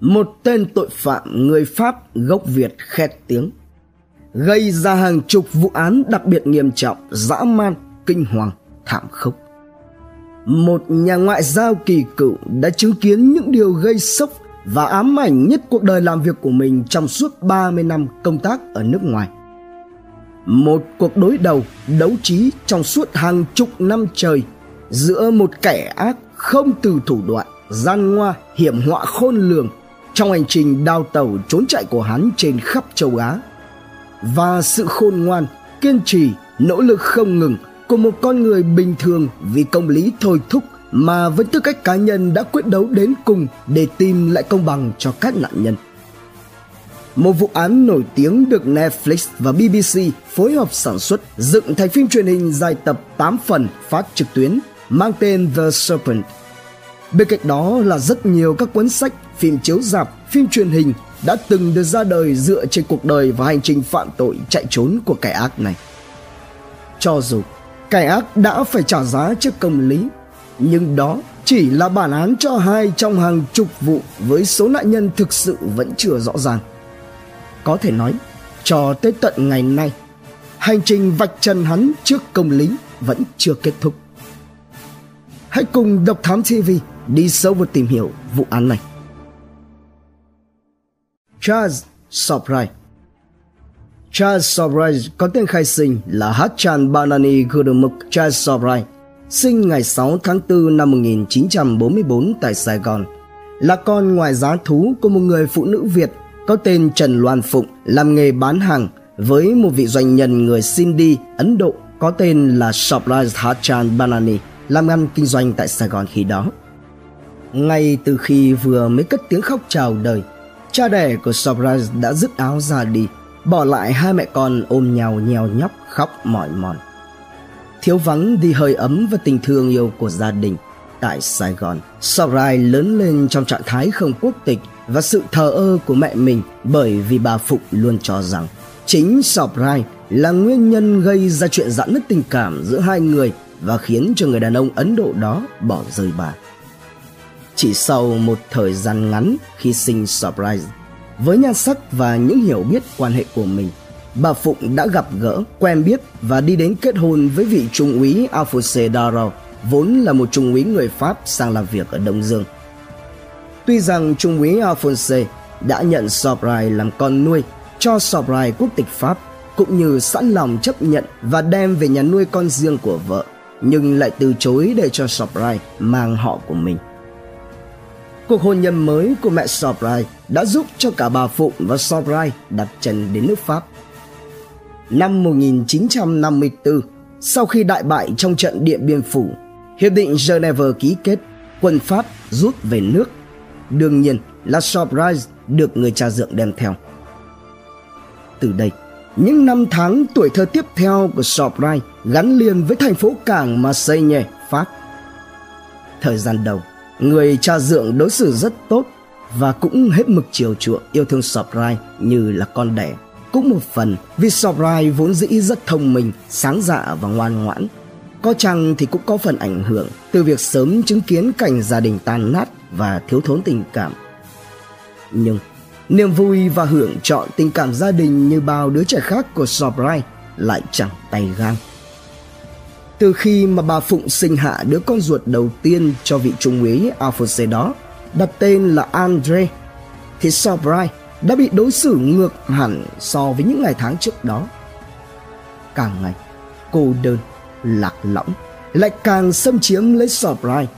một tên tội phạm người Pháp gốc Việt khét tiếng, gây ra hàng chục vụ án đặc biệt nghiêm trọng, dã man, kinh hoàng, thảm khốc. Một nhà ngoại giao kỳ cựu đã chứng kiến những điều gây sốc và ám ảnh nhất cuộc đời làm việc của mình trong suốt 30 năm công tác ở nước ngoài. Một cuộc đối đầu, đấu trí trong suốt hàng chục năm trời giữa một kẻ ác không từ thủ đoạn, gian ngoa, hiểm họa khôn lường trong hành trình đào tẩu trốn chạy của hắn trên khắp châu Á và sự khôn ngoan, kiên trì, nỗ lực không ngừng của một con người bình thường vì công lý thôi thúc mà với tư cách cá nhân đã quyết đấu đến cùng để tìm lại công bằng cho các nạn nhân. Một vụ án nổi tiếng được Netflix và BBC phối hợp sản xuất dựng thành phim truyền hình dài tập 8 phần phát trực tuyến mang tên The Serpent. Bên cạnh đó là rất nhiều các cuốn sách, phim chiếu rạp, phim truyền hình đã từng được ra đời dựa trên cuộc đời và hành trình phạm tội chạy trốn của kẻ ác này. Cho dù kẻ ác đã phải trả giá trước công lý, nhưng đó chỉ là bản án cho hai trong hàng chục vụ với số nạn nhân thực sự vẫn chưa rõ ràng. Có thể nói, cho tới tận ngày nay, hành trình vạch trần hắn trước công lý vẫn chưa kết thúc. Hãy cùng Độc Thám TV đi sâu vào tìm hiểu vụ án này. Charles Sobrai Charles Sobrai có tên khai sinh là Hachan Banani Gurumuk Charles Sobrai, sinh ngày 6 tháng 4 năm 1944 tại Sài Gòn, là con ngoại giá thú của một người phụ nữ Việt có tên Trần Loan Phụng làm nghề bán hàng với một vị doanh nhân người Sindhi, Ấn Độ có tên là Sobrai Hachan Banani làm ăn kinh doanh tại Sài Gòn khi đó. Ngay từ khi vừa mới cất tiếng khóc chào đời, cha đẻ của Sobrai đã dứt áo ra đi, bỏ lại hai mẹ con ôm nhau nheo nhóc khóc mỏi mòn. Thiếu vắng đi hơi ấm và tình thương yêu của gia đình. Tại Sài Gòn, Sobrai lớn lên trong trạng thái không quốc tịch và sự thờ ơ của mẹ mình bởi vì bà Phụng luôn cho rằng chính Sobrai là nguyên nhân gây ra chuyện giãn nứt tình cảm giữa hai người và khiến cho người đàn ông Ấn Độ đó bỏ rơi bà. Chỉ sau một thời gian ngắn khi sinh Surprise, với nhan sắc và những hiểu biết quan hệ của mình, bà Phụng đã gặp gỡ, quen biết và đi đến kết hôn với vị trung úy Alphonse daro vốn là một trung úy người Pháp sang làm việc ở Đông Dương. Tuy rằng trung úy Alphonse đã nhận Sobrai làm con nuôi, cho Sobrai quốc tịch Pháp, cũng như sẵn lòng chấp nhận và đem về nhà nuôi con riêng của vợ, nhưng lại từ chối để cho Sobrai mang họ của mình. Cuộc hôn nhân mới của mẹ Sobrai đã giúp cho cả bà Phụng và Sobrai đặt chân đến nước Pháp. Năm 1954, sau khi đại bại trong trận Điện Biên Phủ, Hiệp định Geneva ký kết, quân Pháp rút về nước. Đương nhiên là Sobrai được người cha dượng đem theo. Từ đây, những năm tháng tuổi thơ tiếp theo của Sobrai gắn liền với thành phố cảng Marseille, Pháp. Thời gian đầu, người cha dượng đối xử rất tốt và cũng hết mực chiều chuộng yêu thương Sobrai như là con đẻ. Cũng một phần vì Sobrai vốn dĩ rất thông minh, sáng dạ và ngoan ngoãn. Có chăng thì cũng có phần ảnh hưởng từ việc sớm chứng kiến cảnh gia đình tan nát và thiếu thốn tình cảm. Nhưng niềm vui và hưởng chọn tình cảm gia đình như bao đứa trẻ khác của Sobrai lại chẳng tay gang. Từ khi mà bà Phụng sinh hạ đứa con ruột đầu tiên cho vị trung úy Alphonse đó, đặt tên là Andre, thì Sobrai đã bị đối xử ngược hẳn so với những ngày tháng trước đó. Càng ngày, cô đơn, lạc lõng, lại càng xâm chiếm lấy Sobrai.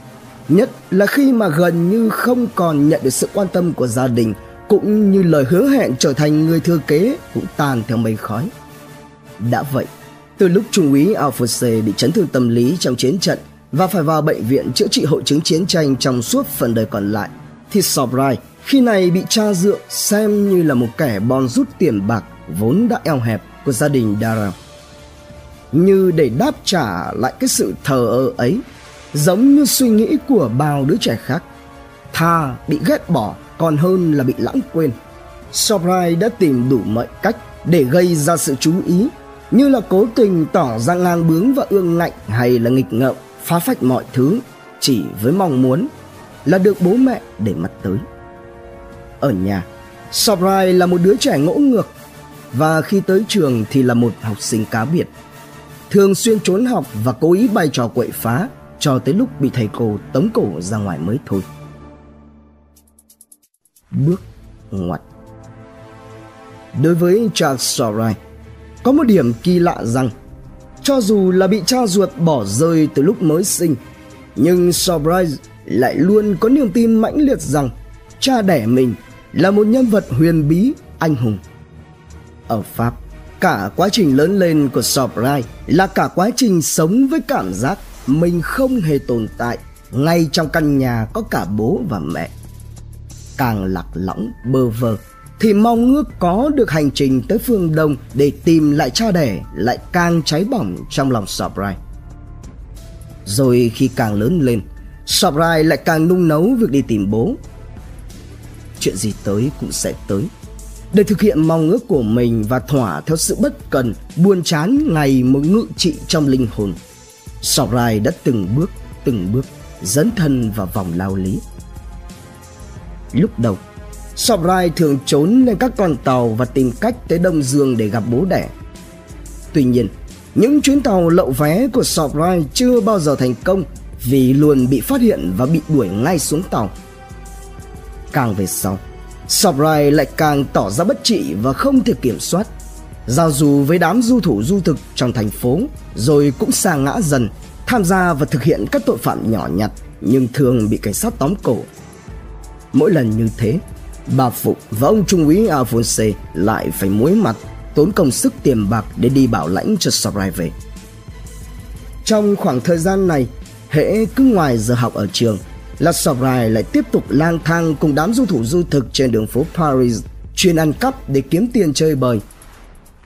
Nhất là khi mà gần như không còn nhận được sự quan tâm của gia đình cũng như lời hứa hẹn trở thành người thừa kế cũng tan theo mây khói. Đã vậy, từ lúc Trung úy Alphonse bị chấn thương tâm lý trong chiến trận và phải vào bệnh viện chữa trị hội chứng chiến tranh trong suốt phần đời còn lại, thì Sobrai khi này bị cha dượng xem như là một kẻ bòn rút tiền bạc vốn đã eo hẹp của gia đình Dara. Như để đáp trả lại cái sự thờ ơ ấy, giống như suy nghĩ của bao đứa trẻ khác. Tha bị ghét bỏ còn hơn là bị lãng quên. Sobrai đã tìm đủ mọi cách để gây ra sự chú ý như là cố tình tỏ ra ngang bướng và ương ngạnh hay là nghịch ngợm phá phách mọi thứ chỉ với mong muốn là được bố mẹ để mắt tới ở nhà, Sobrai là một đứa trẻ ngỗ ngược và khi tới trường thì là một học sinh cá biệt. Thường xuyên trốn học và cố ý bày trò quậy phá cho tới lúc bị thầy cô tống cổ ra ngoài mới thôi. Bước ngoặt Đối với Charles Sobrai, có một điểm kỳ lạ rằng cho dù là bị cha ruột bỏ rơi từ lúc mới sinh, nhưng Surprise lại luôn có niềm tin mãnh liệt rằng cha đẻ mình là một nhân vật huyền bí, anh hùng. Ở Pháp, cả quá trình lớn lên của Surprise là cả quá trình sống với cảm giác mình không hề tồn tại ngay trong căn nhà có cả bố và mẹ. Càng lạc lõng bơ vơ thì mong ước có được hành trình tới phương Đông để tìm lại cha đẻ lại càng cháy bỏng trong lòng Sobrai. Rồi khi càng lớn lên, Sobrai lại càng nung nấu việc đi tìm bố. Chuyện gì tới cũng sẽ tới. Để thực hiện mong ước của mình và thỏa theo sự bất cần, buồn chán ngày một ngự trị trong linh hồn. Sobrai đã từng bước, từng bước dấn thân vào vòng lao lý. Lúc đầu, Sobrai thường trốn lên các con tàu và tìm cách tới Đông Dương để gặp bố đẻ. Tuy nhiên, những chuyến tàu lậu vé của Sobrai chưa bao giờ thành công vì luôn bị phát hiện và bị đuổi ngay xuống tàu. Càng về sau, Sobrai lại càng tỏ ra bất trị và không thể kiểm soát. Giao du với đám du thủ du thực trong thành phố rồi cũng sa ngã dần, tham gia và thực hiện các tội phạm nhỏ nhặt nhưng thường bị cảnh sát tóm cổ. Mỗi lần như thế, bà Phụ và ông Trung úy Alphonse lại phải muối mặt tốn công sức tiền bạc để đi bảo lãnh cho Sarai về. Trong khoảng thời gian này, hễ cứ ngoài giờ học ở trường là Sarai lại tiếp tục lang thang cùng đám du thủ du thực trên đường phố Paris chuyên ăn cắp để kiếm tiền chơi bời.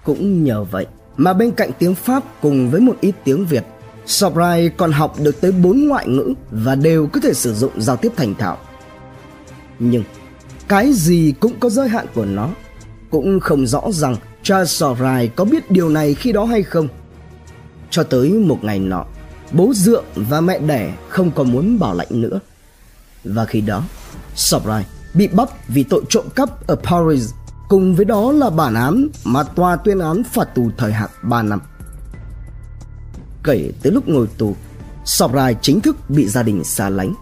Cũng nhờ vậy mà bên cạnh tiếng Pháp cùng với một ít tiếng Việt, Sobrai còn học được tới bốn ngoại ngữ và đều có thể sử dụng giao tiếp thành thạo. Nhưng cái gì cũng có giới hạn của nó. Cũng không rõ rằng Charles Sorai có biết điều này khi đó hay không. Cho tới một ngày nọ, bố dượng và mẹ đẻ không còn muốn bảo lãnh nữa. Và khi đó, Sorai bị bắt vì tội trộm cắp ở Paris cùng với đó là bản án mà tòa tuyên án phạt tù thời hạn 3 năm. Kể từ lúc ngồi tù, Sorai chính thức bị gia đình xa lánh.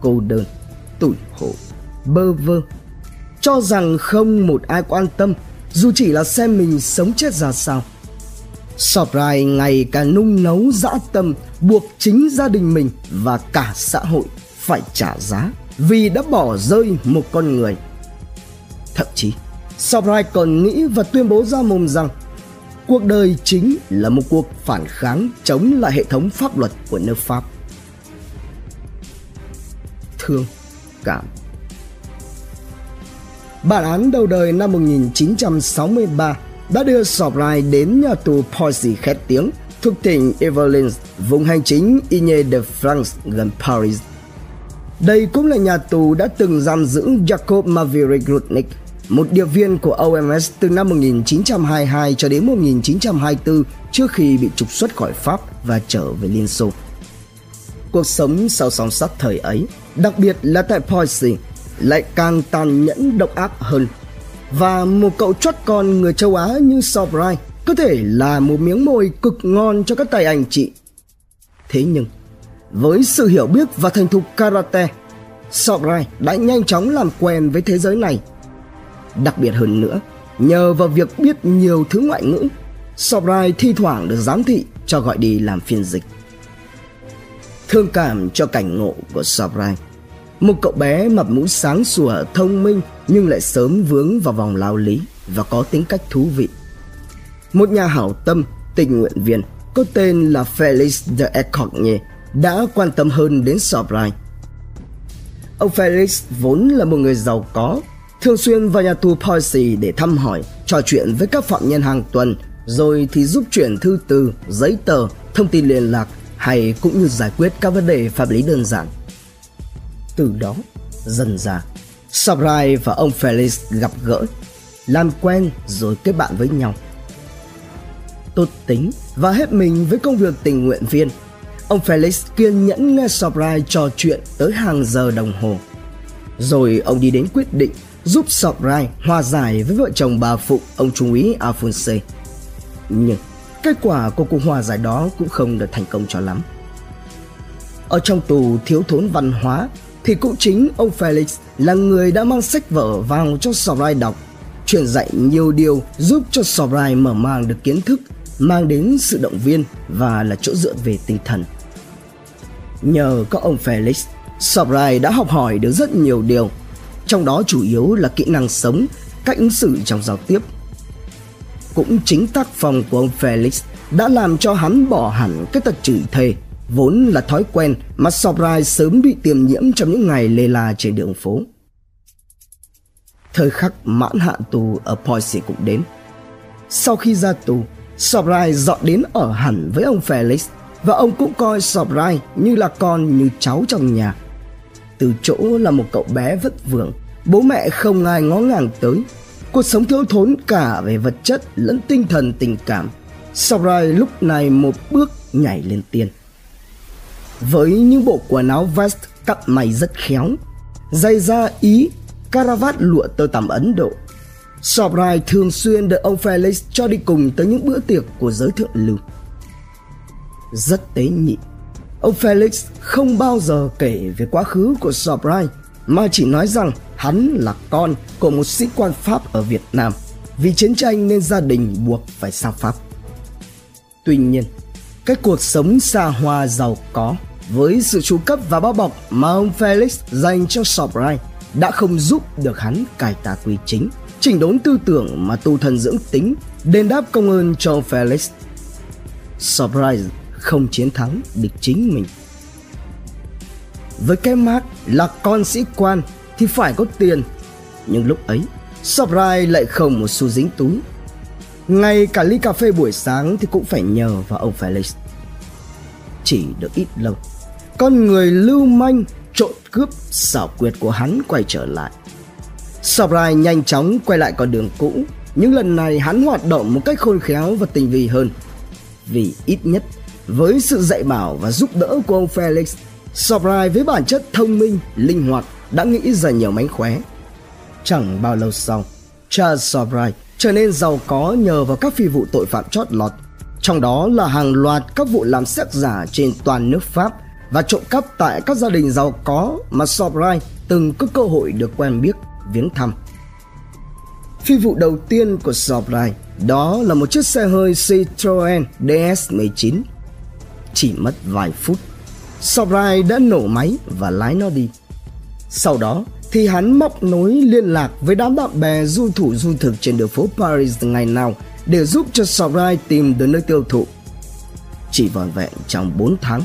Cô đơn, tủi hổ, bơ vơ, cho rằng không một ai quan tâm dù chỉ là xem mình sống chết ra sao. Sobrai ngày càng nung nấu dã tâm buộc chính gia đình mình và cả xã hội phải trả giá vì đã bỏ rơi một con người. Thậm chí, Sobrai còn nghĩ và tuyên bố ra mồm rằng cuộc đời chính là một cuộc phản kháng chống lại hệ thống pháp luật của nước Pháp. Thương, cảm Bản án đầu đời năm 1963 đã đưa Sobrai đến nhà tù Poissy khét tiếng thuộc tỉnh Yvelines, vùng hành chính Igne de France gần Paris. Đây cũng là nhà tù đã từng giam giữ Jacob Maverick Rudnick, một điệp viên của OMS từ năm 1922 cho đến 1924 trước khi bị trục xuất khỏi Pháp và trở về Liên Xô. Cuộc sống sau song sắt thời ấy, đặc biệt là tại Poissy, lại càng tàn nhẫn độc ác hơn. Và một cậu chót con người châu Á như Sobrai có thể là một miếng mồi cực ngon cho các tay anh chị. Thế nhưng, với sự hiểu biết và thành thục karate, Sobrai đã nhanh chóng làm quen với thế giới này. Đặc biệt hơn nữa, nhờ vào việc biết nhiều thứ ngoại ngữ, Sobrai thi thoảng được giám thị cho gọi đi làm phiên dịch. Thương cảm cho cảnh ngộ của Sobrai một cậu bé mập mũi sáng sủa, thông minh nhưng lại sớm vướng vào vòng lao lý và có tính cách thú vị. Một nhà hảo tâm, tình nguyện viên có tên là Felix de Ecogne đã quan tâm hơn đến Sobrai. Ông Felix vốn là một người giàu có, thường xuyên vào nhà tù Poissy để thăm hỏi, trò chuyện với các phạm nhân hàng tuần, rồi thì giúp chuyển thư từ, giấy tờ, thông tin liên lạc hay cũng như giải quyết các vấn đề pháp lý đơn giản. Từ đó, dần ra, Sabrai và ông Felix gặp gỡ, làm quen rồi kết bạn với nhau. Tốt tính và hết mình với công việc tình nguyện viên, ông Felix kiên nhẫn nghe Sabrai trò chuyện tới hàng giờ đồng hồ. Rồi ông đi đến quyết định giúp Sobrai hòa giải với vợ chồng bà phụ ông trung úy Alphonse. Nhưng kết quả của cuộc hòa giải đó cũng không được thành công cho lắm. Ở trong tù thiếu thốn văn hóa thì cũng chính ông Felix là người đã mang sách vở vào cho Sobrai đọc, truyền dạy nhiều điều giúp cho Sobrai mở mang được kiến thức, mang đến sự động viên và là chỗ dựa về tinh thần. Nhờ có ông Felix, Sobrai đã học hỏi được rất nhiều điều, trong đó chủ yếu là kỹ năng sống, cách ứng xử trong giao tiếp. Cũng chính tác phong của ông Felix đã làm cho hắn bỏ hẳn cái tật chửi thề vốn là thói quen mà Sobrai sớm bị tiềm nhiễm trong những ngày lê la trên đường phố. Thời khắc mãn hạn tù ở Poissy cũng đến. Sau khi ra tù, Sobrai dọn đến ở hẳn với ông Felix và ông cũng coi Sobrai như là con như cháu trong nhà. Từ chỗ là một cậu bé vất vưởng, bố mẹ không ai ngó ngàng tới. Cuộc sống thiếu thốn cả về vật chất lẫn tinh thần tình cảm. Sobrai lúc này một bước nhảy lên tiên với những bộ quần áo vest cặp mày rất khéo, dây da Ý, caravat lụa tơ tằm Ấn Độ. Sobrai thường xuyên được ông Felix cho đi cùng tới những bữa tiệc của giới thượng lưu. Rất tế nhị, ông Felix không bao giờ kể về quá khứ của Sobrai mà chỉ nói rằng hắn là con của một sĩ quan Pháp ở Việt Nam. Vì chiến tranh nên gia đình buộc phải sang Pháp. Tuy nhiên, cái cuộc sống xa hoa giàu có với sự chu cấp và bao bọc mà ông Felix dành cho Sobrai đã không giúp được hắn cải tà quy chính, chỉnh đốn tư tưởng mà tu thân dưỡng tính, đền đáp công ơn cho Felix. Sobrai không chiến thắng được chính mình. Với cái mác là con sĩ quan thì phải có tiền, nhưng lúc ấy Sobrai lại không một xu dính túi. Ngay cả ly cà phê buổi sáng thì cũng phải nhờ vào ông Felix. Chỉ được ít lâu, con người lưu manh, trộn cướp, xảo quyệt của hắn quay trở lại. Sobrai nhanh chóng quay lại con đường cũ, nhưng lần này hắn hoạt động một cách khôn khéo và tinh vi hơn. Vì ít nhất, với sự dạy bảo và giúp đỡ của ông Felix Sobrai với bản chất thông minh, linh hoạt đã nghĩ ra nhiều mánh khóe. Chẳng bao lâu sau Charles Sobrai trở nên giàu có nhờ vào các phi vụ tội phạm chót lọt trong đó là hàng loạt các vụ làm xét giả trên toàn nước Pháp và trộm cắp tại các gia đình giàu có mà Sobrai từng có cơ hội được quen biết, viếng thăm. Phi vụ đầu tiên của Sobrai đó là một chiếc xe hơi Citroen DS19. Chỉ mất vài phút, Sobrai đã nổ máy và lái nó đi. Sau đó thì hắn móc nối liên lạc với đám bạn bè du thủ du thực trên đường phố Paris ngày nào để giúp cho Sobrai tìm được nơi tiêu thụ. Chỉ vòn vẹn trong 4 tháng,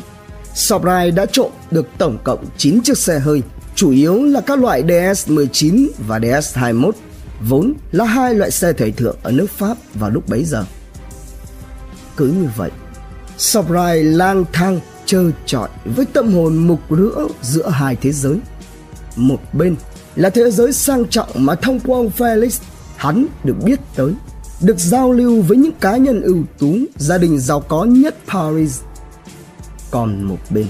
Sobrai đã trộm được tổng cộng 9 chiếc xe hơi, chủ yếu là các loại DS19 và DS21, vốn là hai loại xe thời thượng ở nước Pháp vào lúc bấy giờ. Cứ như vậy, Sobrai lang thang trơ trọi với tâm hồn mục rữa giữa hai thế giới. Một bên là thế giới sang trọng mà thông qua ông Felix hắn được biết tới, được giao lưu với những cá nhân ưu tú, gia đình giàu có nhất Paris. Còn một bên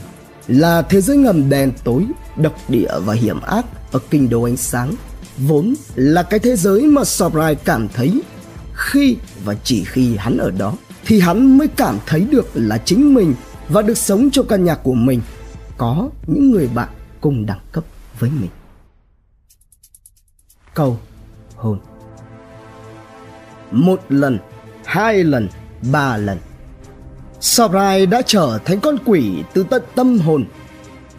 là thế giới ngầm đen tối, độc địa và hiểm ác ở kinh đô ánh sáng, vốn là cái thế giới mà Sobrai cảm thấy khi và chỉ khi hắn ở đó thì hắn mới cảm thấy được là chính mình và được sống trong căn nhà của mình. Có những người bạn cùng đẳng cấp với mình. Câu hôn Một lần, hai lần, ba lần Sabrai đã trở thành con quỷ từ tận tâm hồn.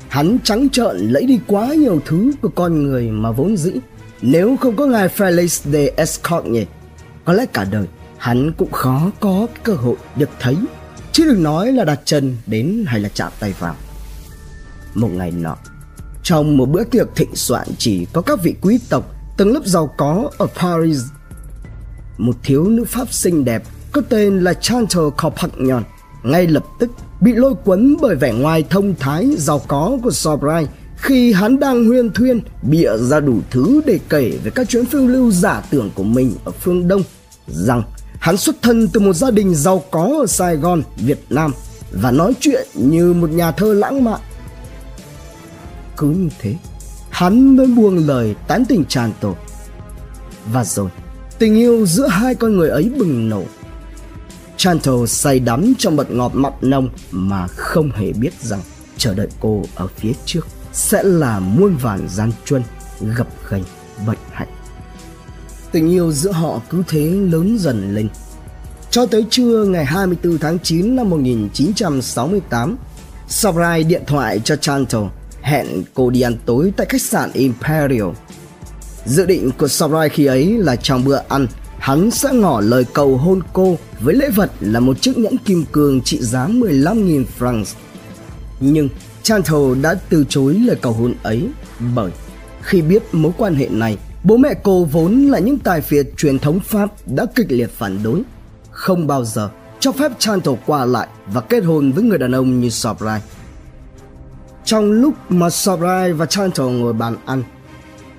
Hắn trắng trợn lấy đi quá nhiều thứ của con người mà vốn dĩ. Nếu không có ngài Felix de Escorgne, có lẽ cả đời hắn cũng khó có cơ hội được thấy, chứ đừng nói là đặt chân đến hay là chạm tay vào. Một ngày nọ, trong một bữa tiệc thịnh soạn chỉ có các vị quý tộc tầng lớp giàu có ở Paris. Một thiếu nữ Pháp xinh đẹp có tên là Chantal Compagnon ngay lập tức bị lôi cuốn bởi vẻ ngoài thông thái giàu có của Sobrai khi hắn đang huyên thuyên bịa ra đủ thứ để kể về các chuyến phiêu lưu giả tưởng của mình ở phương Đông rằng hắn xuất thân từ một gia đình giàu có ở Sài Gòn, Việt Nam và nói chuyện như một nhà thơ lãng mạn. Cứ như thế, hắn mới buông lời tán tỉnh tổ Và rồi, tình yêu giữa hai con người ấy bừng nổ. Chanto say đắm trong mật ngọt mặn nông mà không hề biết rằng chờ đợi cô ở phía trước sẽ là muôn vàn gian truân, gập ghềnh, bệnh hạnh. Tình yêu giữa họ cứ thế lớn dần lên. Cho tới trưa ngày 24 tháng 9 năm 1968, Sabrai điện thoại cho Chanto hẹn cô đi ăn tối tại khách sạn Imperial. Dự định của Sarai khi ấy là trong bữa ăn, hắn sẽ ngỏ lời cầu hôn cô với lễ vật là một chiếc nhẫn kim cương trị giá 15.000 francs. Nhưng Chantal đã từ chối lời cầu hôn ấy bởi khi biết mối quan hệ này, bố mẹ cô vốn là những tài phiệt truyền thống Pháp đã kịch liệt phản đối, không bao giờ cho phép Chantal qua lại và kết hôn với người đàn ông như Sobrai. Trong lúc mà Sobrai và Chantal ngồi bàn ăn,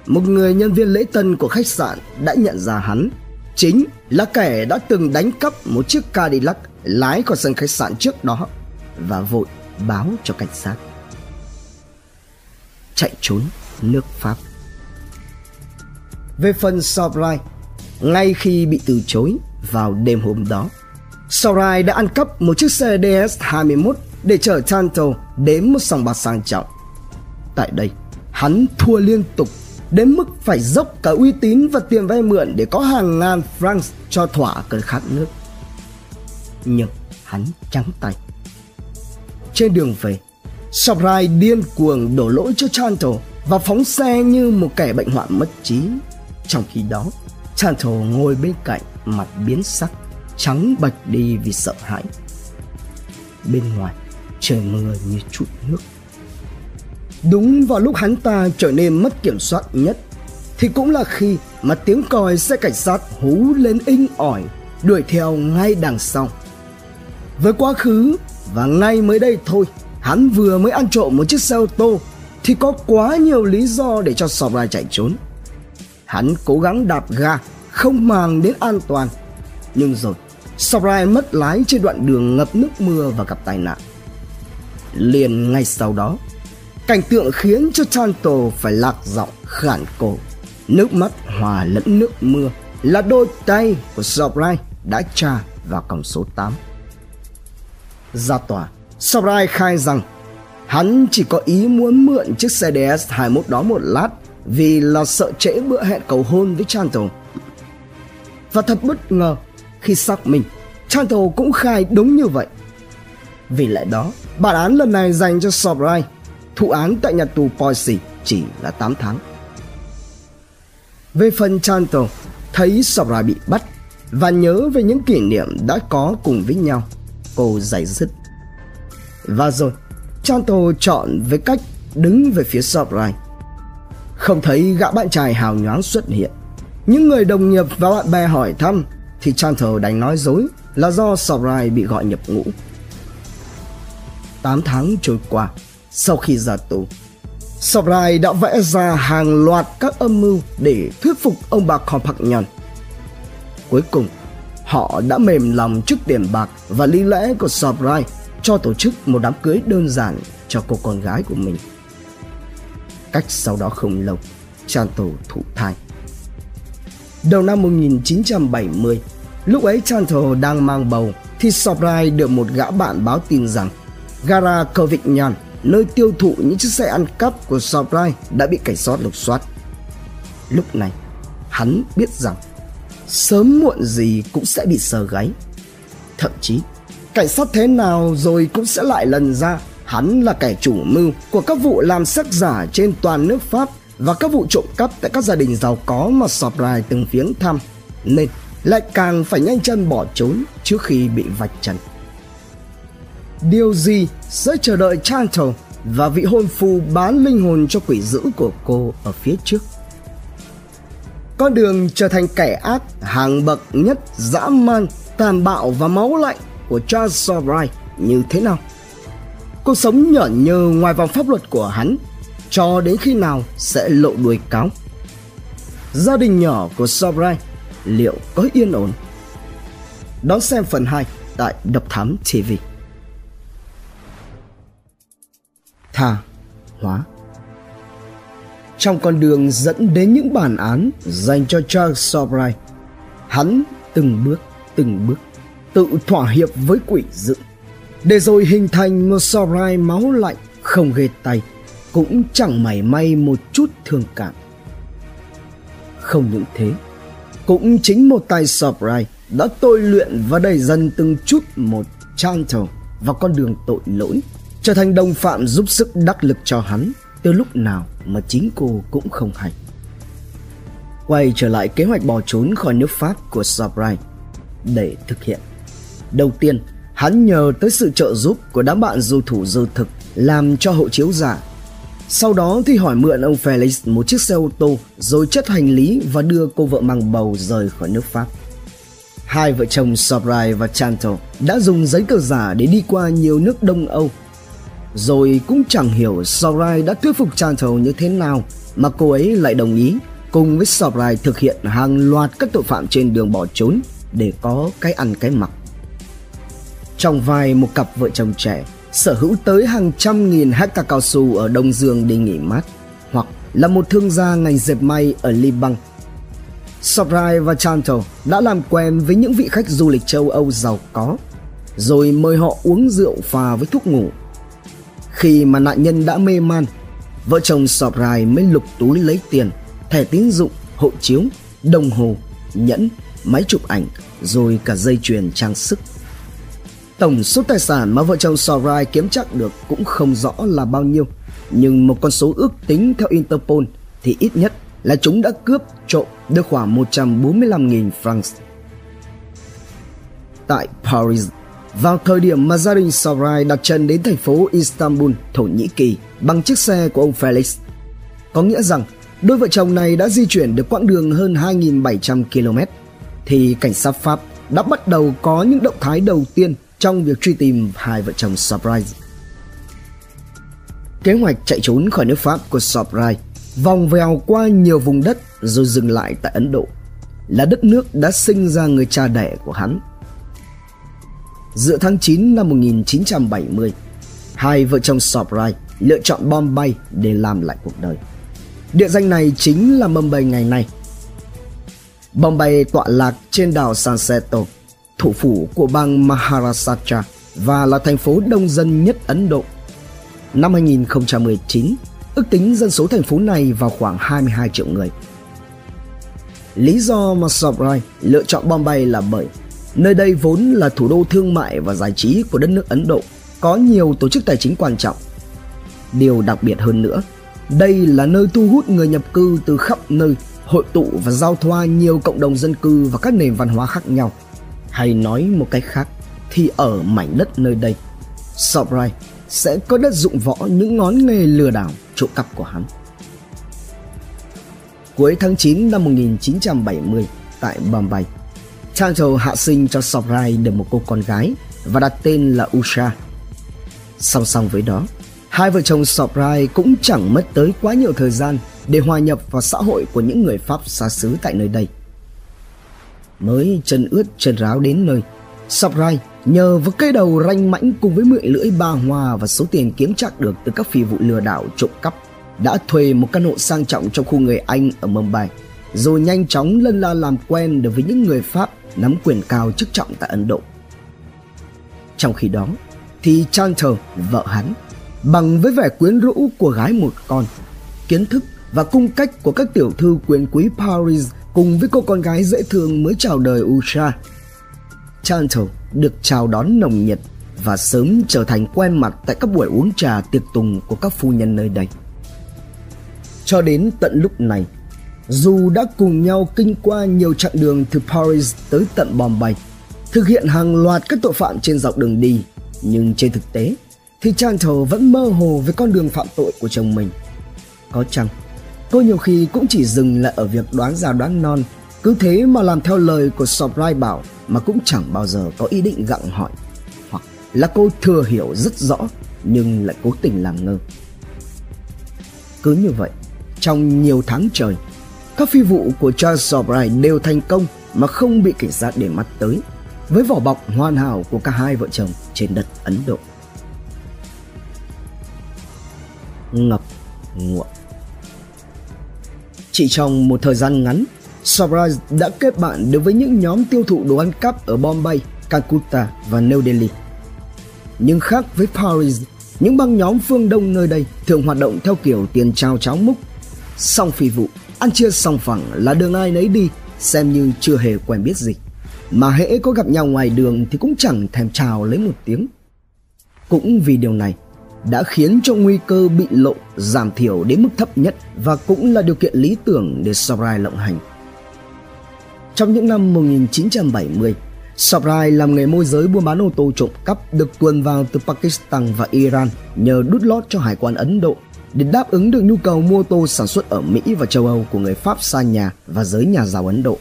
một người nhân viên lễ tân của khách sạn đã nhận ra hắn chính là kẻ đã từng đánh cắp một chiếc Cadillac lái khỏi sân khách sạn trước đó và vội báo cho cảnh sát chạy trốn nước Pháp. Về phần Sobrai, ngay khi bị từ chối vào đêm hôm đó, Sobrai đã ăn cắp một chiếc xe DS-21 để chở Tanto đến một sòng bạc sang trọng. Tại đây, hắn thua liên tục đến mức phải dốc cả uy tín và tiền vay mượn để có hàng ngàn francs cho thỏa cơn khát nước. Nhưng hắn trắng tay. Trên đường về, Sobrai điên cuồng đổ lỗi cho Chanto và phóng xe như một kẻ bệnh hoạn mất trí. Trong khi đó, Chanto ngồi bên cạnh mặt biến sắc, trắng bạch đi vì sợ hãi. Bên ngoài, trời mưa như chút nước. Đúng vào lúc hắn ta trở nên mất kiểm soát nhất thì cũng là khi mà tiếng còi xe cảnh sát hú lên inh ỏi đuổi theo ngay đằng sau. Với quá khứ và ngay mới đây thôi hắn vừa mới ăn trộm một chiếc xe ô tô thì có quá nhiều lý do để cho Sobrai chạy trốn. Hắn cố gắng đạp ga, không màng đến an toàn. Nhưng rồi, Sobrai mất lái trên đoạn đường ngập nước mưa và gặp tai nạn. Liền ngay sau đó, cảnh tượng khiến cho Chanto phải lạc giọng khản cổ. Nước mắt hòa lẫn nước mưa là đôi tay của Sobrai đã tra vào cổng số 8. Ra tòa, Sobrai khai rằng hắn chỉ có ý muốn mượn chiếc xe DS21 đó một lát vì là sợ trễ bữa hẹn cầu hôn với Chanto. Và thật bất ngờ khi xác minh, Chanto cũng khai đúng như vậy. Vì lẽ đó, bản án lần này dành cho Sobrai, thụ án tại nhà tù Poissy chỉ là 8 tháng. Về phần Chanto, thấy Sobrai bị bắt và nhớ về những kỷ niệm đã có cùng với nhau, cô giải dứt và rồi, Chanto chọn với cách đứng về phía Sobrai. Không thấy gã bạn trai hào nhoáng xuất hiện. Những người đồng nghiệp và bạn bè hỏi thăm thì Chanto đánh nói dối là do Sobrai bị gọi nhập ngũ. 8 tháng trôi qua, sau khi ra tù, Sobrai đã vẽ ra hàng loạt các âm mưu để thuyết phục ông bà Compagnon. Cuối cùng, họ đã mềm lòng trước tiền bạc và lý lẽ của Sobrai cho tổ chức một đám cưới đơn giản cho cô con gái của mình. Cách sau đó không lâu, Chanto thụ thai. Đầu năm 1970, lúc ấy Chanto đang mang bầu thì Sobrai được một gã bạn báo tin rằng gara Kovignan, nơi tiêu thụ những chiếc xe ăn cắp của Sobrai đã bị cảnh sát lục soát. Lúc này, hắn biết rằng sớm muộn gì cũng sẽ bị sờ gáy. Thậm chí, cảnh sát thế nào rồi cũng sẽ lại lần ra hắn là kẻ chủ mưu của các vụ làm sắc giả trên toàn nước Pháp và các vụ trộm cắp tại các gia đình giàu có mà Sobrai từng viếng thăm nên lại càng phải nhanh chân bỏ trốn trước khi bị vạch trần. Điều gì sẽ chờ đợi Chantal và vị hôn phu bán linh hồn cho quỷ dữ của cô ở phía trước? Con đường trở thành kẻ ác hàng bậc nhất dã man, tàn bạo và máu lạnh của Charles Sobright như thế nào. Cuộc sống nhởn nhơ ngoài vòng pháp luật của hắn cho đến khi nào sẽ lộ đuôi cáo. Gia đình nhỏ của Sobright liệu có yên ổn? Đón xem phần 2 tại Độc Thám TV. Tha hóa trong con đường dẫn đến những bản án dành cho Charles Sobrai. Hắn từng bước, từng bước tự thỏa hiệp với quỷ dữ, để rồi hình thành một Sobrai máu lạnh không ghê tay, cũng chẳng mảy may một chút thương cảm. Không những thế, cũng chính một tay Sobrai đã tôi luyện và đẩy dần từng chút một Chantal vào con đường tội lỗi, trở thành đồng phạm giúp sức đắc lực cho hắn từ lúc nào mà chính cô cũng không hay. Quay trở lại kế hoạch bỏ trốn khỏi nước Pháp của Sabrai để thực hiện. Đầu tiên, hắn nhờ tới sự trợ giúp của đám bạn du thủ dư thực làm cho hộ chiếu giả. Sau đó thì hỏi mượn ông Felix một chiếc xe ô tô rồi chất hành lý và đưa cô vợ mang bầu rời khỏi nước Pháp. Hai vợ chồng Sobrai và Chantal đã dùng giấy tờ giả để đi qua nhiều nước Đông Âu rồi cũng chẳng hiểu Sorai đã thuyết phục Chantal như thế nào mà cô ấy lại đồng ý cùng với Sorai thực hiện hàng loạt các tội phạm trên đường bỏ trốn để có cái ăn cái mặc. Trong vai một cặp vợ chồng trẻ, sở hữu tới hàng trăm nghìn hecta cao su ở Đông Dương để nghỉ mát hoặc là một thương gia ngành dệt may ở Liban. Sobrai và Chantal đã làm quen với những vị khách du lịch châu Âu giàu có, rồi mời họ uống rượu pha với thuốc ngủ khi mà nạn nhân đã mê man, vợ chồng sọp rài mới lục túi lấy tiền, thẻ tín dụng, hộ chiếu, đồng hồ, nhẫn, máy chụp ảnh, rồi cả dây chuyền trang sức. Tổng số tài sản mà vợ chồng Sorai kiếm chắc được cũng không rõ là bao nhiêu, nhưng một con số ước tính theo Interpol thì ít nhất là chúng đã cướp trộm được khoảng 145.000 francs. Tại Paris, vào thời điểm mà gia đình Sarai đặt chân đến thành phố Istanbul, Thổ Nhĩ Kỳ bằng chiếc xe của ông Felix. Có nghĩa rằng đôi vợ chồng này đã di chuyển được quãng đường hơn 2.700 km thì cảnh sát Pháp đã bắt đầu có những động thái đầu tiên trong việc truy tìm hai vợ chồng Surprise. Kế hoạch chạy trốn khỏi nước Pháp của Surprise vòng vèo qua nhiều vùng đất rồi dừng lại tại Ấn Độ là đất nước đã sinh ra người cha đẻ của hắn giữa tháng 9 năm 1970, hai vợ chồng Sobrai lựa chọn Bombay để làm lại cuộc đời. Địa danh này chính là Mumbai ngày nay. Bombay tọa lạc trên đảo Sanseto, thủ phủ của bang Maharashtra và là thành phố đông dân nhất Ấn Độ. Năm 2019, ước tính dân số thành phố này vào khoảng 22 triệu người. Lý do mà Sobrai lựa chọn Bombay là bởi Nơi đây vốn là thủ đô thương mại và giải trí của đất nước Ấn Độ, có nhiều tổ chức tài chính quan trọng. Điều đặc biệt hơn nữa, đây là nơi thu hút người nhập cư từ khắp nơi, hội tụ và giao thoa nhiều cộng đồng dân cư và các nền văn hóa khác nhau. Hay nói một cách khác, thì ở mảnh đất nơi đây, Sobrai sẽ có đất dụng võ những ngón nghề lừa đảo trộm cắp của hắn. Cuối tháng 9 năm 1970 tại Bombay, Chantal hạ sinh cho Sobrai được một cô con gái và đặt tên là Usha. Song song với đó, hai vợ chồng Sobrai cũng chẳng mất tới quá nhiều thời gian để hòa nhập vào xã hội của những người Pháp xa xứ tại nơi đây. Mới chân ướt chân ráo đến nơi, Sobrai nhờ với cây đầu ranh mãnh cùng với miệng lưỡi ba hoa và số tiền kiếm chắc được từ các phi vụ lừa đảo trộm cắp đã thuê một căn hộ sang trọng trong khu người Anh ở Mumbai rồi nhanh chóng lân la làm quen được với những người Pháp nắm quyền cao chức trọng tại Ấn Độ. Trong khi đó, thì Chantal, vợ hắn, bằng với vẻ quyến rũ của gái một con, kiến thức và cung cách của các tiểu thư quyền quý Paris cùng với cô con gái dễ thương mới chào đời Usha. Chantal được chào đón nồng nhiệt và sớm trở thành quen mặt tại các buổi uống trà tiệc tùng của các phu nhân nơi đây. Cho đến tận lúc này, dù đã cùng nhau kinh qua nhiều chặng đường từ Paris tới tận Bombay, thực hiện hàng loạt các tội phạm trên dọc đường đi, nhưng trên thực tế thì Chantal vẫn mơ hồ về con đường phạm tội của chồng mình. Có chăng, cô nhiều khi cũng chỉ dừng lại ở việc đoán già đoán non, cứ thế mà làm theo lời của Sobrai bảo mà cũng chẳng bao giờ có ý định gặng hỏi. Hoặc là cô thừa hiểu rất rõ nhưng lại cố tình làm ngơ. Cứ như vậy, trong nhiều tháng trời, các phi vụ của Charles O'Brien đều thành công mà không bị cảnh sát để mắt tới, với vỏ bọc hoàn hảo của cả hai vợ chồng trên đất Ấn Độ. Ngập ngụa Chỉ trong một thời gian ngắn, Surprise đã kết bạn được với những nhóm tiêu thụ đồ ăn cắp ở Bombay, Calcutta và New Delhi. Nhưng khác với Paris, những băng nhóm phương Đông nơi đây thường hoạt động theo kiểu tiền trao cháo múc. Song phi vụ, ăn chia xong phẳng là đường ai nấy đi, xem như chưa hề quen biết gì. Mà hễ có gặp nhau ngoài đường thì cũng chẳng thèm chào lấy một tiếng. Cũng vì điều này, đã khiến cho nguy cơ bị lộ giảm thiểu đến mức thấp nhất và cũng là điều kiện lý tưởng để Sobrai lộng hành. Trong những năm 1970, Sobrai làm nghề môi giới buôn bán ô tô trộm cắp được tuồn vào từ Pakistan và Iran nhờ đút lót cho hải quan Ấn Độ để đáp ứng được nhu cầu mua ô tô sản xuất ở Mỹ và châu Âu của người Pháp xa nhà và giới nhà giàu Ấn Độ.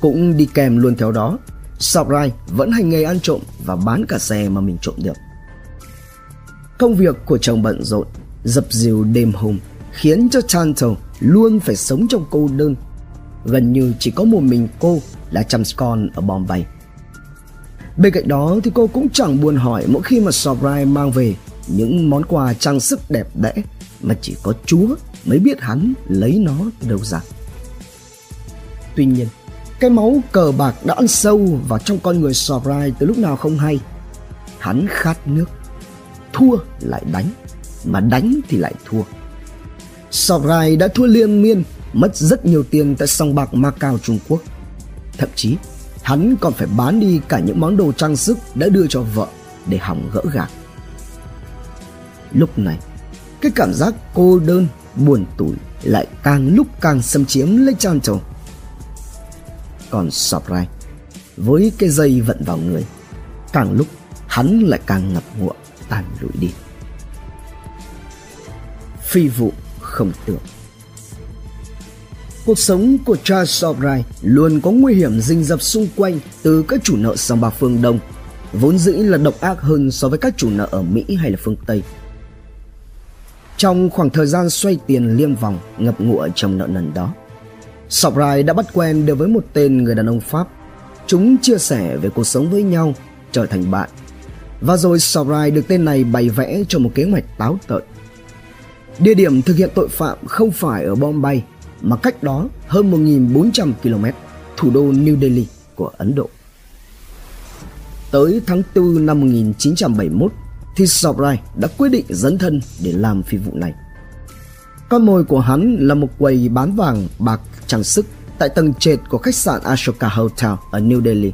Cũng đi kèm luôn theo đó, Sabrai vẫn hành nghề ăn trộm và bán cả xe mà mình trộm được. Công việc của chồng bận rộn, dập dìu đêm hôm khiến cho Chantal luôn phải sống trong cô đơn. Gần như chỉ có một mình cô là chăm con ở Bombay. Bên cạnh đó thì cô cũng chẳng buồn hỏi mỗi khi mà Sobrai mang về những món quà trang sức đẹp đẽ mà chỉ có Chúa mới biết hắn lấy nó đâu ra. Tuy nhiên, cái máu cờ bạc đã ăn sâu vào trong con người Sobrai từ lúc nào không hay. Hắn khát nước, thua lại đánh, mà đánh thì lại thua. Sobrai đã thua liên miên, mất rất nhiều tiền tại sòng bạc Macau Trung Quốc. Thậm chí, hắn còn phải bán đi cả những món đồ trang sức đã đưa cho vợ để hỏng gỡ gạc. Lúc này, cái cảm giác cô đơn, buồn tủi lại càng lúc càng xâm chiếm lấy Chantal. Còn Sobrai, với cái dây vận vào người, càng lúc hắn lại càng ngập ngụa tàn lụi đi. Phi vụ không tưởng Cuộc sống của Charles Sobrai luôn có nguy hiểm rình rập xung quanh từ các chủ nợ sòng bạc phương Đông, vốn dĩ là độc ác hơn so với các chủ nợ ở Mỹ hay là phương Tây. Trong khoảng thời gian xoay tiền liêm vòng ngập ngụa trong nợ nần đó, Sobrai đã bắt quen được với một tên người đàn ông Pháp. Chúng chia sẻ về cuộc sống với nhau, trở thành bạn. Và rồi Sobrai được tên này bày vẽ cho một kế hoạch táo tợn. Địa điểm thực hiện tội phạm không phải ở Bombay mà cách đó hơn 1.400 km, thủ đô New Delhi của Ấn Độ. Tới tháng 4 năm 1971 thì Sobrai đã quyết định dấn thân để làm phi vụ này. Con mồi của hắn là một quầy bán vàng bạc trang sức tại tầng trệt của khách sạn Ashoka Hotel ở New Delhi.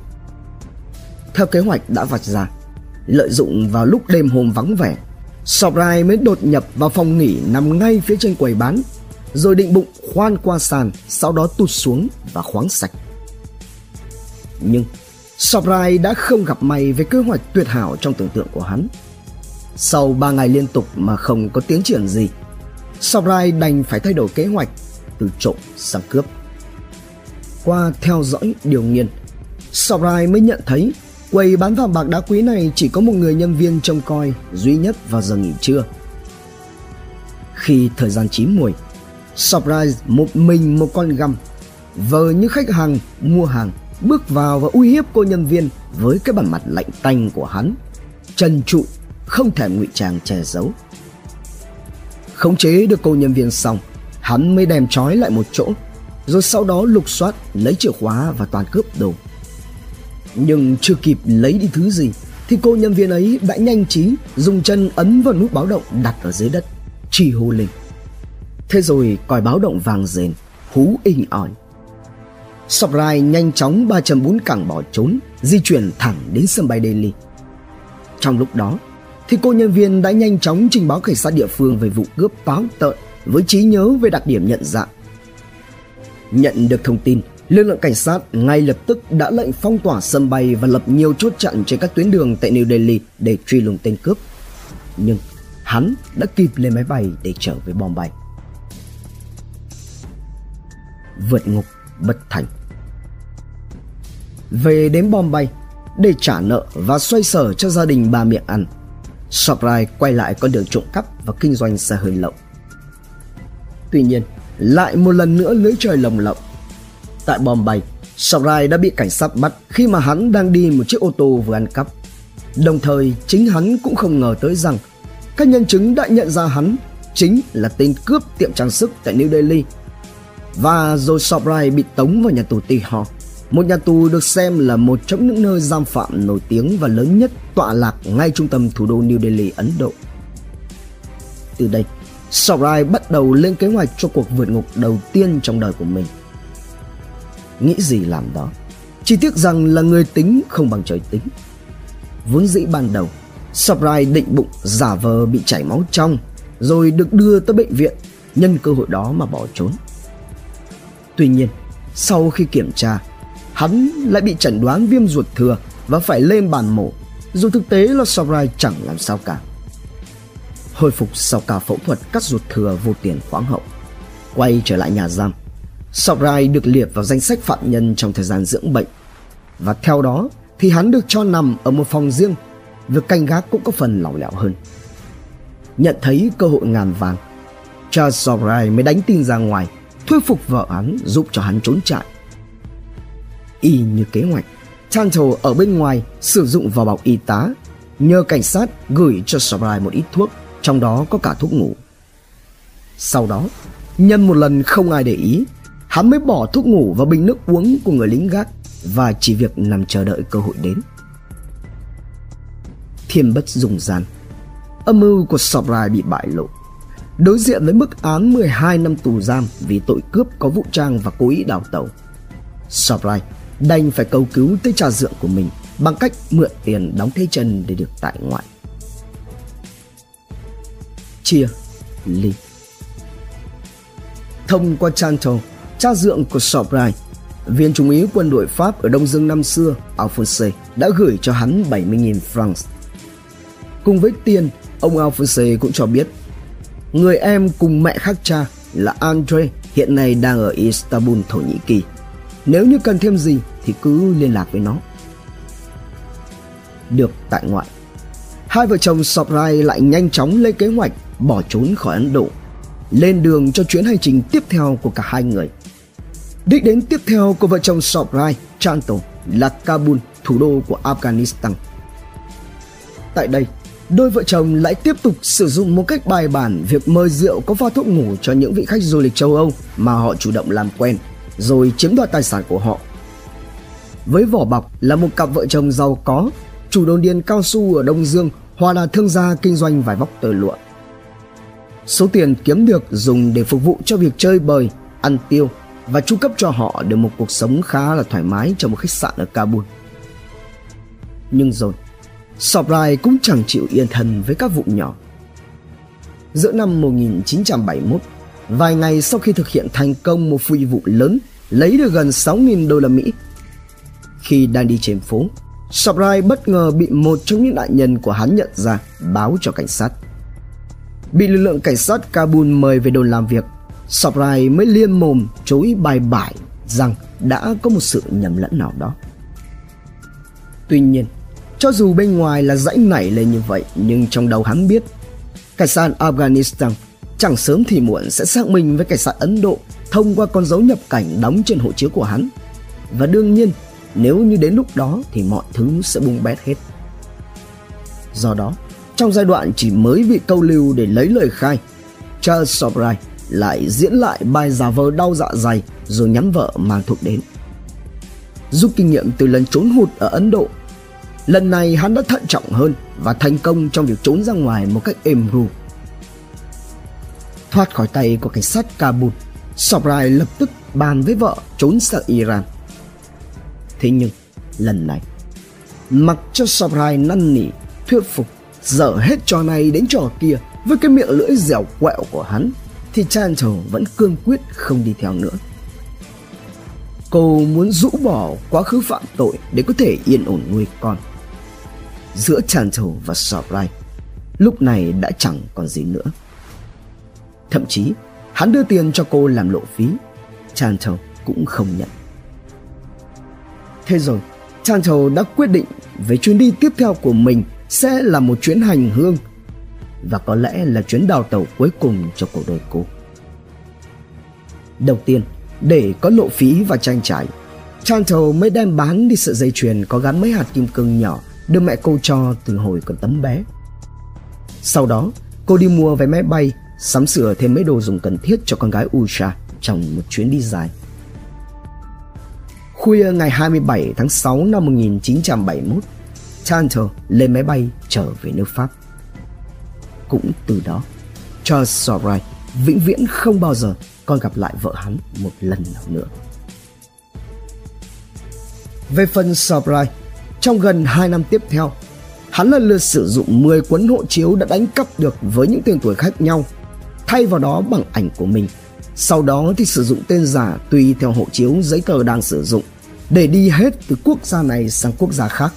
Theo kế hoạch đã vạch ra, lợi dụng vào lúc đêm hôm vắng vẻ, Sobrai mới đột nhập vào phòng nghỉ nằm ngay phía trên quầy bán rồi định bụng khoan qua sàn, sau đó tụt xuống và khoáng sạch. Nhưng Sobrai đã không gặp may với kế hoạch tuyệt hảo trong tưởng tượng của hắn. Sau 3 ngày liên tục mà không có tiến triển gì, Sobrai đành phải thay đổi kế hoạch từ trộm sang cướp. Qua theo dõi điều nghiên, Sobrai mới nhận thấy quầy bán vàng bạc đá quý này chỉ có một người nhân viên trông coi duy nhất vào giờ nghỉ trưa. Khi thời gian chín muồi, Surprise một mình một con găm vờ như khách hàng mua hàng bước vào và uy hiếp cô nhân viên với cái bản mặt lạnh tanh của hắn trần trụi không thể ngụy trang che giấu khống chế được cô nhân viên xong hắn mới đem trói lại một chỗ rồi sau đó lục soát lấy chìa khóa và toàn cướp đồ nhưng chưa kịp lấy đi thứ gì thì cô nhân viên ấy đã nhanh trí dùng chân ấn vào nút báo động đặt ở dưới đất chỉ hô lên Thế rồi còi báo động vàng rền, hú inh ỏi. Sobrai nhanh chóng ba chấm bốn cẳng bỏ trốn, di chuyển thẳng đến sân bay Delhi. Trong lúc đó, thì cô nhân viên đã nhanh chóng trình báo cảnh sát địa phương về vụ cướp táo tợn với trí nhớ về đặc điểm nhận dạng. Nhận được thông tin, lực lượng cảnh sát ngay lập tức đã lệnh phong tỏa sân bay và lập nhiều chốt chặn trên các tuyến đường tại New Delhi để truy lùng tên cướp. Nhưng hắn đã kịp lên máy bay để trở về Bombay vượt ngục bất thành. Về đến Bombay để trả nợ và xoay sở cho gia đình ba miệng ăn, Sobrai quay lại con đường trộm cắp và kinh doanh xe hơi lậu. Tuy nhiên, lại một lần nữa lưới trời lồng lộng. Tại Bombay, Sobrai đã bị cảnh sát bắt khi mà hắn đang đi một chiếc ô tô vừa ăn cắp. Đồng thời, chính hắn cũng không ngờ tới rằng các nhân chứng đã nhận ra hắn chính là tên cướp tiệm trang sức tại New Delhi và rồi Sobrai bị tống vào nhà tù Tihor, một nhà tù được xem là một trong những nơi giam phạm nổi tiếng và lớn nhất tọa lạc ngay trung tâm thủ đô New Delhi, Ấn Độ. Từ đây, Sarai bắt đầu lên kế hoạch cho cuộc vượt ngục đầu tiên trong đời của mình. Nghĩ gì làm đó, chỉ tiếc rằng là người tính không bằng trời tính. Vốn dĩ ban đầu, Sarai định bụng giả vờ bị chảy máu trong rồi được đưa tới bệnh viện nhân cơ hội đó mà bỏ trốn. Tuy nhiên, sau khi kiểm tra, hắn lại bị chẩn đoán viêm ruột thừa và phải lên bàn mổ, dù thực tế là Sobrai chẳng làm sao cả. Hồi phục sau cả phẫu thuật cắt ruột thừa vô tiền khoáng hậu, quay trở lại nhà giam. Sobrai được liệt vào danh sách phạm nhân trong thời gian dưỡng bệnh và theo đó thì hắn được cho nằm ở một phòng riêng, việc canh gác cũng có phần lỏng lẻo hơn. Nhận thấy cơ hội ngàn vàng, Charles Sobrai mới đánh tin ra ngoài, thuyết phục vợ hắn giúp cho hắn trốn chạy. Y như kế hoạch, Tanto ở bên ngoài sử dụng vào bọc y tá, nhờ cảnh sát gửi cho Sobrai một ít thuốc, trong đó có cả thuốc ngủ. Sau đó, nhân một lần không ai để ý, hắn mới bỏ thuốc ngủ vào bình nước uống của người lính gác và chỉ việc nằm chờ đợi cơ hội đến. Thiên bất dùng gian, âm mưu của Sobrai bị bại lộ. Đối diện với mức án 12 năm tù giam vì tội cướp có vũ trang và cố ý đào tẩu. Sobrai đành phải cầu cứu tới cha dượng của mình bằng cách mượn tiền đóng thế chân để được tại ngoại. Chia, ly Thông qua Chanto, cha dượng của Sobrai, viên trung úy quân đội Pháp ở Đông Dương năm xưa, Alphonse, đã gửi cho hắn 70.000 francs. Cùng với tiền, ông Alphonse cũng cho biết người em cùng mẹ khác cha là Andre hiện nay đang ở Istanbul, Thổ Nhĩ Kỳ. Nếu như cần thêm gì thì cứ liên lạc với nó. Được tại ngoại, hai vợ chồng Sobrai lại nhanh chóng lên kế hoạch bỏ trốn khỏi Ấn Độ, lên đường cho chuyến hành trình tiếp theo của cả hai người. Đích đến tiếp theo của vợ chồng Sobrai, Chanto là Kabul, thủ đô của Afghanistan. Tại đây, đôi vợ chồng lại tiếp tục sử dụng một cách bài bản việc mời rượu có pha thuốc ngủ cho những vị khách du lịch châu Âu mà họ chủ động làm quen, rồi chiếm đoạt tài sản của họ. Với vỏ bọc là một cặp vợ chồng giàu có, chủ đồn điền cao su ở Đông Dương hoặc là thương gia kinh doanh vải vóc tơ lụa. Số tiền kiếm được dùng để phục vụ cho việc chơi bời, ăn tiêu và chu cấp cho họ được một cuộc sống khá là thoải mái trong một khách sạn ở Kabul. Nhưng rồi, Sobrai cũng chẳng chịu yên thân với các vụ nhỏ. Giữa năm 1971, vài ngày sau khi thực hiện thành công một phi vụ lớn lấy được gần 6.000 đô la Mỹ. Khi đang đi trên phố, Sabrai bất ngờ bị một trong những nạn nhân của hắn nhận ra báo cho cảnh sát. Bị lực lượng cảnh sát Kabul mời về đồn làm việc, Sabrai mới liên mồm chối bài bải rằng đã có một sự nhầm lẫn nào đó. Tuy nhiên, cho dù bên ngoài là dãy nảy lên như vậy nhưng trong đầu hắn biết cảnh sát Afghanistan chẳng sớm thì muộn sẽ xác minh với cảnh sát Ấn Độ thông qua con dấu nhập cảnh đóng trên hộ chiếu của hắn. Và đương nhiên, nếu như đến lúc đó thì mọi thứ sẽ bung bét hết. Do đó, trong giai đoạn chỉ mới bị câu lưu để lấy lời khai, Charles Sobrai lại diễn lại bài giả vờ đau dạ dày rồi nhắm vợ mang thuốc đến. Rút kinh nghiệm từ lần trốn hụt ở Ấn Độ, lần này hắn đã thận trọng hơn và thành công trong việc trốn ra ngoài một cách êm ru. Thoát khỏi tay của cảnh sát Kabul, Sobrai lập tức bàn với vợ trốn sang Iran. Thế nhưng, lần này, mặc cho Sobrai năn nỉ, thuyết phục, dở hết trò này đến trò kia với cái miệng lưỡi dẻo quẹo của hắn, thì Chantal vẫn cương quyết không đi theo nữa. Cô muốn rũ bỏ quá khứ phạm tội để có thể yên ổn nuôi con. Giữa Chantal và Sobrai, lúc này đã chẳng còn gì nữa. Thậm chí, hắn đưa tiền cho cô làm lộ phí. Chantel cũng không nhận. Thế rồi, Chantel đã quyết định về chuyến đi tiếp theo của mình sẽ là một chuyến hành hương và có lẽ là chuyến đào tàu cuối cùng cho cuộc đời cô. Đầu tiên, để có lộ phí và trang trải, Chantel mới đem bán đi sợi dây chuyền có gắn mấy hạt kim cương nhỏ được mẹ cô cho từ hồi còn tấm bé. Sau đó, cô đi mua vé máy bay, sắm sửa thêm mấy đồ dùng cần thiết cho con gái Usha trong một chuyến đi dài. Khuya ngày 27 tháng 6 năm 1971, Chantal lên máy bay trở về nước Pháp. Cũng từ đó, Charles Sobright vĩnh viễn không bao giờ còn gặp lại vợ hắn một lần nào nữa. Về phần Sobright, trong gần 2 năm tiếp theo, hắn lần lượt sử dụng 10 cuốn hộ chiếu đã đánh cắp được với những tên tuổi khác nhau, thay vào đó bằng ảnh của mình. Sau đó thì sử dụng tên giả tùy theo hộ chiếu giấy tờ đang sử dụng để đi hết từ quốc gia này sang quốc gia khác.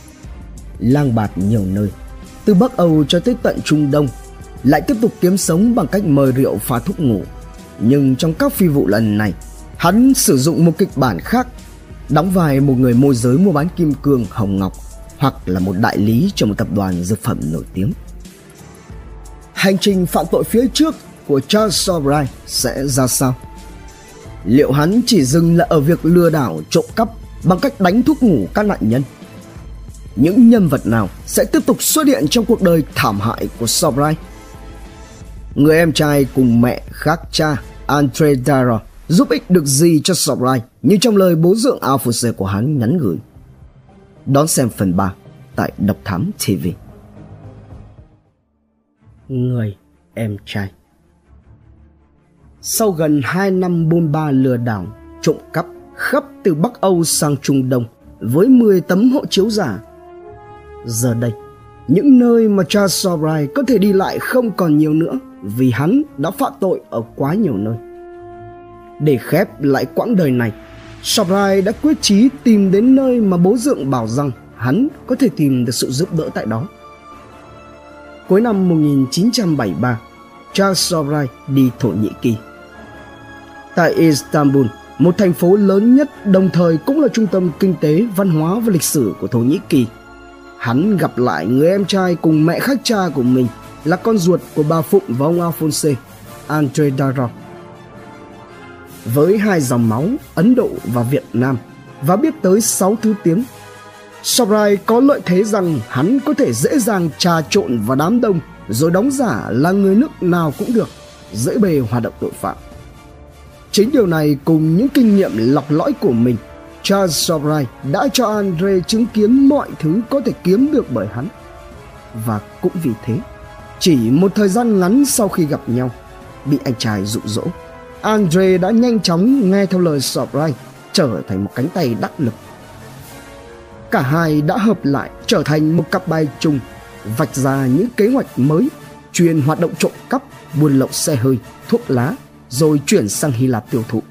Lang bạt nhiều nơi, từ Bắc Âu cho tới tận Trung Đông, lại tiếp tục kiếm sống bằng cách mời rượu pha thuốc ngủ. Nhưng trong các phi vụ lần này, hắn sử dụng một kịch bản khác, đóng vai một người môi giới mua bán kim cương hồng ngọc hoặc là một đại lý cho một tập đoàn dược phẩm nổi tiếng. Hành trình phạm tội phía trước của Charles Sobright sẽ ra sao? Liệu hắn chỉ dừng lại ở việc lừa đảo trộm cắp bằng cách đánh thuốc ngủ các nạn nhân? Những nhân vật nào sẽ tiếp tục xuất hiện trong cuộc đời thảm hại của Sobright? Người em trai cùng mẹ khác cha, Andre Dara giúp ích được gì cho Sobright như trong lời bố dưỡng Alphonse của hắn nhắn gửi. Đón xem phần 3 tại Độc Thám TV. Người em trai sau gần 2 năm bôn ba lừa đảo, trộm cắp khắp từ Bắc Âu sang Trung Đông với 10 tấm hộ chiếu giả. Giờ đây, những nơi mà Charles Sobright có thể đi lại không còn nhiều nữa vì hắn đã phạm tội ở quá nhiều nơi. Để khép lại quãng đời này, Sobrai đã quyết chí tìm đến nơi mà bố dượng bảo rằng hắn có thể tìm được sự giúp đỡ tại đó. Cuối năm 1973, Charles Sobrai đi Thổ Nhĩ Kỳ. Tại Istanbul, một thành phố lớn nhất đồng thời cũng là trung tâm kinh tế, văn hóa và lịch sử của Thổ Nhĩ Kỳ, hắn gặp lại người em trai cùng mẹ khác cha của mình là con ruột của bà Phụng và ông Alphonse, Andre Darroch với hai dòng máu Ấn Độ và Việt Nam và biết tới 6 thứ tiếng. Sobrai có lợi thế rằng hắn có thể dễ dàng trà trộn vào đám đông rồi đóng giả là người nước nào cũng được, dễ bề hoạt động tội phạm. Chính điều này cùng những kinh nghiệm lọc lõi của mình, Charles Sobrai đã cho Andre chứng kiến mọi thứ có thể kiếm được bởi hắn. Và cũng vì thế, chỉ một thời gian ngắn sau khi gặp nhau, bị anh trai dụ dỗ, Andre đã nhanh chóng nghe theo lời Sobrai trở thành một cánh tay đắc lực. Cả hai đã hợp lại trở thành một cặp bài chung, vạch ra những kế hoạch mới, chuyên hoạt động trộm cắp, buôn lậu xe hơi, thuốc lá, rồi chuyển sang Hy Lạp tiêu thụ.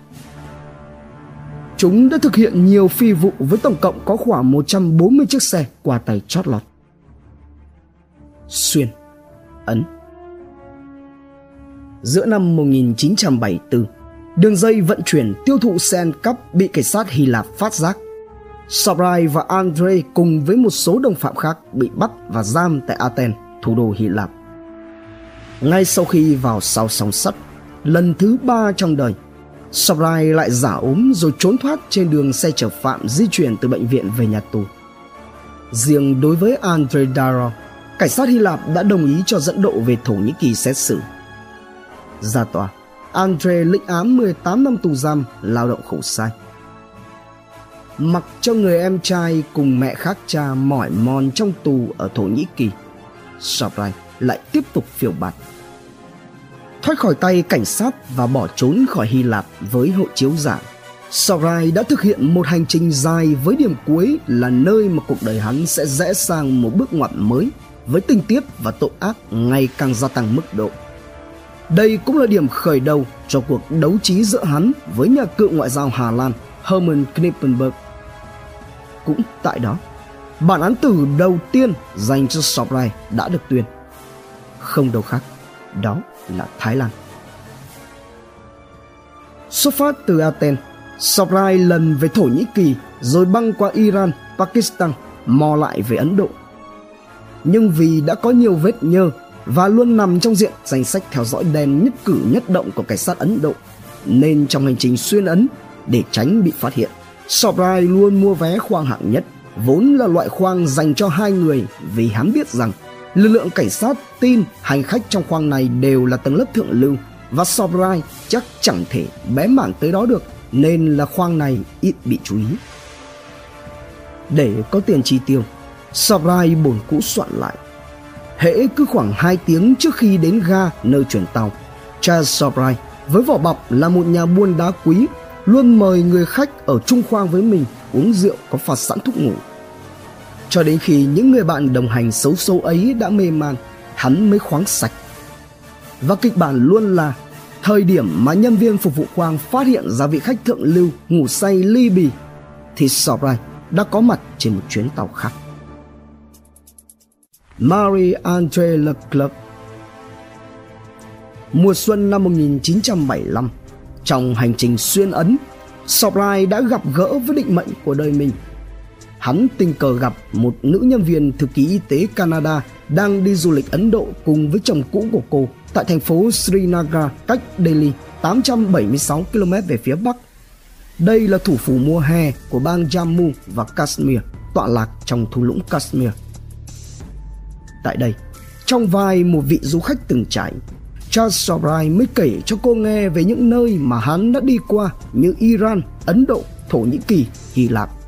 Chúng đã thực hiện nhiều phi vụ với tổng cộng có khoảng 140 chiếc xe qua tay chót lọt. Xuyên, Ấn, giữa năm 1974, đường dây vận chuyển tiêu thụ xe ăn cắp bị cảnh sát Hy Lạp phát giác. Sabrai và Andre cùng với một số đồng phạm khác bị bắt và giam tại Athens, thủ đô Hy Lạp. Ngay sau khi vào sau sóng sắt, lần thứ ba trong đời, Sabrai lại giả ốm rồi trốn thoát trên đường xe chở phạm di chuyển từ bệnh viện về nhà tù. Riêng đối với Andre Daro, cảnh sát Hy Lạp đã đồng ý cho dẫn độ về Thổ Nhĩ Kỳ xét xử ra tòa. Andre lĩnh án 18 năm tù giam lao động khổ sai. Mặc cho người em trai cùng mẹ khác cha mỏi mòn trong tù ở Thổ Nhĩ Kỳ, Sabrai lại tiếp tục phiêu bạt. Thoát khỏi tay cảnh sát và bỏ trốn khỏi Hy Lạp với hộ chiếu giả, Sarai đã thực hiện một hành trình dài với điểm cuối là nơi mà cuộc đời hắn sẽ rẽ sang một bước ngoặt mới với tình tiết và tội ác ngày càng gia tăng mức độ. Đây cũng là điểm khởi đầu cho cuộc đấu trí giữa hắn với nhà cựu ngoại giao Hà Lan Herman Knippenberg. Cũng tại đó, bản án tử đầu tiên dành cho Sobrai đã được tuyên. Không đâu khác, đó là Thái Lan. Xuất phát từ Athens, Soprai lần về Thổ Nhĩ Kỳ rồi băng qua Iran, Pakistan, mò lại về Ấn Độ. Nhưng vì đã có nhiều vết nhơ và luôn nằm trong diện danh sách theo dõi đen nhất cử nhất động của cảnh sát Ấn Độ. Nên trong hành trình xuyên Ấn, để tránh bị phát hiện, Soprai luôn mua vé khoang hạng nhất, vốn là loại khoang dành cho hai người vì hắn biết rằng lực lượng cảnh sát tin hành khách trong khoang này đều là tầng lớp thượng lưu và Sobrai chắc chẳng thể bé mảng tới đó được nên là khoang này ít bị chú ý. Để có tiền chi tiêu, Sobrai bổn cũ soạn lại. Hễ cứ khoảng 2 tiếng trước khi đến ga nơi chuyển tàu, Charles Sobrai với vỏ bọc là một nhà buôn đá quý luôn mời người khách ở chung khoang với mình uống rượu có phạt sẵn thuốc ngủ. Cho đến khi những người bạn đồng hành xấu xấu ấy đã mê man, hắn mới khoáng sạch. Và kịch bản luôn là thời điểm mà nhân viên phục vụ khoang phát hiện ra vị khách thượng lưu ngủ say ly bì thì Sobrai đã có mặt trên một chuyến tàu khác. Marie Andre Leclerc Mùa xuân năm 1975, trong hành trình xuyên ấn, Sobrai đã gặp gỡ với định mệnh của đời mình. Hắn tình cờ gặp một nữ nhân viên thư ký y tế Canada đang đi du lịch Ấn Độ cùng với chồng cũ của cô tại thành phố Srinagar cách Delhi 876 km về phía bắc. Đây là thủ phủ mùa hè của bang Jammu và Kashmir, tọa lạc trong thung lũng Kashmir. Tại đây, trong vai một vị du khách từng trải, Charles Sobrai mới kể cho cô nghe về những nơi mà hắn đã đi qua như Iran, Ấn Độ, Thổ Nhĩ Kỳ, Hy Lạp.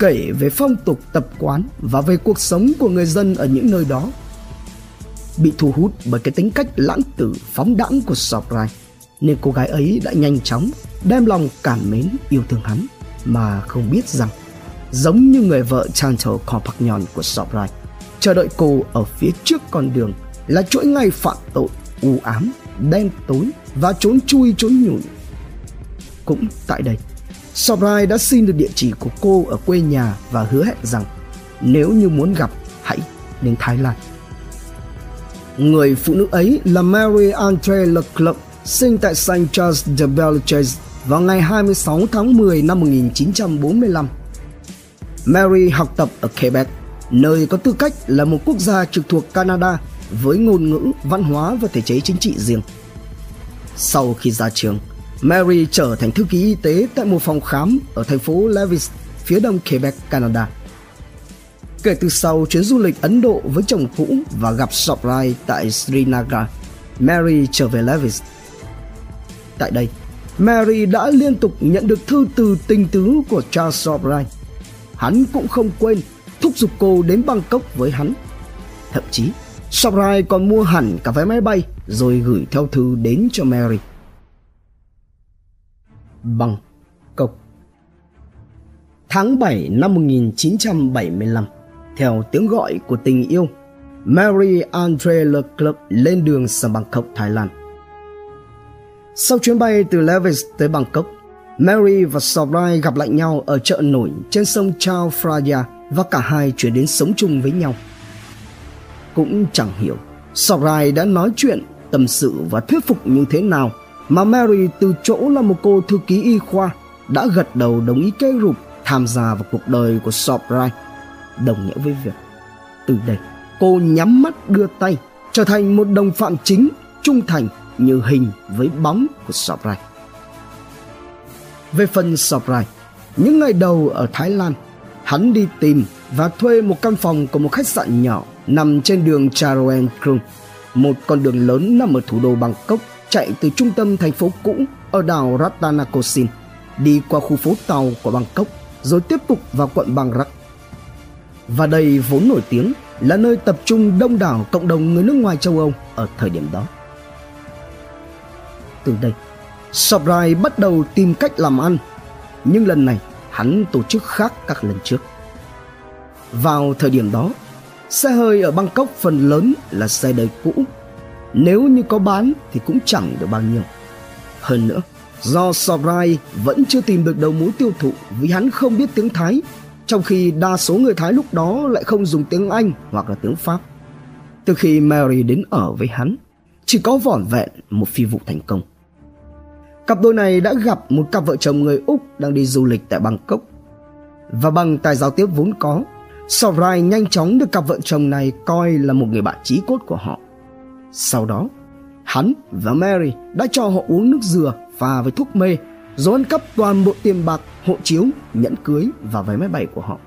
Kể về phong tục tập quán và về cuộc sống của người dân ở những nơi đó. Bị thu hút bởi cái tính cách lãng tử phóng đãng của Sobrai, nên cô gái ấy đã nhanh chóng đem lòng cảm mến yêu thương hắn mà không biết rằng giống như người vợ Chantal Compagnon của Sobrai chờ đợi cô ở phía trước con đường là chuỗi ngày phạm tội u ám đen tối và trốn chui trốn nhủi cũng tại đây Sobrai đã xin được địa chỉ của cô ở quê nhà và hứa hẹn rằng nếu như muốn gặp hãy đến Thái Lan. Người phụ nữ ấy là Mary Andre Leclerc, sinh tại St. Charles de Belleville vào ngày 26 tháng 10 năm 1945. Mary học tập ở Quebec, nơi có tư cách là một quốc gia trực thuộc Canada với ngôn ngữ, văn hóa và thể chế chính trị riêng. Sau khi ra trường, Mary trở thành thư ký y tế tại một phòng khám ở thành phố Levis, phía đông Quebec, Canada. Kể từ sau chuyến du lịch Ấn Độ với chồng cũ và gặp Sobrai tại Srinagar, Mary trở về Levis. Tại đây, Mary đã liên tục nhận được thư từ tình tứ của Charles Sobrai. Hắn cũng không quên thúc giục cô đến Bangkok với hắn. Thậm chí, Sobrai còn mua hẳn cả vé máy bay rồi gửi theo thư đến cho Mary. Bangkok Tháng 7 năm 1975, theo tiếng gọi của tình yêu, Mary Andre Leclerc lên đường sang Bangkok, Thái Lan. Sau chuyến bay từ Levis tới Bangkok, Mary và Sobrai gặp lại nhau ở chợ nổi trên sông Chao Phraya và cả hai chuyển đến sống chung với nhau. Cũng chẳng hiểu Sobrai đã nói chuyện, tâm sự và thuyết phục như thế nào mà Mary từ chỗ là một cô thư ký y khoa đã gật đầu đồng ý kế rụp tham gia vào cuộc đời của Sobrai đồng nghĩa với việc từ đây cô nhắm mắt đưa tay trở thành một đồng phạm chính trung thành như hình với bóng của Sobrai. Về phần Sobrai, những ngày đầu ở Thái Lan, hắn đi tìm và thuê một căn phòng của một khách sạn nhỏ nằm trên đường Charoen Krung, một con đường lớn nằm ở thủ đô Bangkok chạy từ trung tâm thành phố cũ ở đảo Ratanakosin đi qua khu phố tàu của Bangkok rồi tiếp tục vào quận Bang Rak. Và đây vốn nổi tiếng là nơi tập trung đông đảo cộng đồng người nước ngoài châu Âu ở thời điểm đó. Từ đây, Sobrai bắt đầu tìm cách làm ăn, nhưng lần này hắn tổ chức khác các lần trước. Vào thời điểm đó, xe hơi ở Bangkok phần lớn là xe đời cũ nếu như có bán thì cũng chẳng được bao nhiêu. Hơn nữa, do Sobrai vẫn chưa tìm được đầu mối tiêu thụ vì hắn không biết tiếng Thái, trong khi đa số người Thái lúc đó lại không dùng tiếng Anh hoặc là tiếng Pháp. Từ khi Mary đến ở với hắn, chỉ có vỏn vẹn một phi vụ thành công. Cặp đôi này đã gặp một cặp vợ chồng người Úc đang đi du lịch tại Bangkok. Và bằng tài giao tiếp vốn có, Sobrai nhanh chóng được cặp vợ chồng này coi là một người bạn chí cốt của họ. Sau đó, hắn và Mary đã cho họ uống nước dừa pha với thuốc mê rồi ăn cắp toàn bộ tiền bạc, hộ chiếu, nhẫn cưới và vé máy bay của họ.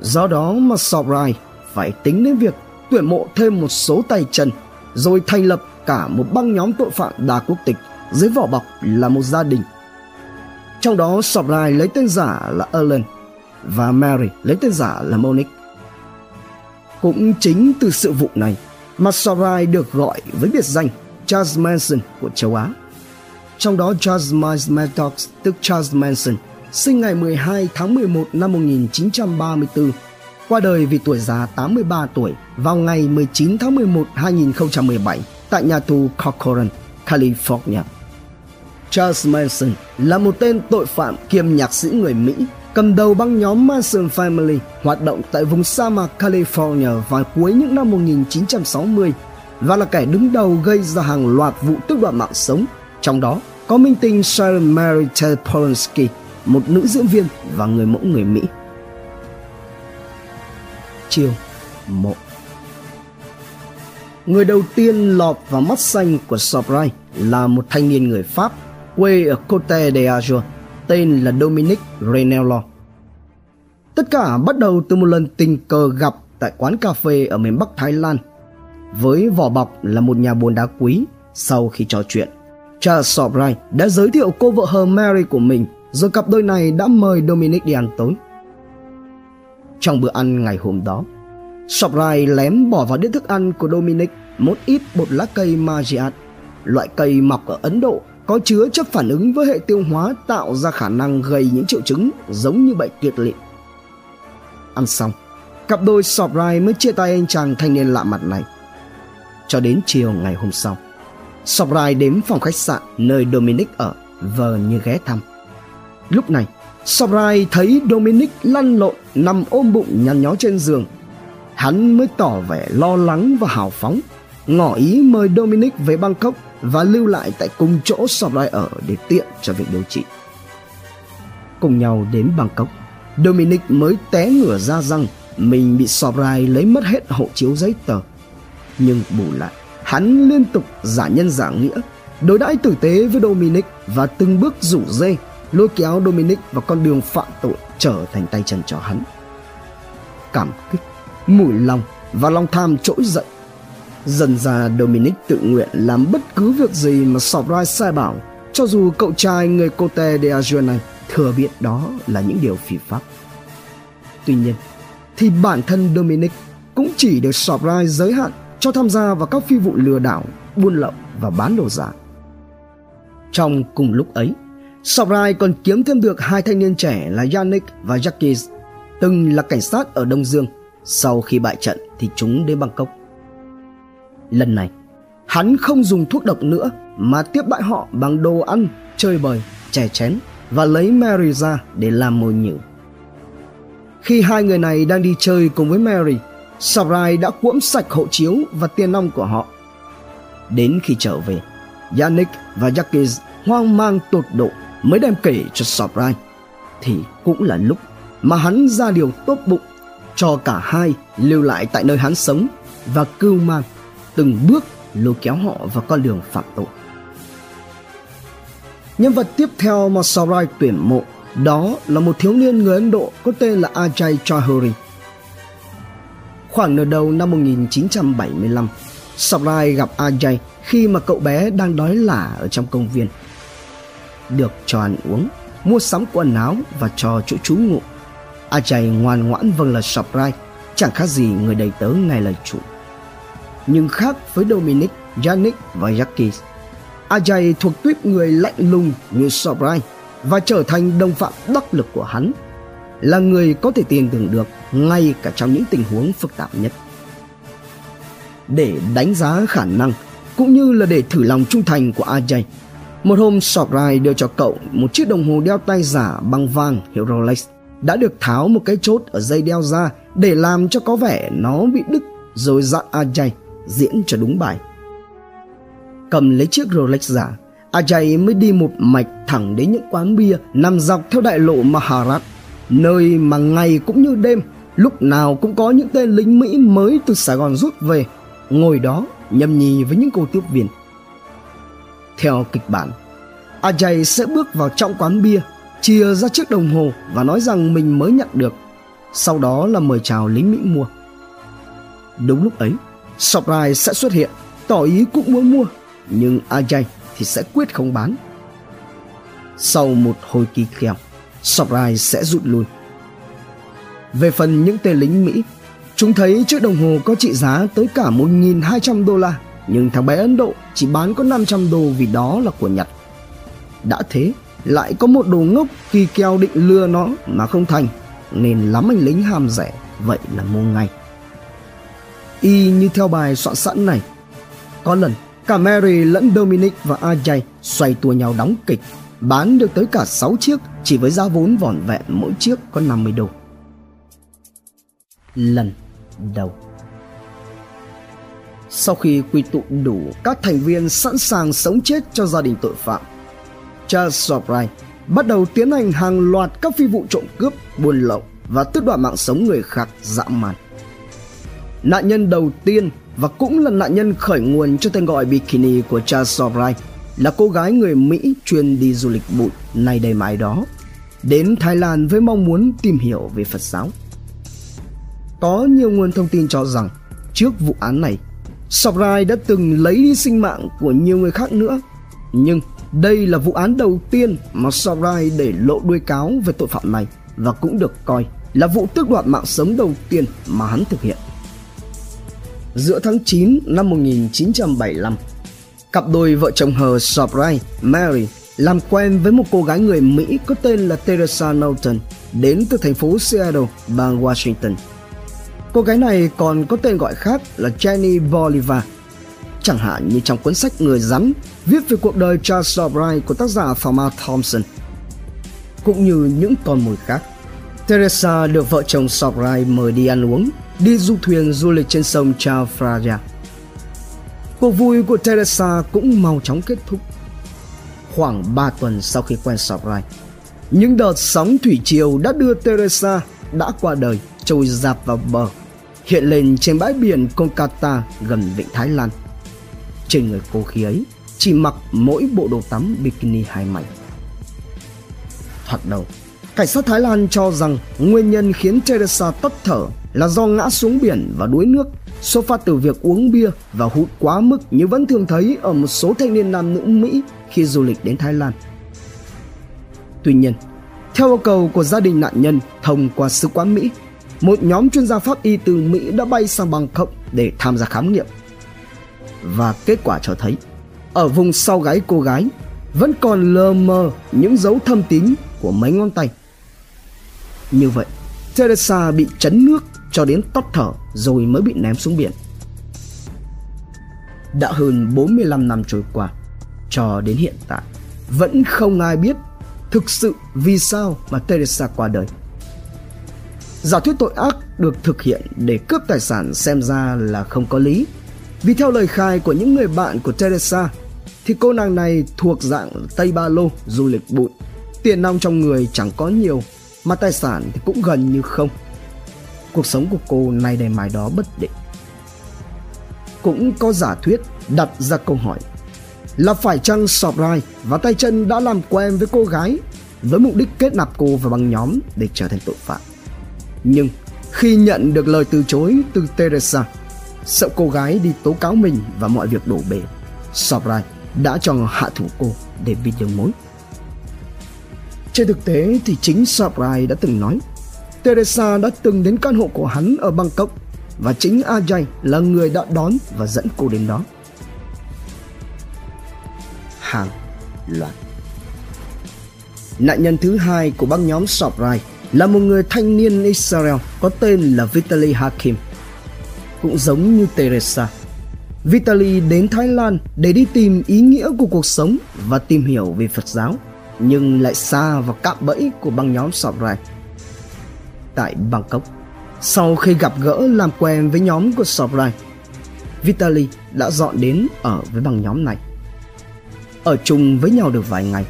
Do đó mà Sobrai phải tính đến việc tuyển mộ thêm một số tay chân rồi thành lập cả một băng nhóm tội phạm đa quốc tịch dưới vỏ bọc là một gia đình. Trong đó Sobrai lấy tên giả là Alan và Mary lấy tên giả là Monique. Cũng chính từ sự vụ này mà được gọi với biệt danh Charles Manson của châu Á. Trong đó Charles Miles Maddox tức Charles Manson sinh ngày 12 tháng 11 năm 1934 qua đời vì tuổi già 83 tuổi vào ngày 19 tháng 11 2017 tại nhà tù Corcoran, California. Charles Manson là một tên tội phạm kiêm nhạc sĩ người Mỹ cầm đầu băng nhóm Manson Family hoạt động tại vùng sa mạc California vào cuối những năm 1960 và là kẻ đứng đầu gây ra hàng loạt vụ tước đoạt mạng sống, trong đó có minh tinh Sharon Mary Ted Polanski, một nữ diễn viên và người mẫu người Mỹ. Chiều mộ. Người đầu tiên lọt vào mắt xanh của Sobrai là một thanh niên người Pháp quê ở Côte d'Azur tên là Dominic Renello. Tất cả bắt đầu từ một lần tình cờ gặp tại quán cà phê ở miền Bắc Thái Lan. Với vỏ bọc là một nhà buôn đá quý, sau khi trò chuyện, Charles Sobrai đã giới thiệu cô vợ hờ Mary của mình rồi cặp đôi này đã mời Dominic đi ăn tối. Trong bữa ăn ngày hôm đó, Sobrai lén bỏ vào đĩa thức ăn của Dominic một ít bột lá cây Magiat, loại cây mọc ở Ấn Độ có chứa chất phản ứng với hệ tiêu hóa tạo ra khả năng gây những triệu chứng giống như bệnh kiệt liệt. Ăn xong, cặp đôi Sobrai mới chia tay anh chàng thanh niên lạ mặt này. Cho đến chiều ngày hôm sau, Sobrai đến phòng khách sạn nơi Dominic ở vờ như ghé thăm. Lúc này, Sobrai thấy Dominic lăn lộn nằm ôm bụng nhăn nhó trên giường. Hắn mới tỏ vẻ lo lắng và hào phóng, ngỏ ý mời Dominic về Bangkok và lưu lại tại cùng chỗ Sobrai ở để tiện cho việc điều trị. Cùng nhau đến Bangkok, Dominic mới té ngửa ra rằng mình bị Sobrai lấy mất hết hộ chiếu giấy tờ. Nhưng bù lại, hắn liên tục giả nhân giả nghĩa, đối đãi tử tế với Dominic và từng bước rủ dê lôi kéo Dominic vào con đường phạm tội trở thành tay chân cho hắn. Cảm kích, mùi lòng và lòng tham trỗi dậy. Dần ra Dominic tự nguyện làm bất cứ việc gì mà Sobrai sai bảo, cho dù cậu trai người Cote de Azure này thừa biết đó là những điều phi pháp. Tuy nhiên, thì bản thân Dominic cũng chỉ được Sobrai giới hạn cho tham gia vào các phi vụ lừa đảo, buôn lậu và bán đồ giả. Trong cùng lúc ấy, Sobrai còn kiếm thêm được hai thanh niên trẻ là Yannick và Jacques, từng là cảnh sát ở Đông Dương. Sau khi bại trận thì chúng đến Bangkok. Lần này, hắn không dùng thuốc độc nữa mà tiếp bại họ bằng đồ ăn, chơi bời, chè chén và lấy Mary ra để làm mồi nhử. Khi hai người này đang đi chơi cùng với Mary, Sobrai đã cuỗm sạch hộ chiếu và tiền nong của họ. Đến khi trở về, Yannick và Jacques hoang mang tột độ mới đem kể cho Sobrai thì cũng là lúc mà hắn ra điều tốt bụng cho cả hai lưu lại tại nơi hắn sống và cưu mang từng bước lôi kéo họ vào con đường phạm tội. Nhân vật tiếp theo mà Sarai tuyển mộ đó là một thiếu niên người Ấn Độ có tên là Ajay Chaudhary. Khoảng nửa đầu năm 1975, Sarai gặp Ajay khi mà cậu bé đang đói lả ở trong công viên được cho ăn uống, mua sắm quần áo và cho chỗ trú ngụ. Ajay ngoan ngoãn vâng lời Sarai, chẳng khác gì người đầy tớ ngay lời chủ. Nhưng khác với Dominic, Yannick và Jackie, Ajay thuộc tuyết người lạnh lùng như Sobrai và trở thành đồng phạm đắc lực của hắn, là người có thể tiền tưởng được ngay cả trong những tình huống phức tạp nhất. Để đánh giá khả năng cũng như là để thử lòng trung thành của Ajay, một hôm Sobrai đưa cho cậu một chiếc đồng hồ đeo tay giả bằng vàng hiệu Rolex đã được tháo một cái chốt ở dây đeo ra để làm cho có vẻ nó bị đứt rồi dặn Ajay diễn cho đúng bài. Cầm lấy chiếc Rolex giả, Ajay mới đi một mạch thẳng đến những quán bia nằm dọc theo đại lộ Maharat, nơi mà ngày cũng như đêm lúc nào cũng có những tên lính Mỹ mới từ Sài Gòn rút về, ngồi đó nhâm nhi với những cô tiếp viên. Theo kịch bản, Ajay sẽ bước vào trong quán bia, chia ra chiếc đồng hồ và nói rằng mình mới nhận được. Sau đó là mời chào lính Mỹ mua. Đúng lúc ấy, Surprise sẽ xuất hiện, tỏ ý cũng muốn mua nhưng Ajay thì sẽ quyết không bán. Sau một hồi kỳ kèo, Surprise sẽ rút lui. Về phần những tên lính Mỹ, chúng thấy chiếc đồng hồ có trị giá tới cả 1.200 đô la, nhưng thằng bé Ấn Độ chỉ bán có 500 đô vì đó là của Nhật. Đã thế, lại có một đồ ngốc kỳ kèo định lừa nó mà không thành, nên lắm anh lính ham rẻ, vậy là mua ngay. Y như theo bài soạn sẵn này, có lần cả Mary lẫn Dominic và Ajay xoay tua nhau đóng kịch, bán được tới cả 6 chiếc chỉ với giá vốn vỏn vẹn mỗi chiếc có 50 đô. Lần đầu Sau khi quy tụ đủ các thành viên sẵn sàng sống chết cho gia đình tội phạm, Charles Surprise bắt đầu tiến hành hàng loạt các phi vụ trộm cướp, buôn lậu và tước đoạt mạng sống người khác dã man. Nạn nhân đầu tiên và cũng là nạn nhân khởi nguồn cho tên gọi bikini của Charles Surprise là cô gái người Mỹ chuyên đi du lịch bụi nay đây mai đó, đến Thái Lan với mong muốn tìm hiểu về Phật giáo. Có nhiều nguồn thông tin cho rằng trước vụ án này, Sobrai đã từng lấy đi sinh mạng của nhiều người khác nữa, nhưng đây là vụ án đầu tiên mà Sobrai để lộ đuôi cáo về tội phạm này và cũng được coi là vụ tước đoạt mạng sống đầu tiên mà hắn thực hiện. Giữa tháng 9 năm 1975, cặp đôi vợ chồng hờ Sobrai, Mary làm quen với một cô gái người Mỹ có tên là Teresa Norton đến từ thành phố Seattle, bang Washington. Cô gái này còn có tên gọi khác là Jenny Bolivar. Chẳng hạn như trong cuốn sách Người rắn viết về cuộc đời Charles Surprise của tác giả Thomas Thompson. Cũng như những con mồi khác, Teresa được vợ chồng Sokrai mời đi ăn uống, đi du thuyền du lịch trên sông Chao Phraya. Cuộc vui của Teresa cũng mau chóng kết thúc. Khoảng 3 tuần sau khi quen Sokrai, những đợt sóng thủy triều đã đưa Teresa đã qua đời trôi dạt vào bờ, hiện lên trên bãi biển Kolkata gần vịnh Thái Lan. Trên người cô khi ấy chỉ mặc mỗi bộ đồ tắm bikini hai mảnh. Thoạt đầu, cảnh sát Thái Lan cho rằng nguyên nhân khiến Teresa tắt thở là do ngã xuống biển và đuối nước xuất phát từ việc uống bia và hút quá mức như vẫn thường thấy ở một số thanh niên nam nữ Mỹ khi du lịch đến Thái Lan. Tuy nhiên, theo yêu cầu của gia đình nạn nhân thông qua sứ quán Mỹ, một nhóm chuyên gia pháp y từ Mỹ đã bay sang Bangkok để tham gia khám nghiệm. Và kết quả cho thấy, ở vùng sau gáy cô gái vẫn còn lờ mờ những dấu thâm tím của mấy ngón tay. Như vậy, Teresa bị chấn nước cho đến tắt thở rồi mới bị ném xuống biển. Đã hơn 45 năm trôi qua, cho đến hiện tại, vẫn không ai biết thực sự vì sao mà Teresa qua đời. Giả thuyết tội ác được thực hiện để cướp tài sản xem ra là không có lý. Vì theo lời khai của những người bạn của Teresa, thì cô nàng này thuộc dạng Tây Ba Lô du lịch bụi. Tiền nong trong người chẳng có nhiều, mà tài sản thì cũng gần như không. Cuộc sống của cô nay đây mai đó bất định. Cũng có giả thuyết đặt ra câu hỏi là phải chăng Sobrai và tay chân đã làm quen với cô gái với mục đích kết nạp cô vào băng nhóm để trở thành tội phạm. Nhưng khi nhận được lời từ chối từ Teresa, sợ cô gái đi tố cáo mình và mọi việc đổ bể, Sobrai đã cho hạ thủ cô để bị đường mối. Trên thực tế thì chính Sobrai đã từng nói Teresa đã từng đến căn hộ của hắn ở Bangkok và chính Ajay là người đã đón và dẫn cô đến đó. Hàng loạt Nạn nhân thứ hai của băng nhóm Sobrai là một người thanh niên Israel có tên là Vitaly Hakim. Cũng giống như Teresa, Vitaly đến Thái Lan để đi tìm ý nghĩa của cuộc sống và tìm hiểu về Phật giáo, nhưng lại xa vào cạm bẫy của băng nhóm Sobrai. Tại Bangkok, sau khi gặp gỡ làm quen với nhóm của Sobrai, Vitaly đã dọn đến ở với băng nhóm này. Ở chung với nhau được vài ngày,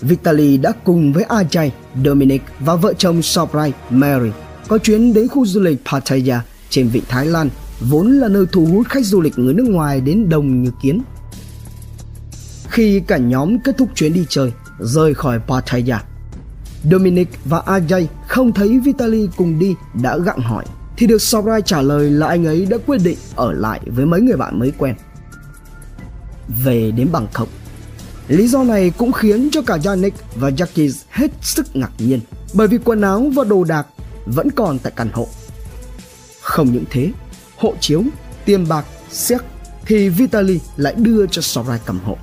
Vitaly đã cùng với Ajay, Dominic và vợ chồng Sobrai, Mary có chuyến đến khu du lịch Pattaya trên vịnh Thái Lan, vốn là nơi thu hút khách du lịch người nước ngoài đến đông như kiến. Khi cả nhóm kết thúc chuyến đi chơi, rời khỏi Pattaya, Dominic và Ajay không thấy Vitaly cùng đi đã gặng hỏi thì được Sobrai trả lời là anh ấy đã quyết định ở lại với mấy người bạn mới quen. về đến Bangkok. Lý do này cũng khiến cho cả Yannick và Jackie hết sức ngạc nhiên bởi vì quần áo và đồ đạc vẫn còn tại căn hộ. Không những thế, hộ chiếu, tiền bạc, xét thì Vitaly lại đưa cho Sorai cầm hộ.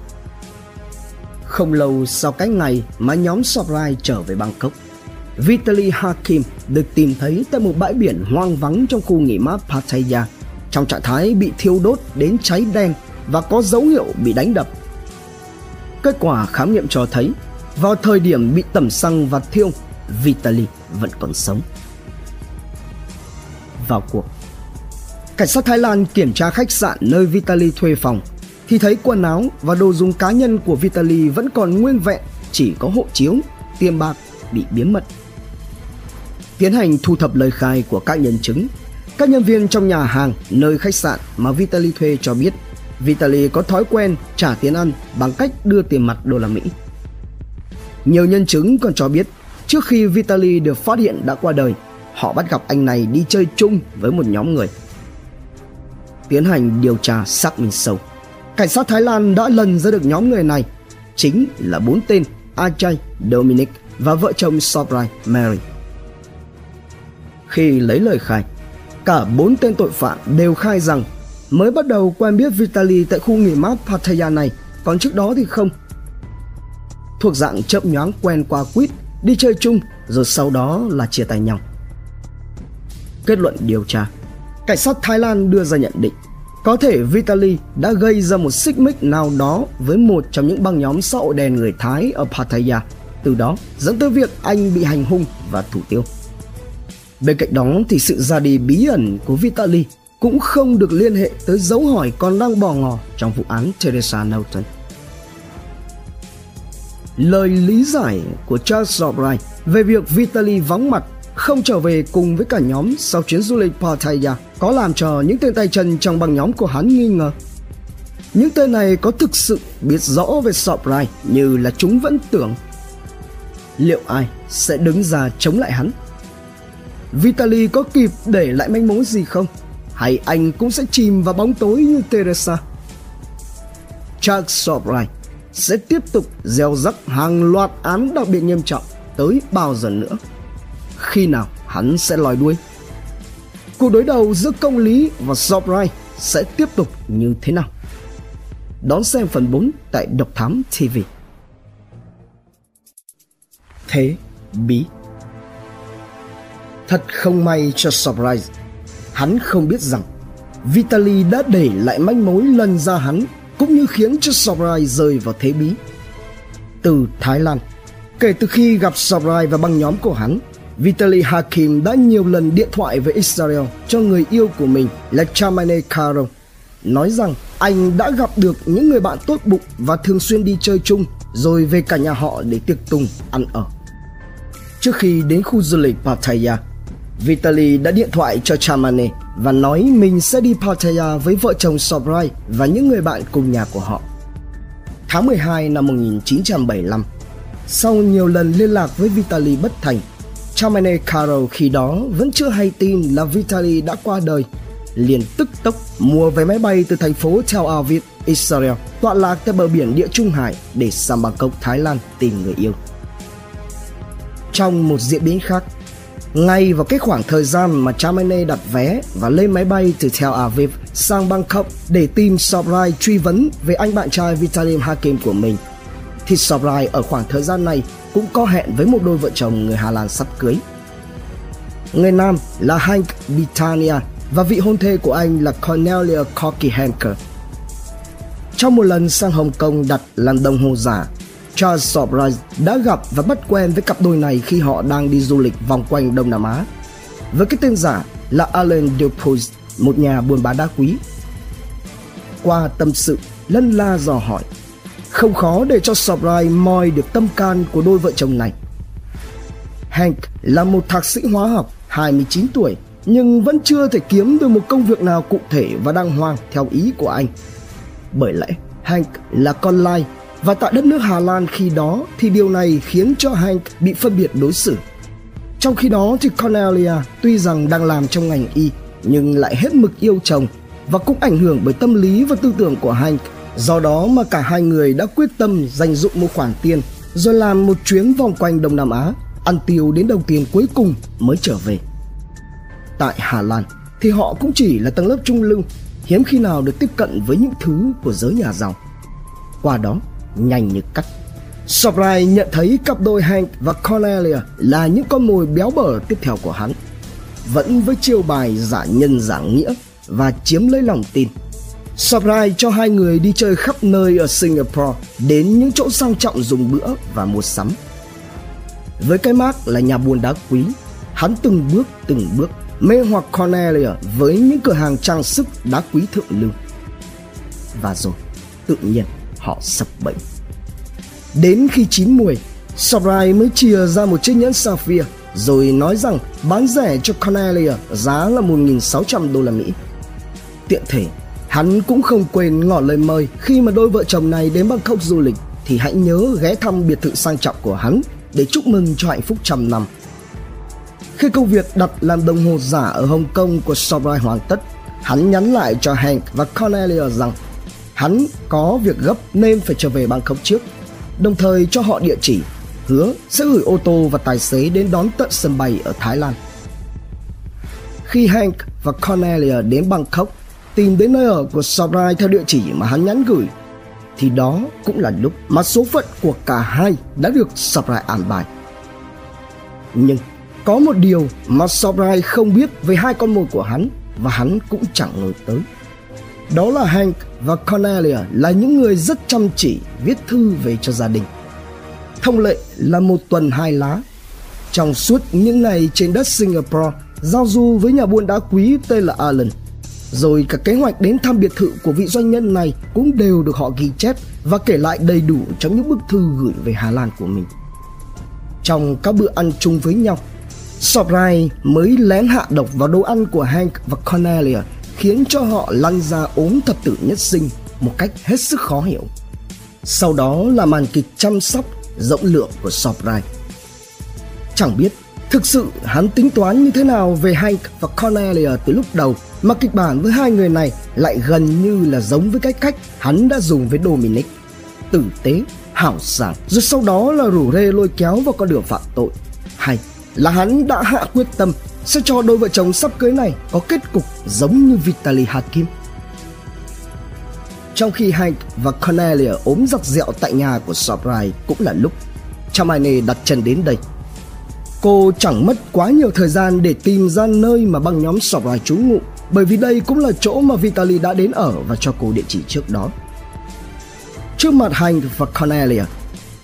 Không lâu sau cái ngày mà nhóm Sorai trở về Bangkok, Vitaly Hakim được tìm thấy tại một bãi biển hoang vắng trong khu nghỉ mát Pattaya trong trạng thái bị thiêu đốt đến cháy đen và có dấu hiệu bị đánh đập. Kết quả khám nghiệm cho thấy vào thời điểm bị tẩm xăng và thiêu, Vitaly vẫn còn sống. Vào cuộc, cảnh sát Thái Lan kiểm tra khách sạn nơi Vitaly thuê phòng thì thấy quần áo và đồ dùng cá nhân của Vitaly vẫn còn nguyên vẹn, chỉ có hộ chiếu, tiền bạc bị biến mất. Tiến hành thu thập lời khai của các nhân chứng, các nhân viên trong nhà hàng nơi khách sạn mà Vitaly thuê cho biết Vitaly có thói quen trả tiền ăn bằng cách đưa tiền mặt đô la Mỹ. Nhiều nhân chứng còn cho biết trước khi Vitaly được phát hiện đã qua đời, họ bắt gặp anh này đi chơi chung với một nhóm người. Tiến hành điều tra xác minh sâu. Cảnh sát Thái Lan đã lần ra được nhóm người này, chính là bốn tên Ajay, Dominic và vợ chồng Sobrai, Mary. Khi lấy lời khai, cả bốn tên tội phạm đều khai rằng mới bắt đầu quen biết Vitali tại khu nghỉ mát Pattaya này, còn trước đó thì không. Thuộc dạng chậm nhoáng quen qua quýt, đi chơi chung rồi sau đó là chia tay nhau. Kết luận điều tra, cảnh sát Thái Lan đưa ra nhận định có thể Vitaly đã gây ra một xích mích nào đó với một trong những băng nhóm xã hội đen người Thái ở Pattaya, từ đó dẫn tới việc anh bị hành hung và thủ tiêu. Bên cạnh đó thì sự ra đi bí ẩn của Vitaly cũng không được liên hệ tới dấu hỏi còn đang bò ngò trong vụ án Teresa Norton. Lời lý giải của Charles Albright về việc Vitaly vắng mặt không trở về cùng với cả nhóm sau chuyến du lịch Pattaya có làm cho những tên tay chân trong băng nhóm của hắn nghi ngờ. Những tên này có thực sự biết rõ về Sobrai như là chúng vẫn tưởng. Liệu ai sẽ đứng ra chống lại hắn? Vitaly có kịp để lại manh mối gì không? hay anh cũng sẽ chìm vào bóng tối như Teresa. Charles Sobrai sẽ tiếp tục gieo rắc hàng loạt án đặc biệt nghiêm trọng tới bao giờ nữa. Khi nào hắn sẽ lòi đuôi? Cuộc đối đầu giữa công lý và Sobright sẽ tiếp tục như thế nào? Đón xem phần 4 tại Độc Thám TV. Thế bí Thật không may cho Surprise Hắn không biết rằng Vitaly đã để lại manh mối lần ra hắn cũng như khiến cho Surprise rơi vào thế bí. Từ Thái Lan, kể từ khi gặp Surprise và băng nhóm của hắn, Vitaly Hakim đã nhiều lần điện thoại với Israel cho người yêu của mình là Chamane Karo, nói rằng anh đã gặp được những người bạn tốt bụng và thường xuyên đi chơi chung rồi về cả nhà họ để tiệc tùng ăn ở. Trước khi đến khu du lịch Pattaya, Vitaly đã điện thoại cho Chamane và nói mình sẽ đi Pattaya với vợ chồng Sobrai và những người bạn cùng nhà của họ. Tháng 12 năm 1975, sau nhiều lần liên lạc với Vitaly bất thành, Chamane Caro khi đó vẫn chưa hay tin là Vitaly đã qua đời, liền tức tốc mua vé máy bay từ thành phố Tel Aviv, Israel, tọa lạc tại bờ biển Địa Trung Hải để sang Bangkok, Thái Lan tìm người yêu. Trong một diễn biến khác, ngay vào cái khoảng thời gian mà Chamene đặt vé và lên máy bay từ Tel Aviv sang Bangkok để tìm Sobrai truy vấn về anh bạn trai Vitalim Hakim của mình. Thì Sobrai ở khoảng thời gian này cũng có hẹn với một đôi vợ chồng người Hà Lan sắp cưới. Người nam là Hank Bitania và vị hôn thê của anh là Cornelia Corky Hanker. Trong một lần sang Hồng Kông đặt làm đồng hồ giả Charles Surprise đã gặp và bắt quen với cặp đôi này khi họ đang đi du lịch vòng quanh Đông Nam Á. Với cái tên giả là Alan Dupuis, một nhà buôn bán đá quý. Qua tâm sự, lân la dò hỏi, không khó để cho Surprise moi được tâm can của đôi vợ chồng này. Hank là một thạc sĩ hóa học 29 tuổi, nhưng vẫn chưa thể kiếm được một công việc nào cụ thể và đàng hoàng theo ý của anh. Bởi lẽ, Hank là con lai, và tại đất nước Hà Lan khi đó thì điều này khiến cho Hank bị phân biệt đối xử. Trong khi đó thì Cornelia tuy rằng đang làm trong ngành y, nhưng lại hết mực yêu chồng và cũng ảnh hưởng bởi tâm lý và tư tưởng của Hank Do đó mà cả hai người đã quyết tâm dành dụng một khoản tiền rồi làm một chuyến vòng quanh Đông Nam Á, ăn tiêu đến đồng tiền cuối cùng mới trở về. Tại Hà Lan thì họ cũng chỉ là tầng lớp trung lưu, hiếm khi nào được tiếp cận với những thứ của giới nhà giàu. Qua đó, nhanh như cắt. Sobrai nhận thấy cặp đôi Hank và Cornelia là những con mồi béo bở tiếp theo của hắn. Vẫn với chiêu bài giả nhân giả nghĩa và chiếm lấy lòng tin. Sobrai cho hai người đi chơi khắp nơi ở Singapore đến những chỗ sang trọng dùng bữa và mua sắm. Với cái mác là nhà buôn đá quý, hắn từng bước từng bước mê hoặc Cornelia với những cửa hàng trang sức đá quý thượng lưu. Và rồi, tự nhiên họ sập bệnh. Đến khi chín mùi, Sobrai mới chia ra một chiếc nhẫn sapphire rồi nói rằng bán rẻ cho Cornelia giá là 1.600 đô la Mỹ. Tiện thể, hắn cũng không quên ngỏ lời mời khi mà đôi vợ chồng này đến Bangkok du lịch thì hãy nhớ ghé thăm biệt thự sang trọng của hắn để chúc mừng cho hạnh phúc trăm năm. Khi công việc đặt làm đồng hồ giả ở Hồng Kông của Sobrai hoàn tất, hắn nhắn lại cho Hank và Cornelia rằng hắn có việc gấp nên phải trở về Bangkok trước, đồng thời cho họ địa chỉ, hứa sẽ gửi ô tô và tài xế đến đón tận sân bay ở Thái Lan. Khi Hank và Cornelia đến Bangkok, tìm đến nơi ở của Sarai theo địa chỉ mà hắn nhắn gửi, thì đó cũng là lúc mà số phận của cả hai đã được Sarai an bài. Nhưng có một điều mà Sarai không biết về hai con mồi của hắn và hắn cũng chẳng ngờ tới. Đó là Hank và Cornelia là những người rất chăm chỉ viết thư về cho gia đình. Thông lệ là một tuần hai lá. Trong suốt những ngày trên đất Singapore, giao du với nhà buôn đá quý tên là Alan. Rồi cả kế hoạch đến thăm biệt thự của vị doanh nhân này cũng đều được họ ghi chép và kể lại đầy đủ trong những bức thư gửi về Hà Lan của mình. Trong các bữa ăn chung với nhau, Sobrai mới lén hạ độc vào đồ ăn của Hank và Cornelia khiến cho họ lăn ra ốm thập tử nhất sinh một cách hết sức khó hiểu. Sau đó là màn kịch chăm sóc rộng lượng của Sobrai. Chẳng biết thực sự hắn tính toán như thế nào về Hank và Cornelia từ lúc đầu mà kịch bản với hai người này lại gần như là giống với cái cách hắn đã dùng với Dominic. Tử tế, hảo sảng, rồi sau đó là rủ rê lôi kéo vào con đường phạm tội. Hay là hắn đã hạ quyết tâm sẽ cho đôi vợ chồng sắp cưới này có kết cục giống như Vitaly Hakim. Trong khi Hank và Cornelia ốm giặc dẹo tại nhà của Sobrai cũng là lúc Chamane đặt chân đến đây. Cô chẳng mất quá nhiều thời gian để tìm ra nơi mà băng nhóm Sobrai trú ngụ bởi vì đây cũng là chỗ mà Vitaly đã đến ở và cho cô địa chỉ trước đó. Trước mặt Hành và Cornelia,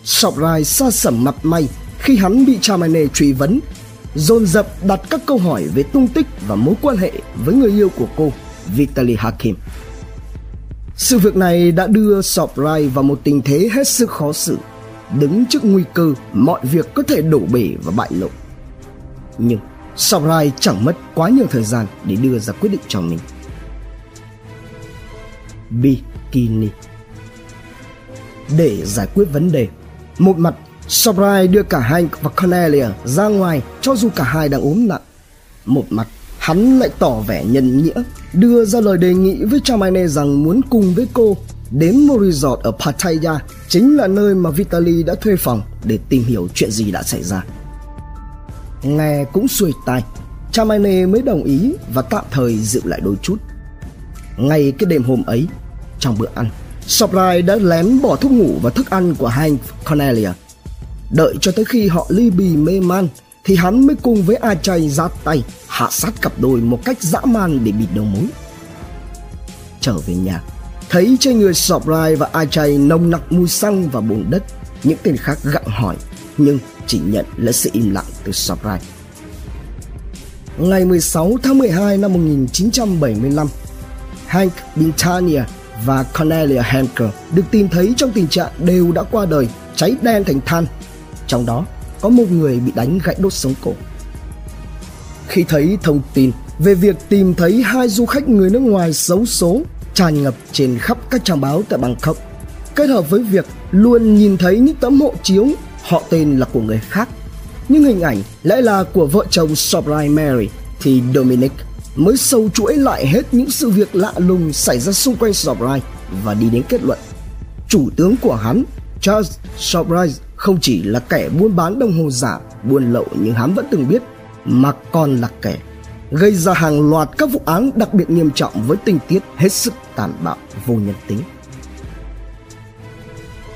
Sobrai xa sẩm mặt may khi hắn bị Charmaine truy vấn dồn dập đặt các câu hỏi về tung tích và mối quan hệ với người yêu của cô, Vitaly Hakim. Sự việc này đã đưa Sobrai vào một tình thế hết sức khó xử, đứng trước nguy cơ mọi việc có thể đổ bể và bại lộ. Nhưng Sobrai chẳng mất quá nhiều thời gian để đưa ra quyết định cho mình. Bikini Để giải quyết vấn đề, một mặt Sobrai đưa cả Hank và Cornelia ra ngoài cho dù cả hai đang ốm nặng. Một mặt, hắn lại tỏ vẻ nhân nghĩa, đưa ra lời đề nghị với Chamane rằng muốn cùng với cô đến một resort ở Pattaya, chính là nơi mà Vitaly đã thuê phòng để tìm hiểu chuyện gì đã xảy ra. Nghe cũng xuôi tai, Chamane mới đồng ý và tạm thời dịu lại đôi chút. Ngay cái đêm hôm ấy, trong bữa ăn, Sobrai đã lén bỏ thuốc ngủ và thức ăn của Hank Cornelia Đợi cho tới khi họ ly bì mê man thì hắn mới cùng với A Chay ra tay hạ sát cặp đôi một cách dã man để bịt đầu mối. Trở về nhà, thấy trên người Soprai và A Chay nồng nặc mùi xăng và bùn đất, những tên khác gặng hỏi nhưng chỉ nhận là sự im lặng từ Sọp Ngày 16 tháng 12 năm 1975, Hank Bintania và Cornelia Henker được tìm thấy trong tình trạng đều đã qua đời, cháy đen thành than trong đó có một người bị đánh gãy đốt sống cổ. Khi thấy thông tin về việc tìm thấy hai du khách người nước ngoài xấu số tràn ngập trên khắp các trang báo tại Bangkok, kết hợp với việc luôn nhìn thấy những tấm hộ chiếu họ tên là của người khác, nhưng hình ảnh lại là của vợ chồng Sobrai Mary thì Dominic mới sâu chuỗi lại hết những sự việc lạ lùng xảy ra xung quanh Sobrai và đi đến kết luận chủ tướng của hắn Charles Surprise không chỉ là kẻ buôn bán đồng hồ giả, buôn lậu như hắn vẫn từng biết, mà còn là kẻ gây ra hàng loạt các vụ án đặc biệt nghiêm trọng với tình tiết hết sức tàn bạo vô nhân tính.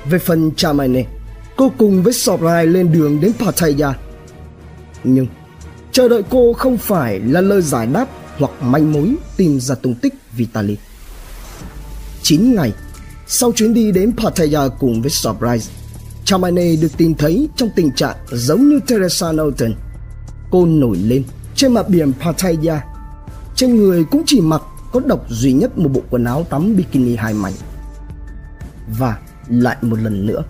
Về phần Charmaine, cô cùng với Surprise lên đường đến Pattaya. Nhưng chờ đợi cô không phải là lời giải đáp hoặc manh mối tìm ra tung tích Vitaly. 9 ngày sau chuyến đi đến Pattaya cùng với Surprise, Chamane được tìm thấy trong tình trạng giống như Teresa Norton. Cô nổi lên trên mặt biển Pattaya. Trên người cũng chỉ mặc có độc duy nhất một bộ quần áo tắm bikini hai mảnh. Và lại một lần nữa,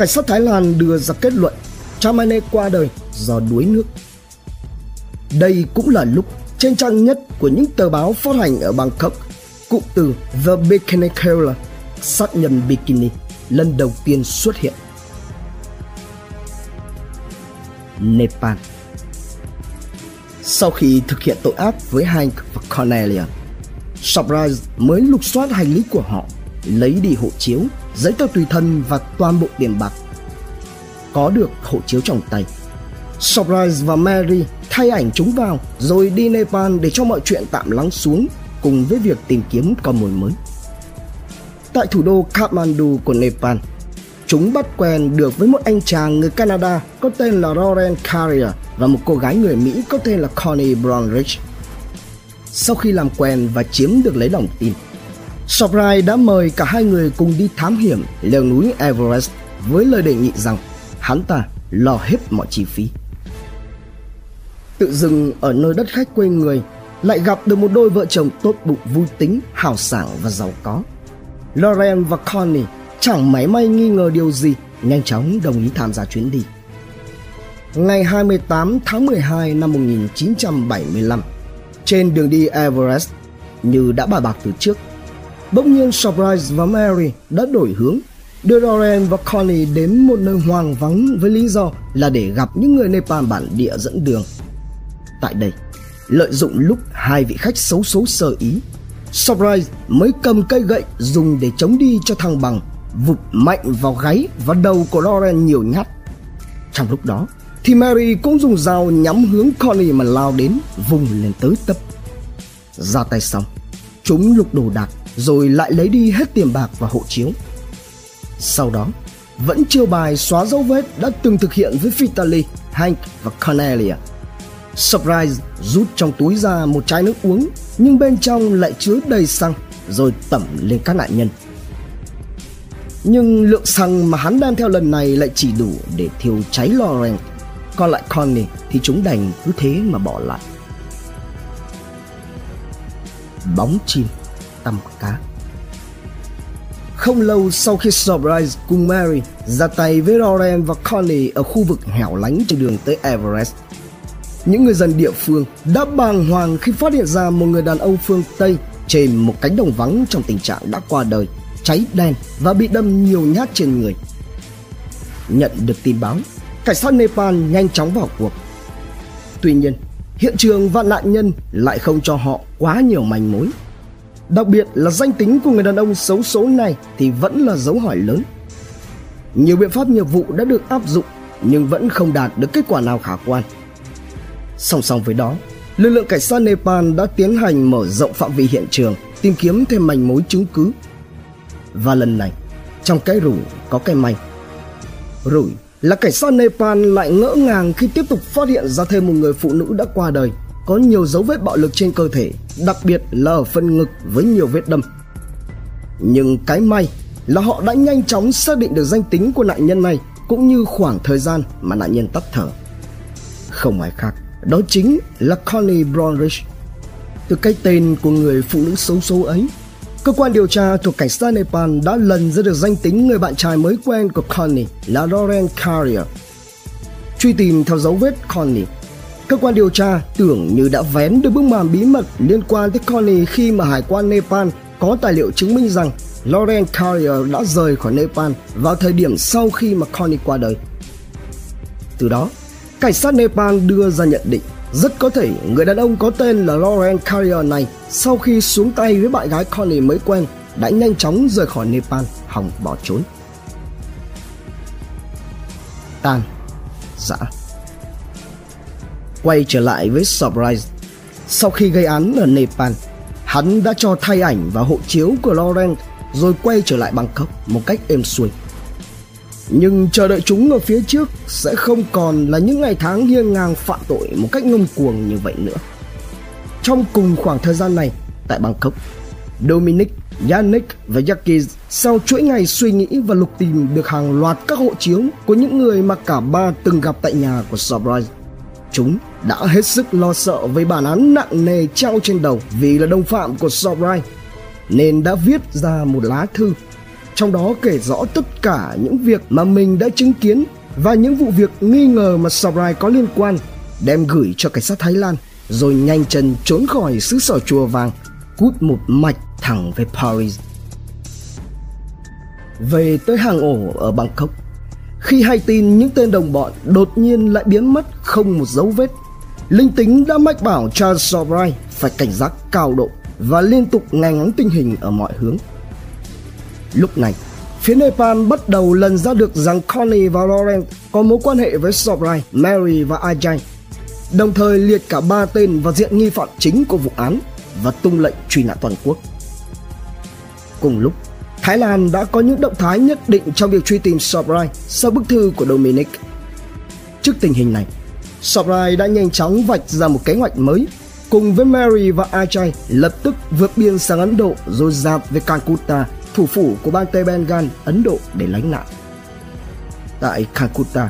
cảnh sát Thái Lan đưa ra kết luận Chamane qua đời do đuối nước. Đây cũng là lúc trên trang nhất của những tờ báo phát hành ở Bangkok, cụm từ The Bikini Killer sát nhân bikini lần đầu tiên xuất hiện. Nepal Sau khi thực hiện tội ác với Hank và Cornelia, Surprise mới lục soát hành lý của họ, lấy đi hộ chiếu, giấy tờ tùy thân và toàn bộ tiền bạc. Có được hộ chiếu trong tay, Surprise và Mary thay ảnh chúng vào rồi đi Nepal để cho mọi chuyện tạm lắng xuống cùng với việc tìm kiếm con mồi mới tại thủ đô Kathmandu của Nepal. Chúng bắt quen được với một anh chàng người Canada có tên là Lauren Carrier và một cô gái người Mỹ có tên là Connie Brownridge. Sau khi làm quen và chiếm được lấy lòng tin, Sobrai đã mời cả hai người cùng đi thám hiểm leo núi Everest với lời đề nghị rằng hắn ta lo hết mọi chi phí. Tự dưng ở nơi đất khách quê người lại gặp được một đôi vợ chồng tốt bụng vui tính, hào sảng và giàu có. Lauren và Connie chẳng máy may nghi ngờ điều gì, nhanh chóng đồng ý tham gia chuyến đi. Ngày 28 tháng 12 năm 1975, trên đường đi Everest, như đã bài bạc từ trước, bỗng nhiên Surprise và Mary đã đổi hướng, đưa Lauren và Connie đến một nơi hoang vắng với lý do là để gặp những người Nepal bản địa dẫn đường. Tại đây, lợi dụng lúc hai vị khách xấu số sơ ý Surprise mới cầm cây gậy dùng để chống đi cho thăng bằng, vụt mạnh vào gáy và đầu của Lauren nhiều nhát. Trong lúc đó, thì Mary cũng dùng dao nhắm hướng Connie mà lao đến, vùng lên tới tấp. Ra tay xong, chúng lục đồ đạc rồi lại lấy đi hết tiền bạc và hộ chiếu. Sau đó, vẫn chưa bài xóa dấu vết đã từng thực hiện với Vitaly, Hank và Cornelia Surprise rút trong túi ra một chai nước uống nhưng bên trong lại chứa đầy xăng rồi tẩm lên các nạn nhân. Nhưng lượng xăng mà hắn đem theo lần này lại chỉ đủ để thiêu cháy Lauren. Còn lại Connie thì chúng đành cứ thế mà bỏ lại. Bóng chim tầm cá Không lâu sau khi Surprise cùng Mary ra tay với Lauren và Connie ở khu vực hẻo lánh trên đường tới Everest những người dân địa phương đã bàng hoàng khi phát hiện ra một người đàn ông phương Tây trên một cánh đồng vắng trong tình trạng đã qua đời, cháy đen và bị đâm nhiều nhát trên người. Nhận được tin báo, cảnh sát Nepal nhanh chóng vào cuộc. Tuy nhiên, hiện trường và nạn nhân lại không cho họ quá nhiều manh mối. Đặc biệt là danh tính của người đàn ông xấu số này thì vẫn là dấu hỏi lớn. Nhiều biện pháp nghiệp vụ đã được áp dụng nhưng vẫn không đạt được kết quả nào khả quan. Song song với đó, lực lượng cảnh sát Nepal đã tiến hành mở rộng phạm vi hiện trường, tìm kiếm thêm manh mối chứng cứ. Và lần này, trong cái rủi có cái may. Rủi là cảnh sát Nepal lại ngỡ ngàng khi tiếp tục phát hiện ra thêm một người phụ nữ đã qua đời, có nhiều dấu vết bạo lực trên cơ thể, đặc biệt là ở phần ngực với nhiều vết đâm. Nhưng cái may là họ đã nhanh chóng xác định được danh tính của nạn nhân này cũng như khoảng thời gian mà nạn nhân tắt thở. Không ai khác đó chính là Connie Brownridge. Từ cái tên của người phụ nữ xấu xấu ấy, cơ quan điều tra thuộc cảnh sát Nepal đã lần ra được danh tính người bạn trai mới quen của Connie là Lauren Carrier. Truy tìm theo dấu vết Connie, cơ quan điều tra tưởng như đã vén được bức màn bí mật liên quan tới Connie khi mà hải quan Nepal có tài liệu chứng minh rằng Lauren Carrier đã rời khỏi Nepal vào thời điểm sau khi mà Connie qua đời. Từ đó, Cảnh sát Nepal đưa ra nhận định rất có thể người đàn ông có tên là Lauren Carrier này sau khi xuống tay với bạn gái Connie mới quen đã nhanh chóng rời khỏi Nepal hòng bỏ trốn. Tan, dã. Quay trở lại với Surprise, sau khi gây án ở Nepal, hắn đã cho thay ảnh và hộ chiếu của Laurent rồi quay trở lại Bangkok một cách êm xuôi. Nhưng chờ đợi chúng ở phía trước sẽ không còn là những ngày tháng hiên ngang phạm tội một cách ngông cuồng như vậy nữa. Trong cùng khoảng thời gian này, tại Bangkok, Dominic, Yannick và Jackie sau chuỗi ngày suy nghĩ và lục tìm được hàng loạt các hộ chiếu của những người mà cả ba từng gặp tại nhà của Surprise. Chúng đã hết sức lo sợ với bản án nặng nề treo trên đầu vì là đồng phạm của Surprise nên đã viết ra một lá thư trong đó kể rõ tất cả những việc mà mình đã chứng kiến và những vụ việc nghi ngờ mà Sobrai có liên quan đem gửi cho cảnh sát Thái Lan rồi nhanh chân trốn khỏi xứ sở chùa vàng cút một mạch thẳng về Paris. Về tới hàng ổ ở Bangkok, khi hay tin những tên đồng bọn đột nhiên lại biến mất không một dấu vết, linh tính đã mách bảo Charles Sobrai phải cảnh giác cao độ và liên tục nghe ngóng tình hình ở mọi hướng. Lúc này, phía Nepal bắt đầu lần ra được rằng Connie và Laurent có mối quan hệ với Sobrai, Mary và Ajay, đồng thời liệt cả ba tên vào diện nghi phạm chính của vụ án và tung lệnh truy nã toàn quốc. Cùng lúc, Thái Lan đã có những động thái nhất định trong việc truy tìm Sobrai sau bức thư của Dominic. Trước tình hình này, Sobrai đã nhanh chóng vạch ra một kế hoạch mới cùng với Mary và Ajay lập tức vượt biên sang Ấn Độ rồi dạt về Calcutta, thủ phủ của bang Tây Bengal, Ấn Độ để lánh nạn. Tại Calcutta,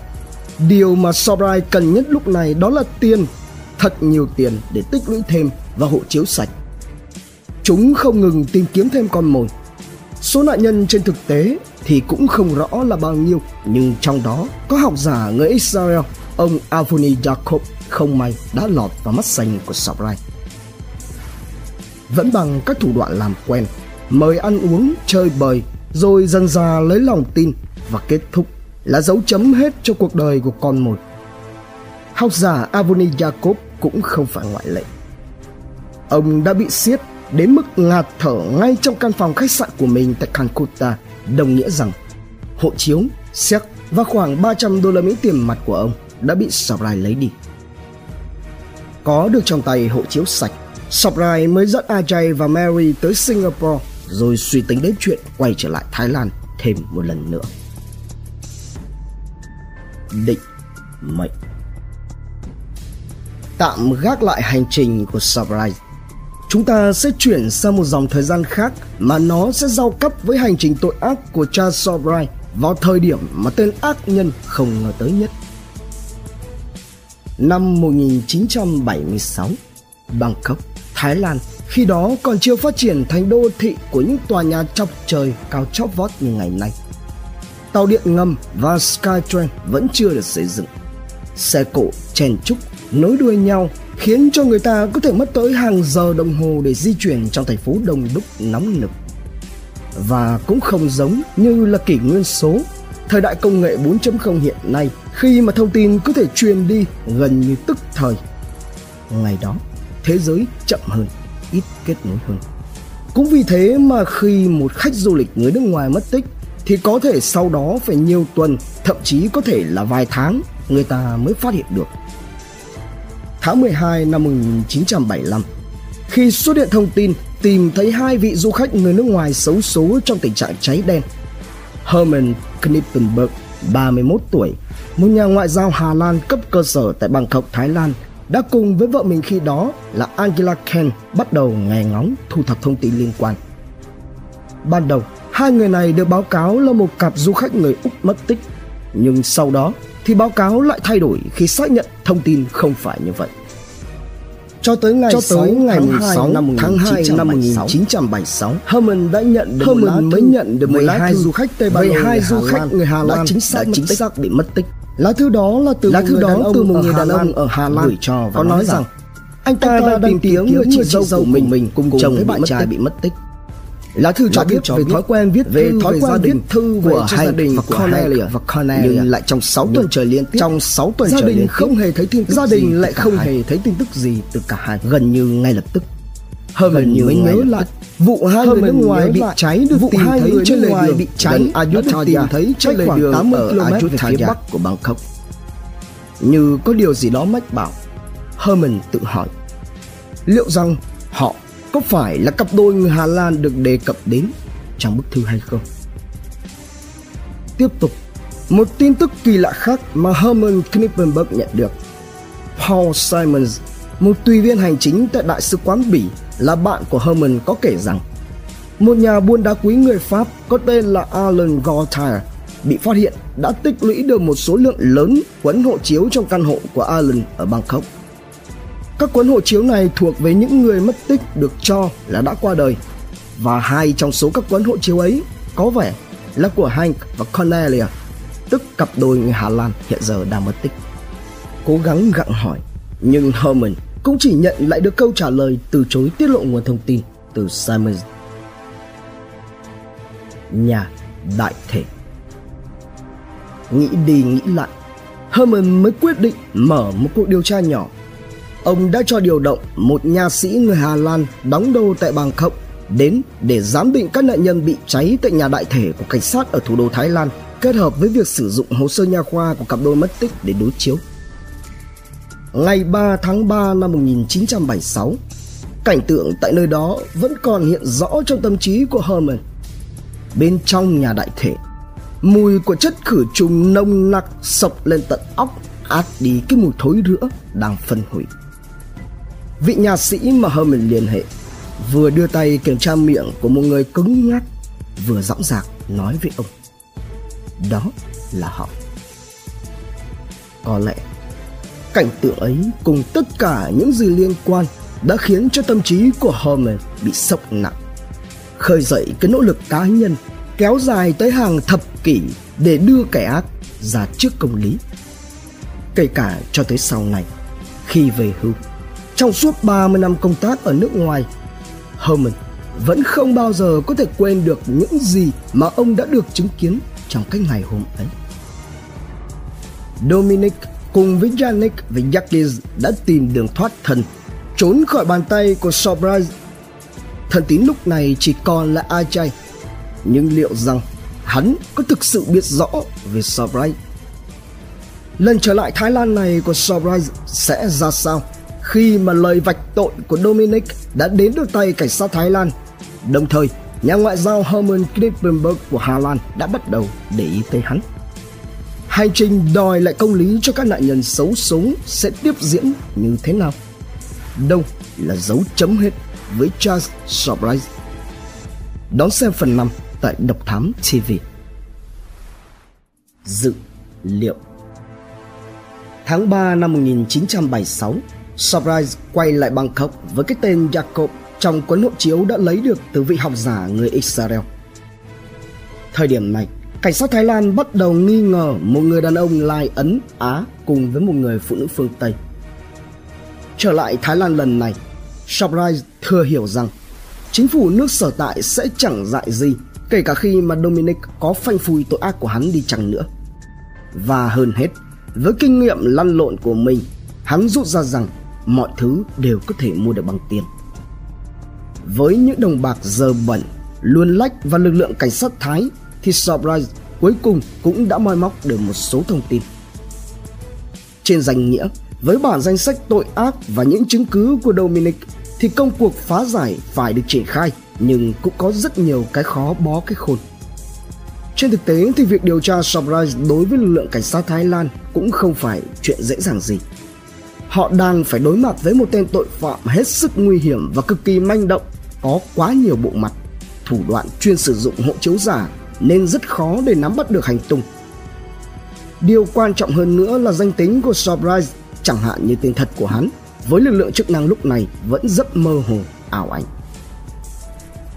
điều mà Sobrai cần nhất lúc này đó là tiền, thật nhiều tiền để tích lũy thêm và hộ chiếu sạch. Chúng không ngừng tìm kiếm thêm con mồi. Số nạn nhân trên thực tế thì cũng không rõ là bao nhiêu, nhưng trong đó có học giả người Israel, ông Avoni Jacob không may đã lọt vào mắt xanh của Sabrai. Vẫn bằng các thủ đoạn làm quen, mời ăn uống, chơi bời, rồi dần dà lấy lòng tin và kết thúc là dấu chấm hết cho cuộc đời của con mồi. Học giả Avoni Jacob cũng không phải ngoại lệ. Ông đã bị siết đến mức ngạt thở ngay trong căn phòng khách sạn của mình tại Calcutta, đồng nghĩa rằng hộ chiếu, xét và khoảng 300 đô la Mỹ tiền mặt của ông đã bị Sobrai lấy đi. Có được trong tay hộ chiếu sạch, Sobrai mới dẫn Ajay và Mary tới Singapore rồi suy tính đến chuyện quay trở lại Thái Lan thêm một lần nữa. Định mệnh Tạm gác lại hành trình của Sobrai chúng ta sẽ chuyển sang một dòng thời gian khác mà nó sẽ giao cấp với hành trình tội ác của cha Sobrai vào thời điểm mà tên ác nhân không ngờ tới nhất. Năm 1976, Bangkok, Thái Lan khi đó còn chưa phát triển thành đô thị của những tòa nhà chọc trời cao chót vót như ngày nay. Tàu điện ngầm và Skytrain vẫn chưa được xây dựng. Xe cộ chen chúc nối đuôi nhau khiến cho người ta có thể mất tới hàng giờ đồng hồ để di chuyển trong thành phố đông đúc nóng nực. Và cũng không giống như là kỷ nguyên số, thời đại công nghệ 4.0 hiện nay khi mà thông tin có thể truyền đi gần như tức thời. Ngày đó, thế giới chậm hơn, ít kết nối hơn. Cũng vì thế mà khi một khách du lịch người nước ngoài mất tích thì có thể sau đó phải nhiều tuần, thậm chí có thể là vài tháng người ta mới phát hiện được tháng 12 năm 1975 khi xuất hiện thông tin tìm thấy hai vị du khách người nước ngoài xấu số trong tình trạng cháy đen. Herman Knippenberg, 31 tuổi, một nhà ngoại giao Hà Lan cấp cơ sở tại Bangkok, Thái Lan, đã cùng với vợ mình khi đó là Angela Ken bắt đầu nghe ngóng thu thập thông tin liên quan. Ban đầu, hai người này được báo cáo là một cặp du khách người Úc mất tích, nhưng sau đó thì báo cáo lại thay đổi khi xác nhận thông tin không phải như vậy. Cho tới ngày cho tới ngày tháng 6 năm tháng 2 năm 1976, Herman đã nhận được Herman mới nhận được 12 du khách Tây Ban Nha, 12 du khách người Hà Lan đã chính xác, đã chính xác bị mất tích. Lá thư đó là từ lá thư đó từ một người đàn ông ở Hà Lan gửi cho và có nói rằng anh ta đã tìm kiếm người chị dâu của mình mình cùng chồng với bạn trai bị mất tích Lá thư cho biết về thói quen viết về thói quen viết thư của hai gia đình và Cornelia và Cornelia nhưng lại trong 6 tuần trời liên tiếp trong 6 tuần trời liên không hề thấy tin tức gia đình lại không hề thấy tin tức gì từ cả hai gần như ngay lập tức. Herman mới nhớ lại vụ hai người nước ngoài bị cháy được tìm thấy trên lề đường bị cháy được tìm thấy trên lề đường 80 km về phía bắc của Bangkok. Như có điều gì đó mách bảo, Herman tự hỏi liệu rằng họ có phải là cặp đôi người Hà Lan được đề cập đến trong bức thư hay không? Tiếp tục, một tin tức kỳ lạ khác mà Herman Knippenberg nhận được. Paul Simons, một tùy viên hành chính tại Đại sứ quán Bỉ là bạn của Herman có kể rằng một nhà buôn đá quý người Pháp có tên là Alan Gauthier bị phát hiện đã tích lũy được một số lượng lớn quấn hộ chiếu trong căn hộ của Alan ở Bangkok. Các cuốn hộ chiếu này thuộc về những người mất tích được cho là đã qua đời và hai trong số các cuốn hộ chiếu ấy có vẻ là của Hank và Cornelia, tức cặp đôi người Hà Lan hiện giờ đang mất tích. Cố gắng gặng hỏi, nhưng Herman cũng chỉ nhận lại được câu trả lời từ chối tiết lộ nguồn thông tin từ Simon. Nhà đại thể Nghĩ đi nghĩ lại, Herman mới quyết định mở một cuộc điều tra nhỏ ông đã cho điều động một nhà sĩ người Hà Lan đóng đô tại Bangkok đến để giám định các nạn nhân bị cháy tại nhà đại thể của cảnh sát ở thủ đô Thái Lan kết hợp với việc sử dụng hồ sơ nha khoa của cặp đôi mất tích để đối chiếu. Ngày 3 tháng 3 năm 1976, cảnh tượng tại nơi đó vẫn còn hiện rõ trong tâm trí của Herman. Bên trong nhà đại thể, mùi của chất khử trùng nồng nặc sộc lên tận óc át đi cái mùi thối rữa đang phân hủy vị nhà sĩ mà Herman liên hệ, vừa đưa tay kiểm tra miệng của một người cứng nhắc, vừa dõng dạc nói với ông. Đó là họ. Có lẽ, cảnh tượng ấy cùng tất cả những gì liên quan đã khiến cho tâm trí của Homer bị sốc nặng. Khơi dậy cái nỗ lực cá nhân kéo dài tới hàng thập kỷ để đưa kẻ ác ra trước công lý. Kể cả cho tới sau này, khi về hưu trong suốt 30 năm công tác ở nước ngoài, Herman vẫn không bao giờ có thể quên được những gì mà ông đã được chứng kiến trong cái ngày hôm ấy. Dominic cùng với Yannick và Jacques đã tìm đường thoát thân, trốn khỏi bàn tay của Sobrise. Thần tín lúc này chỉ còn là Ajay, nhưng liệu rằng hắn có thực sự biết rõ về Sobrise? Lần trở lại Thái Lan này của Sobrise sẽ ra sao? Khi mà lời vạch tội của Dominic đã đến được tay cảnh sát Thái Lan. Đồng thời, nhà ngoại giao Herman Klippenberg của Hà Lan đã bắt đầu để ý tới hắn. Hành trình đòi lại công lý cho các nạn nhân xấu số sẽ tiếp diễn như thế nào? Đâu là dấu chấm hết với Charles Sobrise. Đón xem phần 5 tại Độc Thám TV. Dự liệu Tháng 3 năm 1976, Surprise quay lại Bangkok với cái tên Jacob trong cuốn hộ chiếu đã lấy được từ vị học giả người Israel. Thời điểm này, cảnh sát Thái Lan bắt đầu nghi ngờ một người đàn ông lai Ấn, Á cùng với một người phụ nữ phương Tây. Trở lại Thái Lan lần này, Surprise thừa hiểu rằng chính phủ nước sở tại sẽ chẳng dại gì kể cả khi mà Dominic có phanh phui tội ác của hắn đi chăng nữa. Và hơn hết, với kinh nghiệm lăn lộn của mình, hắn rút ra rằng mọi thứ đều có thể mua được bằng tiền. Với những đồng bạc dơ bẩn, luồn lách và lực lượng cảnh sát Thái thì Surprise cuối cùng cũng đã moi móc được một số thông tin. Trên danh nghĩa, với bản danh sách tội ác và những chứng cứ của Dominic thì công cuộc phá giải phải được triển khai nhưng cũng có rất nhiều cái khó bó cái khôn. Trên thực tế thì việc điều tra Surprise đối với lực lượng cảnh sát Thái Lan cũng không phải chuyện dễ dàng gì họ đang phải đối mặt với một tên tội phạm hết sức nguy hiểm và cực kỳ manh động, có quá nhiều bộ mặt, thủ đoạn chuyên sử dụng hộ chiếu giả nên rất khó để nắm bắt được hành tung. Điều quan trọng hơn nữa là danh tính của Surprise, chẳng hạn như tên thật của hắn, với lực lượng chức năng lúc này vẫn rất mơ hồ, ảo ảnh.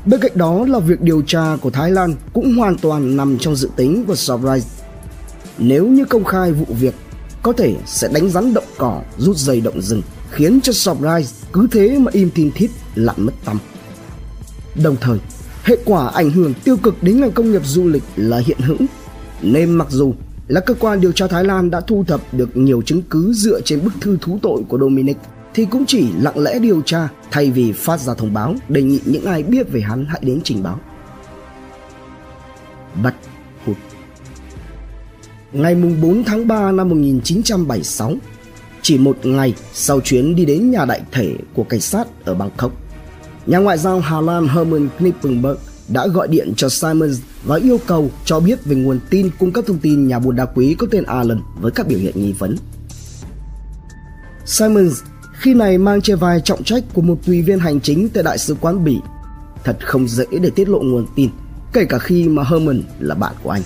Bên cạnh đó là việc điều tra của Thái Lan cũng hoàn toàn nằm trong dự tính của Surprise. Nếu như công khai vụ việc có thể sẽ đánh rắn động cỏ rút dây động rừng khiến cho Surprise cứ thế mà im tin thít lặn mất tâm. Đồng thời, hệ quả ảnh hưởng tiêu cực đến ngành công nghiệp du lịch là hiện hữu nên mặc dù là cơ quan điều tra Thái Lan đã thu thập được nhiều chứng cứ dựa trên bức thư thú tội của Dominic thì cũng chỉ lặng lẽ điều tra thay vì phát ra thông báo đề nghị những ai biết về hắn hãy đến trình báo. Bắt Ngày 4 tháng 3 năm 1976, chỉ một ngày sau chuyến đi đến nhà đại thể của cảnh sát ở Bangkok, nhà ngoại giao Hà Lan Herman Knippenberg đã gọi điện cho Simons và yêu cầu cho biết về nguồn tin cung cấp thông tin nhà buôn đá quý có tên Alan với các biểu hiện nghi vấn. Simons khi này mang trên vai trọng trách của một tùy viên hành chính tại đại sứ quán Bỉ. Thật không dễ để tiết lộ nguồn tin, kể cả khi mà Herman là bạn của anh.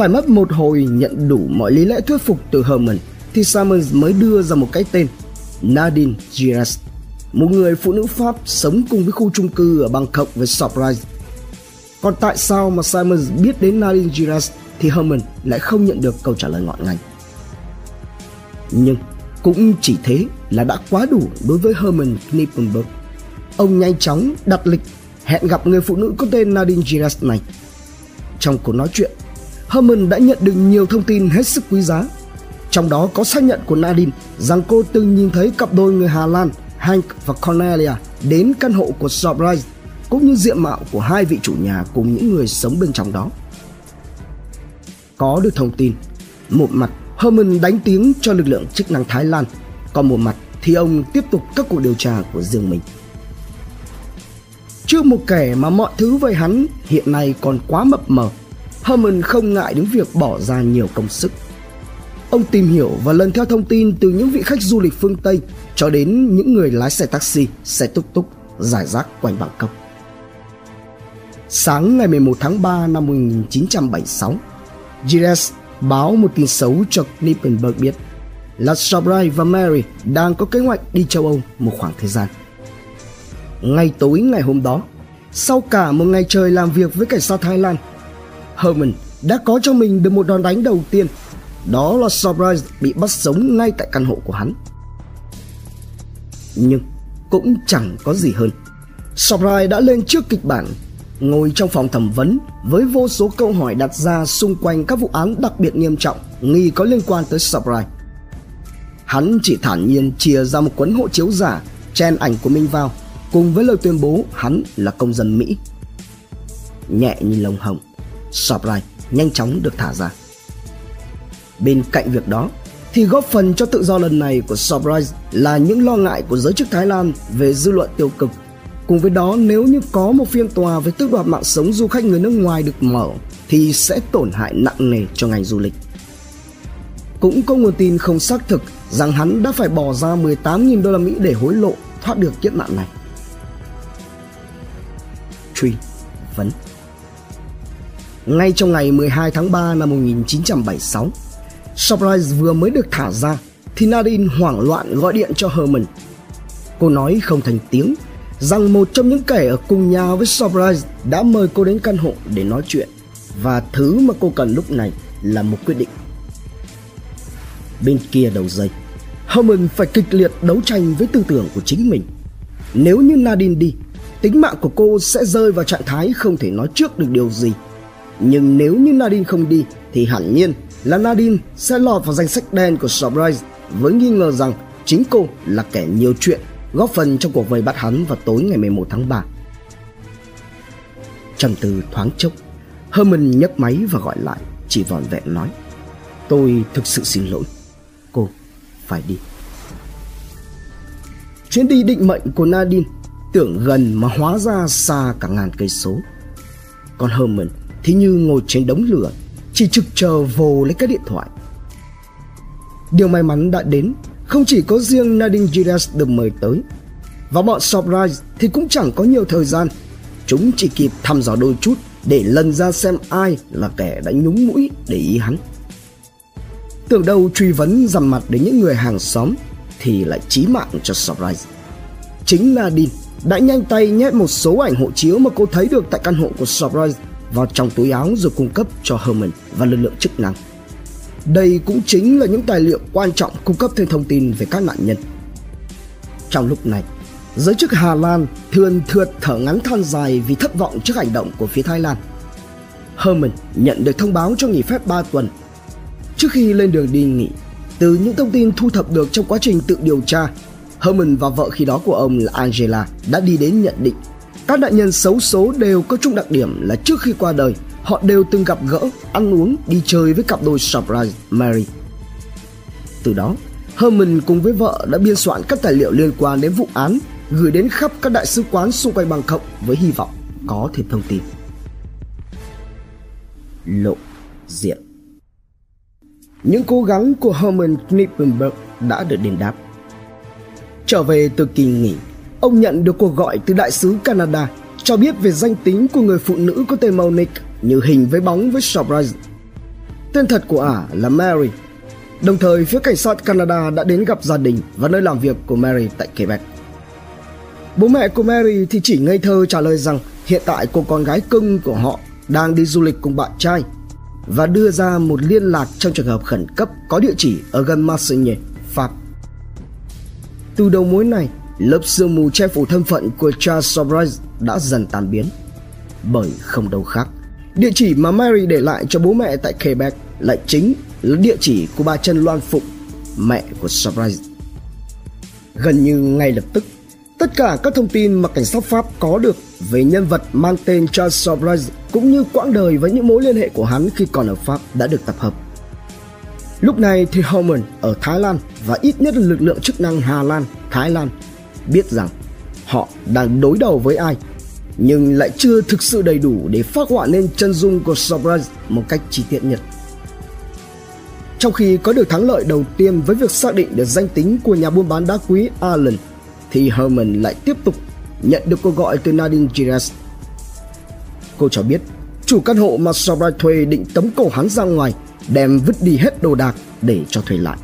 Phải mất một hồi nhận đủ mọi lý lẽ thuyết phục từ Herman thì Simons mới đưa ra một cái tên Nadine Giras, một người phụ nữ Pháp sống cùng với khu chung cư ở Bangkok với Surprise. Còn tại sao mà Simons biết đến Nadine Giras thì Herman lại không nhận được câu trả lời ngọn ngành. Nhưng cũng chỉ thế là đã quá đủ đối với Herman Knippenberg. Ông nhanh chóng đặt lịch hẹn gặp người phụ nữ có tên Nadine Giras này. Trong cuộc nói chuyện, Herman đã nhận được nhiều thông tin hết sức quý giá. Trong đó có xác nhận của Nadine rằng cô từng nhìn thấy cặp đôi người Hà Lan Hank và Cornelia đến căn hộ của Surprise cũng như diện mạo của hai vị chủ nhà cùng những người sống bên trong đó. Có được thông tin, một mặt Herman đánh tiếng cho lực lượng chức năng Thái Lan, còn một mặt thì ông tiếp tục các cuộc điều tra của riêng mình. Trước một kẻ mà mọi thứ về hắn hiện nay còn quá mập mờ, Herman không ngại đến việc bỏ ra nhiều công sức. Ông tìm hiểu và lần theo thông tin từ những vị khách du lịch phương Tây cho đến những người lái xe taxi, xe túc túc giải rác quanh Bangkok. Sáng ngày 11 tháng 3 năm 1976, Gires báo một tin xấu cho Knippenberg biết là Sobrai và Mary đang có kế hoạch đi châu Âu một khoảng thời gian. Ngay tối ngày hôm đó, sau cả một ngày trời làm việc với cảnh sát Thái Lan, Herman đã có cho mình được một đòn đánh đầu tiên. Đó là Surprise bị bắt sống ngay tại căn hộ của hắn. Nhưng cũng chẳng có gì hơn. Surprise đã lên trước kịch bản ngồi trong phòng thẩm vấn với vô số câu hỏi đặt ra xung quanh các vụ án đặc biệt nghiêm trọng nghi có liên quan tới Surprise. Hắn chỉ thản nhiên chia ra một cuốn hộ chiếu giả chen ảnh của mình vào cùng với lời tuyên bố hắn là công dân Mỹ. Nhẹ như lông hồng, Surprise nhanh chóng được thả ra. Bên cạnh việc đó, thì góp phần cho tự do lần này của Surprise là những lo ngại của giới chức Thái Lan về dư luận tiêu cực Cùng với đó nếu như có một phiên tòa về tước đoạt mạng sống du khách người nước ngoài được mở thì sẽ tổn hại nặng nề cho ngành du lịch. Cũng có nguồn tin không xác thực rằng hắn đã phải bỏ ra 18.000 đô la Mỹ để hối lộ thoát được kiếp nạn này. Truy vấn ngay trong ngày 12 tháng 3 năm 1976, Surprise vừa mới được thả ra thì Nadine hoảng loạn gọi điện cho Herman. Cô nói không thành tiếng rằng một trong những kẻ ở cùng nhà với Surprise đã mời cô đến căn hộ để nói chuyện và thứ mà cô cần lúc này là một quyết định. Bên kia đầu dây, Herman phải kịch liệt đấu tranh với tư tưởng của chính mình. Nếu như Nadine đi, tính mạng của cô sẽ rơi vào trạng thái không thể nói trước được điều gì. Nhưng nếu như Nadine không đi thì hẳn nhiên là Nadine sẽ lọt vào danh sách đen của Surprise với nghi ngờ rằng chính cô là kẻ nhiều chuyện góp phần trong cuộc vây bắt hắn vào tối ngày 11 tháng 3. Trầm tư thoáng chốc, Herman nhấc máy và gọi lại, chỉ vòn vẹn nói: "Tôi thực sự xin lỗi, cô phải đi." Chuyến đi định mệnh của Nadine tưởng gần mà hóa ra xa cả ngàn cây số. Còn Herman thế như ngồi trên đống lửa, chỉ trực chờ vồ lấy cái điện thoại. Điều may mắn đã đến không chỉ có riêng Nadine Giras được mời tới Và bọn Surprise thì cũng chẳng có nhiều thời gian. Chúng chỉ kịp thăm dò đôi chút Để lần ra xem ai là kẻ đã nhúng mũi để ý hắn. Tưởng đâu truy vấn dằm mặt đến những người hàng xóm Thì lại chí mạng cho Surprise. Chính Nadine đã nhanh tay nhét một số ảnh hộ chiếu mà cô thấy được tại căn hộ của Surprise vào trong túi áo rồi cung cấp cho Herman và lực lượng chức năng. Đây cũng chính là những tài liệu quan trọng cung cấp thêm thông tin về các nạn nhân. Trong lúc này, giới chức Hà Lan thường thượt thở ngắn than dài vì thất vọng trước hành động của phía Thái Lan. Herman nhận được thông báo cho nghỉ phép 3 tuần. Trước khi lên đường đi nghỉ, Từ những thông tin thu thập được trong quá trình tự điều tra, Herman và vợ khi đó của ông là Angela đã đi đến nhận định các nạn nhân xấu số đều có chung đặc điểm là trước khi qua đời, họ đều từng gặp gỡ, ăn uống, đi chơi với cặp đôi Surprise Mary. Từ đó, Herman cùng với vợ đã biên soạn các tài liệu liên quan đến vụ án gửi đến khắp các đại sứ quán xung quanh Bangkok với hy vọng có thêm thông tin. Lộ diện Những cố gắng của Herman Knippenberg đã được đền đáp. Trở về từ kỳ nghỉ, ông nhận được cuộc gọi từ đại sứ Canada cho biết về danh tính của người phụ nữ có tên Monique như hình với bóng với Surprise. Tên thật của ả là Mary. Đồng thời, phía cảnh sát Canada đã đến gặp gia đình và nơi làm việc của Mary tại Quebec. Bố mẹ của Mary thì chỉ ngây thơ trả lời rằng hiện tại cô con gái cưng của họ đang đi du lịch cùng bạn trai và đưa ra một liên lạc trong trường hợp khẩn cấp có địa chỉ ở gần Marseille, Pháp. Từ đầu mối này, lớp sương mù che phủ thân phận của Charles Sobrise đã dần tan biến. Bởi không đâu khác, địa chỉ mà Mary để lại cho bố mẹ tại Quebec lại chính là địa chỉ của bà Trần Loan Phụng, mẹ của Sobrise. Gần như ngay lập tức, tất cả các thông tin mà cảnh sát Pháp có được về nhân vật mang tên Charles Sobrise cũng như quãng đời với những mối liên hệ của hắn khi còn ở Pháp đã được tập hợp. Lúc này thì Homan ở Thái Lan và ít nhất là lực lượng chức năng Hà Lan, Thái Lan biết rằng họ đang đối đầu với ai nhưng lại chưa thực sự đầy đủ để phát họa nên chân dung của Surprise một cách chi tiết nhất. Trong khi có được thắng lợi đầu tiên với việc xác định được danh tính của nhà buôn bán đá quý Allen, thì Herman lại tiếp tục nhận được cuộc gọi từ Nadine Gires. Cô cho biết chủ căn hộ mà Surprise thuê định tống cổ hắn ra ngoài, đem vứt đi hết đồ đạc để cho thuê lại.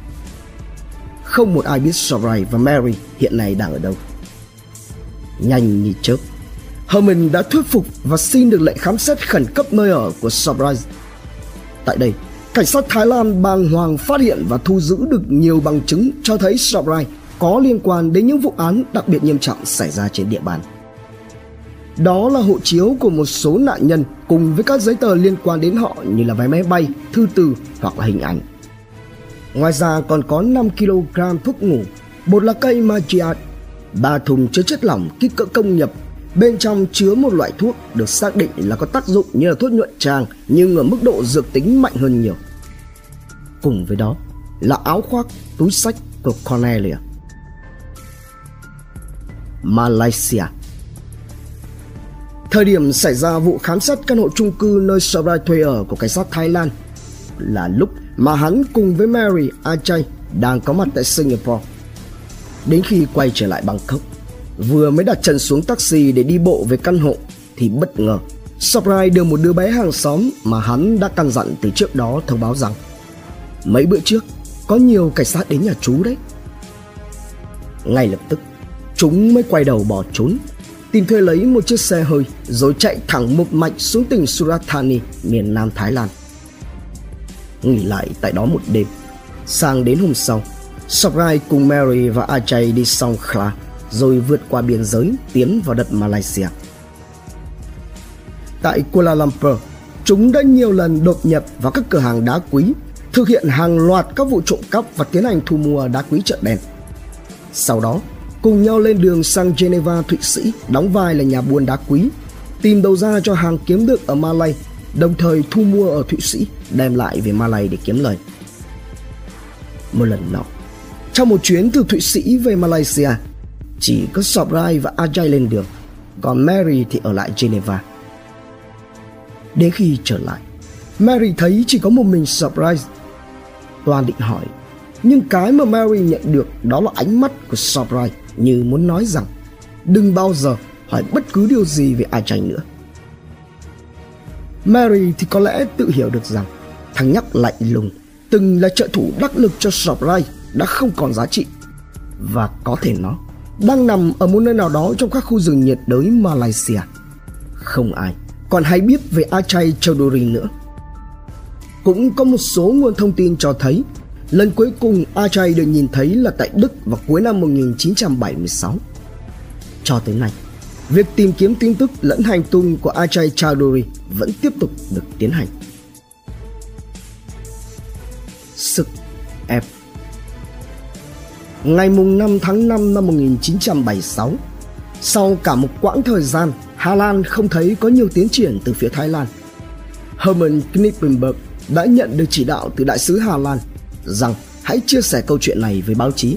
Không một ai biết Surprise và Mary hiện nay đang ở đâu. Nhanh như chớp, Herman đã thuyết phục và xin được lệnh khám xét khẩn cấp nơi ở của Surprise. Tại đây, cảnh sát Thái Lan bàng hoàng phát hiện và thu giữ được nhiều bằng chứng cho thấy Surprise có liên quan đến những vụ án đặc biệt nghiêm trọng xảy ra trên địa bàn. Đó là hộ chiếu của một số nạn nhân cùng với các giấy tờ liên quan đến họ như là vé máy bay, thư từ hoặc là hình ảnh. Ngoài ra còn có 5 kg thuốc ngủ, bột lá cây Magiat, ba thùng chứa chất lỏng kích cỡ công nghiệp Bên trong chứa một loại thuốc được xác định là có tác dụng như là thuốc nhuận tràng nhưng ở mức độ dược tính mạnh hơn nhiều. Cùng với đó là áo khoác, túi sách của Cornelia. Malaysia Thời điểm xảy ra vụ khám xét căn hộ chung cư nơi Sarai thuê ở của cảnh sát Thái Lan là lúc mà hắn cùng với Mary Ajay đang có mặt tại Singapore. Đến khi quay trở lại Bangkok, vừa mới đặt chân xuống taxi để đi bộ về căn hộ thì bất ngờ Surprise đưa một đứa bé hàng xóm mà hắn đã căn dặn từ trước đó thông báo rằng mấy bữa trước có nhiều cảnh sát đến nhà chú đấy. Ngay lập tức, chúng mới quay đầu bỏ trốn, tìm thuê lấy một chiếc xe hơi rồi chạy thẳng một mạch xuống tỉnh Surat Thani, miền Nam Thái Lan. Nghỉ lại tại đó một đêm, sang đến hôm sau, Sobrai cùng Mary và Ajay đi xong Khla rồi vượt qua biên giới tiến vào đất Malaysia. Tại Kuala Lumpur, chúng đã nhiều lần đột nhập vào các cửa hàng đá quý, thực hiện hàng loạt các vụ trộm cắp và tiến hành thu mua đá quý chợ đen. Sau đó, cùng nhau lên đường sang Geneva, Thụy Sĩ, đóng vai là nhà buôn đá quý, tìm đầu ra cho hàng kiếm được ở Malay, đồng thời thu mua ở Thụy Sĩ, đem lại về Malay để kiếm lời. Một lần nọ, trong một chuyến từ Thụy Sĩ về Malaysia, chỉ có Sobrai và Ajay lên đường Còn Mary thì ở lại Geneva Đến khi trở lại Mary thấy chỉ có một mình Sobrai. Toàn định hỏi Nhưng cái mà Mary nhận được Đó là ánh mắt của Sobrai Như muốn nói rằng Đừng bao giờ hỏi bất cứ điều gì về Ajay nữa Mary thì có lẽ tự hiểu được rằng Thằng nhóc lạnh lùng Từng là trợ thủ đắc lực cho Surprise Đã không còn giá trị Và có thể nó đang nằm ở một nơi nào đó trong các khu rừng nhiệt đới Malaysia. Không ai còn hay biết về Achai Chowdhury nữa. Cũng có một số nguồn thông tin cho thấy lần cuối cùng Achai được nhìn thấy là tại Đức vào cuối năm 1976. Cho tới nay, việc tìm kiếm tin tức lẫn hành tung của Ajay Chowdhury vẫn tiếp tục được tiến hành. Sức ép ngày mùng 5 tháng 5 năm 1976. Sau cả một quãng thời gian, Hà Lan không thấy có nhiều tiến triển từ phía Thái Lan. Herman Knippenberg đã nhận được chỉ đạo từ đại sứ Hà Lan rằng hãy chia sẻ câu chuyện này với báo chí.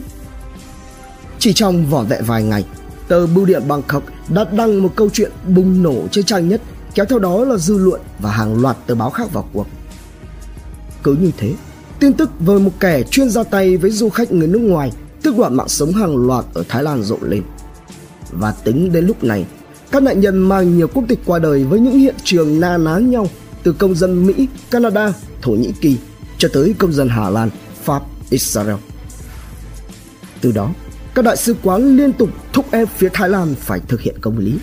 Chỉ trong vỏn vẹn vài ngày, tờ Bưu điện Bangkok đã đăng một câu chuyện bùng nổ trên trang nhất, kéo theo đó là dư luận và hàng loạt tờ báo khác vào cuộc. Cứ như thế, tin tức về một kẻ chuyên ra tay với du khách người nước ngoài tức đoạn mạng sống hàng loạt ở Thái Lan rộ lên. Và tính đến lúc này, các nạn nhân mang nhiều quốc tịch qua đời với những hiện trường na ná nhau từ công dân Mỹ, Canada, Thổ Nhĩ Kỳ cho tới công dân Hà Lan, Pháp, Israel. Từ đó, các đại sứ quán liên tục thúc ép phía Thái Lan phải thực hiện công lý.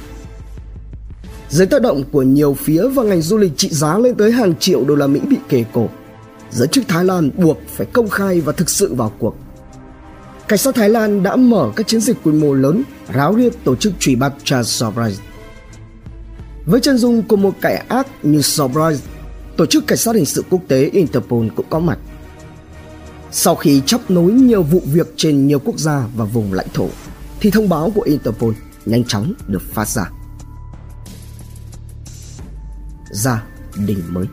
Dưới tác động của nhiều phía và ngành du lịch trị giá lên tới hàng triệu đô la Mỹ bị kề cổ, giới chức Thái Lan buộc phải công khai và thực sự vào cuộc. Cảnh sát Thái Lan đã mở các chiến dịch quy mô lớn ráo riết tổ chức truy bắt Charles Sobhraj. Với chân dung của một kẻ ác như Sobhraj, tổ chức cảnh sát hình sự quốc tế Interpol cũng có mặt. Sau khi chấp nối nhiều vụ việc trên nhiều quốc gia và vùng lãnh thổ, thì thông báo của Interpol nhanh chóng được phát ra. Gia đình mới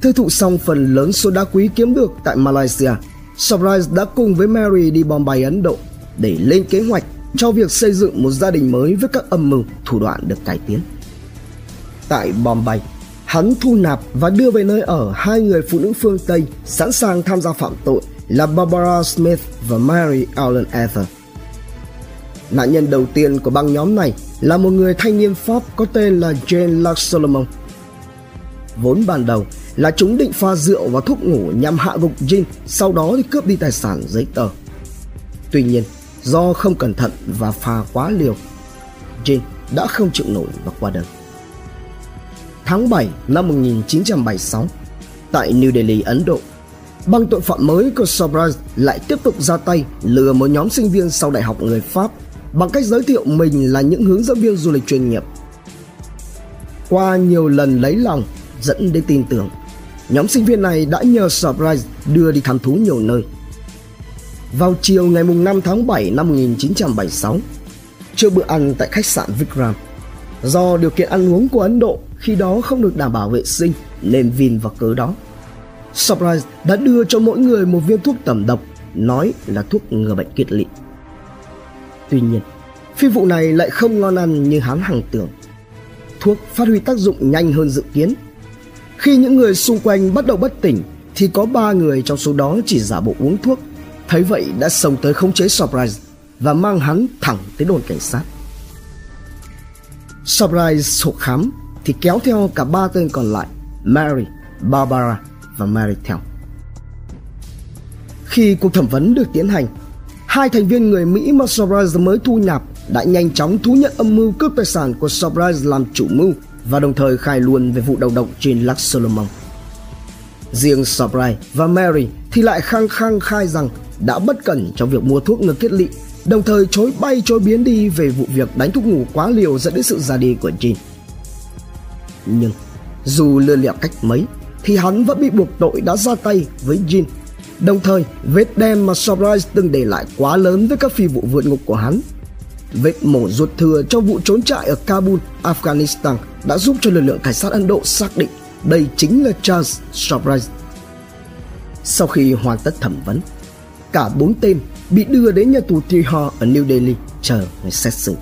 Thư thụ xong phần lớn số đá quý kiếm được tại Malaysia, Surprise đã cùng với Mary đi Bombay Ấn Độ để lên kế hoạch cho việc xây dựng một gia đình mới với các âm mưu thủ đoạn được cải tiến. Tại Bombay, hắn thu nạp và đưa về nơi ở hai người phụ nữ phương Tây sẵn sàng tham gia phạm tội là Barbara Smith và Mary Allen Ether. Nạn nhân đầu tiên của băng nhóm này là một người thanh niên Pháp có tên là Jane Luck Solomon. Vốn ban đầu là chúng định pha rượu và thuốc ngủ nhằm hạ gục Jin, sau đó thì cướp đi tài sản giấy tờ. Tuy nhiên, do không cẩn thận và pha quá liều, Jin đã không chịu nổi và qua đời. Tháng 7 năm 1976, tại New Delhi, Ấn Độ, băng tội phạm mới của Sobhraj lại tiếp tục ra tay lừa một nhóm sinh viên sau đại học người Pháp bằng cách giới thiệu mình là những hướng dẫn viên du lịch chuyên nghiệp. Qua nhiều lần lấy lòng dẫn đến tin tưởng, nhóm sinh viên này đã nhờ Surprise đưa đi thăm thú nhiều nơi. Vào chiều ngày 5 tháng 7 năm 1976, trước bữa ăn tại khách sạn Vikram, do điều kiện ăn uống của Ấn Độ khi đó không được đảm bảo vệ sinh nên Vin vào cớ đó. Surprise đã đưa cho mỗi người một viên thuốc tẩm độc nói là thuốc ngừa bệnh kiệt lỵ. Tuy nhiên, phi vụ này lại không ngon ăn như hắn hằng tưởng. Thuốc phát huy tác dụng nhanh hơn dự kiến. Khi những người xung quanh bắt đầu bất tỉnh thì có ba người trong số đó chỉ giả bộ uống thuốc. Thấy vậy đã xông tới khống chế Surprise và mang hắn thẳng tới đồn cảnh sát. Surprise sổ khám thì kéo theo cả ba tên còn lại Mary, Barbara và Mary theo. Khi cuộc thẩm vấn được tiến hành, hai thành viên người Mỹ mà Surprise mới thu nhập đã nhanh chóng thú nhận âm mưu cướp tài sản của Surprise làm chủ mưu và đồng thời khai luôn về vụ đầu độc trên Lux Solomon. Riêng Surprise và Mary thì lại khăng khăng khai rằng đã bất cẩn trong việc mua thuốc ngừa kết lị, đồng thời chối bay chối biến đi về vụ việc đánh thuốc ngủ quá liều dẫn đến sự ra đi của Jean. Nhưng dù lừa lẹo cách mấy thì hắn vẫn bị buộc tội đã ra tay với Jin. Đồng thời, vết đen mà Surprise từng để lại quá lớn với các phi vụ vượt ngục của hắn. Vết mổ ruột thừa trong vụ trốn trại ở Kabul, Afghanistan đã giúp cho lực lượng cảnh sát Ấn Độ xác định đây chính là Charles Surprise. Sau khi hoàn tất thẩm vấn, cả bốn tên bị đưa đến nhà tù Tihar ở New Delhi chờ ngày xét xử.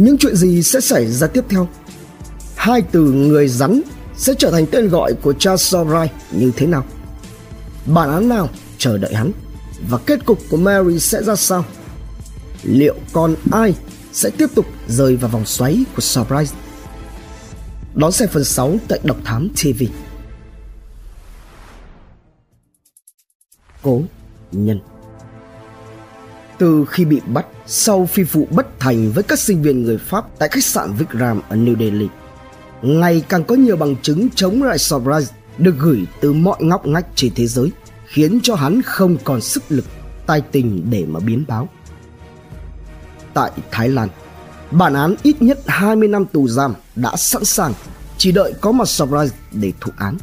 Những chuyện gì sẽ xảy ra tiếp theo? Hai từ người rắn sẽ trở thành tên gọi của Charles Sorai như thế nào? Bản án nào chờ đợi hắn? Và kết cục của Mary sẽ ra sao? Liệu còn ai sẽ tiếp tục rơi vào vòng xoáy của Surprise? Đón xem phần 6 tại Độc Thám TV. Cố nhân từ khi bị bắt sau phi vụ bất thành với các sinh viên người Pháp tại khách sạn Vikram ở New Delhi. Ngày càng có nhiều bằng chứng chống lại Sobraj được gửi từ mọi ngóc ngách trên thế giới, khiến cho hắn không còn sức lực, tài tình để mà biến báo. Tại Thái Lan, bản án ít nhất 20 năm tù giam đã sẵn sàng, chỉ đợi có mặt Sobraj để thụ án.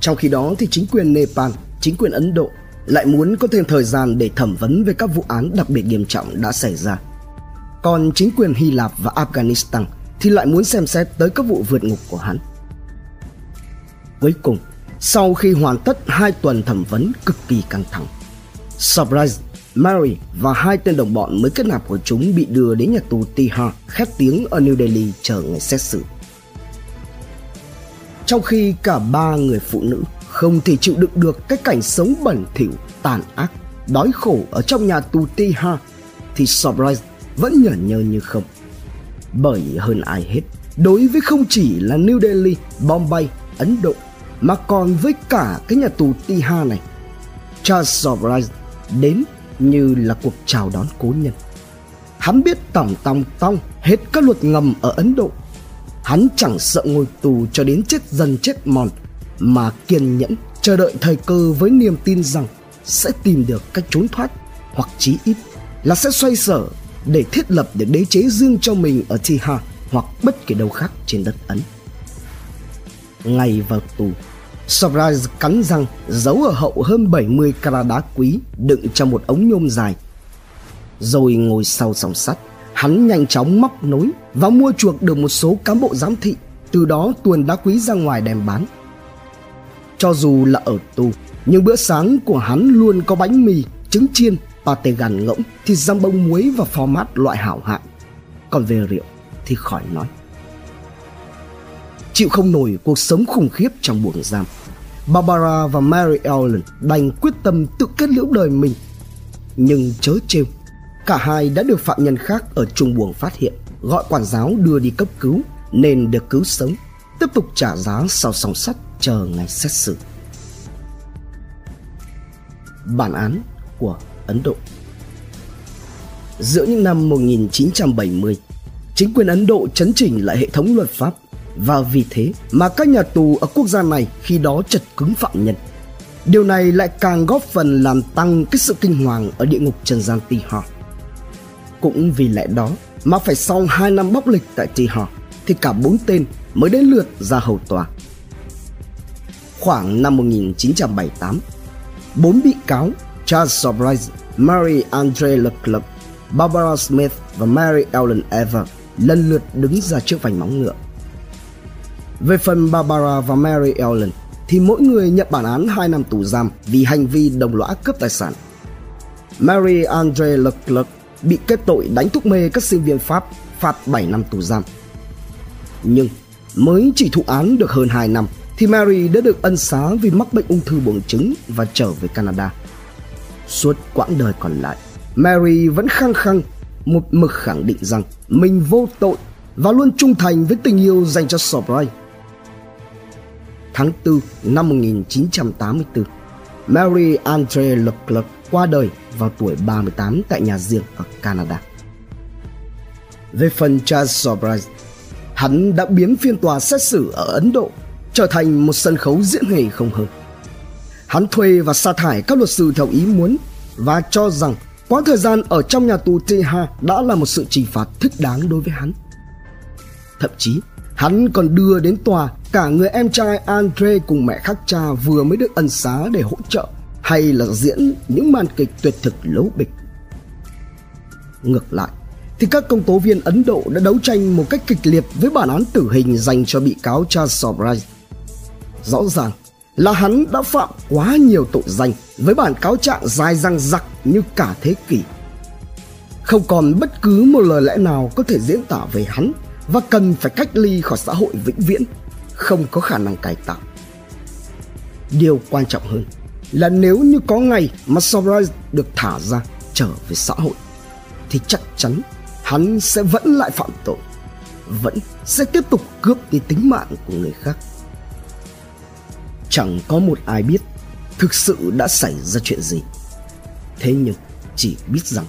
Trong khi đó thì chính quyền Nepal chính quyền Ấn Độ lại muốn có thêm thời gian để thẩm vấn về các vụ án đặc biệt nghiêm trọng đã xảy ra. Còn chính quyền Hy Lạp và Afghanistan thì lại muốn xem xét tới các vụ vượt ngục của hắn. Cuối cùng, sau khi hoàn tất hai tuần thẩm vấn cực kỳ căng thẳng, Surprise, Mary và hai tên đồng bọn mới kết nạp của chúng bị đưa đến nhà tù Tihar khét tiếng ở New Delhi chờ ngày xét xử. Trong khi cả ba người phụ nữ không thể chịu đựng được cái cảnh sống bẩn thỉu, tàn ác, đói khổ ở trong nhà tù Tihar thì Surprise vẫn nhởn nhơ như không. Bởi hơn ai hết, đối với không chỉ là New Delhi, Bombay, Ấn Độ mà còn với cả cái nhà tù Tihar này, Charles Surprise đến như là cuộc chào đón cố nhân. Hắn biết tổng tòng tong hết các luật ngầm ở Ấn Độ. Hắn chẳng sợ ngồi tù cho đến chết dần chết mòn mà kiên nhẫn chờ đợi thời cơ với niềm tin rằng sẽ tìm được cách trốn thoát hoặc chí ít là sẽ xoay sở để thiết lập được đế chế riêng cho mình ở Tihar hoặc bất kỳ đâu khác trên đất Ấn. Ngày vào tù, Surprise cắn răng giấu ở hậu hơn 70 carat đá quý đựng trong một ống nhôm dài. Rồi ngồi sau sòng sắt, hắn nhanh chóng móc nối và mua chuộc được một số cán bộ giám thị, từ đó tuồn đá quý ra ngoài đem bán. Cho dù là ở tù, nhưng bữa sáng của hắn luôn có bánh mì, trứng chiên, pate gàn ngỗng, thịt răm bông muối và format loại hảo hạng. Còn về rượu thì khỏi nói chịu không nổi cuộc sống khủng khiếp trong buồng giam. Barbara và Mary Ellen đành quyết tâm tự kết liễu đời mình. Nhưng chớ trêu, cả hai đã được phạm nhân khác ở trung buồng phát hiện, gọi quản giáo đưa đi cấp cứu nên được cứu sống, tiếp tục trả giá sau song sắt chờ ngày xét xử. Bản án của Ấn Độ Giữa những năm 1970, chính quyền Ấn Độ chấn chỉnh lại hệ thống luật pháp và vì thế mà các nhà tù ở quốc gia này khi đó chật cứng phạm nhân. Điều này lại càng góp phần làm tăng cái sự kinh hoàng ở địa ngục trần gian Tihar. Cũng vì lẽ đó mà phải sau 2 năm bóc lịch tại Tihar thì cả bốn tên mới đến lượt ra hầu tòa. Khoảng năm 1978, bốn bị cáo Charles Surprise, Mary Andre Leclerc, Barbara Smith và Mary Ellen Ever lần lượt đứng ra trước vành móng ngựa. Về phần Barbara và Mary Ellen thì mỗi người nhận bản án 2 năm tù giam vì hành vi đồng lõa cướp tài sản. Mary Andre Leclerc bị kết tội đánh thuốc mê các sinh viên Pháp phạt 7 năm tù giam. Nhưng mới chỉ thụ án được hơn 2 năm thì Mary đã được ân xá vì mắc bệnh ung thư buồng trứng và trở về Canada. Suốt quãng đời còn lại, Mary vẫn khăng khăng một mực khẳng định rằng mình vô tội và luôn trung thành với tình yêu dành cho Sobray tháng 4 năm 1984, Mary Andre Leclerc qua đời vào tuổi 38 tại nhà riêng ở Canada. Về phần Charles Sobrise, hắn đã biến phiên tòa xét xử ở Ấn Độ trở thành một sân khấu diễn hề không hơn. Hắn thuê và sa thải các luật sư theo ý muốn và cho rằng quãng thời gian ở trong nhà tù Teha đã là một sự trừng phạt thích đáng đối với hắn. Thậm chí, Hắn còn đưa đến tòa cả người em trai Andre cùng mẹ khác cha vừa mới được ân xá để hỗ trợ hay là diễn những màn kịch tuyệt thực lấu bịch. Ngược lại, thì các công tố viên Ấn Độ đã đấu tranh một cách kịch liệt với bản án tử hình dành cho bị cáo Charles Sobrise. Rõ ràng là hắn đã phạm quá nhiều tội danh với bản cáo trạng dài răng rặc như cả thế kỷ. Không còn bất cứ một lời lẽ nào có thể diễn tả về hắn và cần phải cách ly khỏi xã hội vĩnh viễn, không có khả năng cải tạo. Điều quan trọng hơn là nếu như có ngày mà Soros được thả ra trở về xã hội thì chắc chắn hắn sẽ vẫn lại phạm tội, vẫn sẽ tiếp tục cướp đi tính mạng của người khác. Chẳng có một ai biết thực sự đã xảy ra chuyện gì. Thế nhưng chỉ biết rằng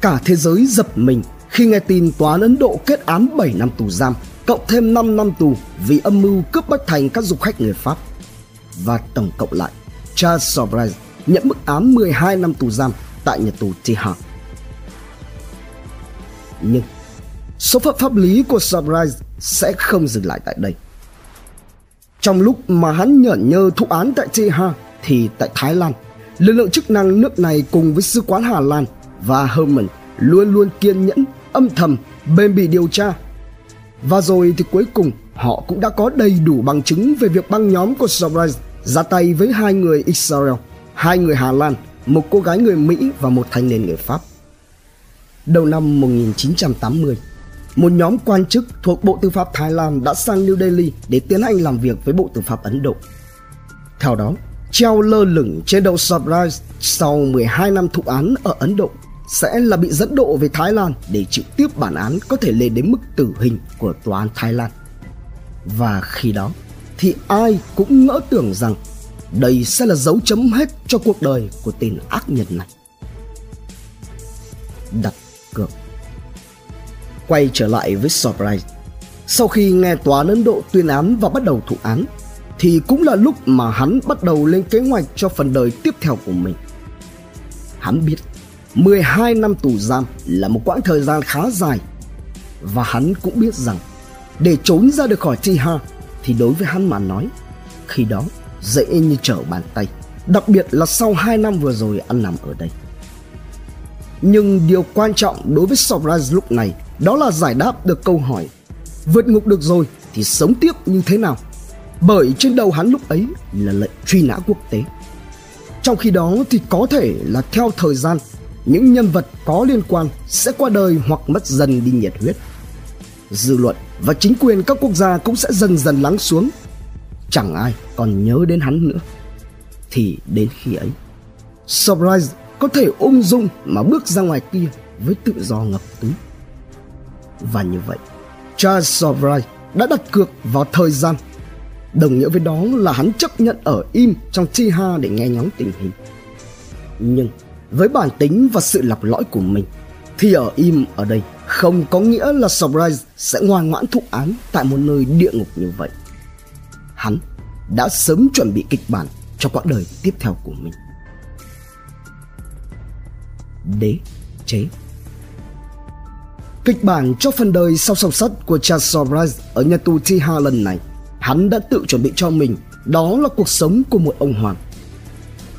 cả thế giới dập mình khi nghe tin tòa án Ấn Độ kết án 7 năm tù giam, cộng thêm 5 năm tù vì âm mưu cướp bách thành các du khách người Pháp. Và tổng cộng lại, Charles Sobrais nhận mức án 12 năm tù giam tại nhà tù Tihar. Nhưng số phận pháp lý của Sobrais sẽ không dừng lại tại đây. Trong lúc mà hắn nhởn nhơ thụ án tại Tihar thì tại Thái Lan, lực lượng chức năng nước này cùng với sứ quán Hà Lan và Herman luôn luôn kiên nhẫn, âm thầm, bền bỉ điều tra. Và rồi thì cuối cùng họ cũng đã có đầy đủ bằng chứng về việc băng nhóm của Surprise ra tay với hai người Israel, hai người Hà Lan, một cô gái người Mỹ và một thanh niên người Pháp. Đầu năm 1980, một nhóm quan chức thuộc Bộ Tư pháp Thái Lan đã sang New Delhi để tiến hành làm việc với Bộ Tư pháp Ấn Độ. Theo đó, treo lơ lửng trên đầu Surprise sau 12 năm thụ án ở Ấn Độ sẽ là bị dẫn độ về Thái Lan để chịu tiếp bản án có thể lên đến mức tử hình của tòa án Thái Lan. Và khi đó thì ai cũng ngỡ tưởng rằng đây sẽ là dấu chấm hết cho cuộc đời của tên ác nhân này. Đặt cược Quay trở lại với Surprise Sau khi nghe tòa Ấn Độ tuyên án và bắt đầu thụ án, Thì cũng là lúc mà hắn bắt đầu lên kế hoạch cho phần đời tiếp theo của mình. Hắn biết 12 năm tù giam là một quãng thời gian khá dài, Và hắn cũng biết rằng Để trốn ra được khỏi Tiha Thì đối với hắn mà nói, Khi đó dễ như trở bàn tay, Đặc biệt là sau 2 năm vừa rồi ăn nằm ở đây. Nhưng điều quan trọng đối với Surprise lúc này Đó là giải đáp được câu hỏi Vượt ngục được rồi thì sống tiếp như thế nào Bởi trên đầu hắn lúc ấy là lệnh truy nã quốc tế Trong khi đó thì có thể là theo thời gian những nhân vật có liên quan sẽ qua đời hoặc mất dần đi nhiệt huyết. Dư luận và chính quyền các quốc gia cũng sẽ dần dần lắng xuống. Chẳng ai còn nhớ đến hắn nữa. Thì đến khi ấy, Surprise có thể ung dung mà bước ra ngoài kia với tự do ngập túi. Và như vậy, Charles Surprise đã đặt cược vào thời gian. Đồng nghĩa với đó là hắn chấp nhận ở im trong Tiha để nghe ngóng tình hình. Nhưng với bản tính và sự lọc lõi của mình thì ở im ở đây không có nghĩa là Surprise sẽ ngoan ngoãn thụ án tại một nơi địa ngục như vậy. Hắn đã sớm chuẩn bị kịch bản cho quãng đời tiếp theo của mình. Đế chế Kịch bản cho phần đời sau song sắt của Charles Surprise ở nhà tù Tiha lần này, hắn đã tự chuẩn bị cho mình, đó là cuộc sống của một ông hoàng.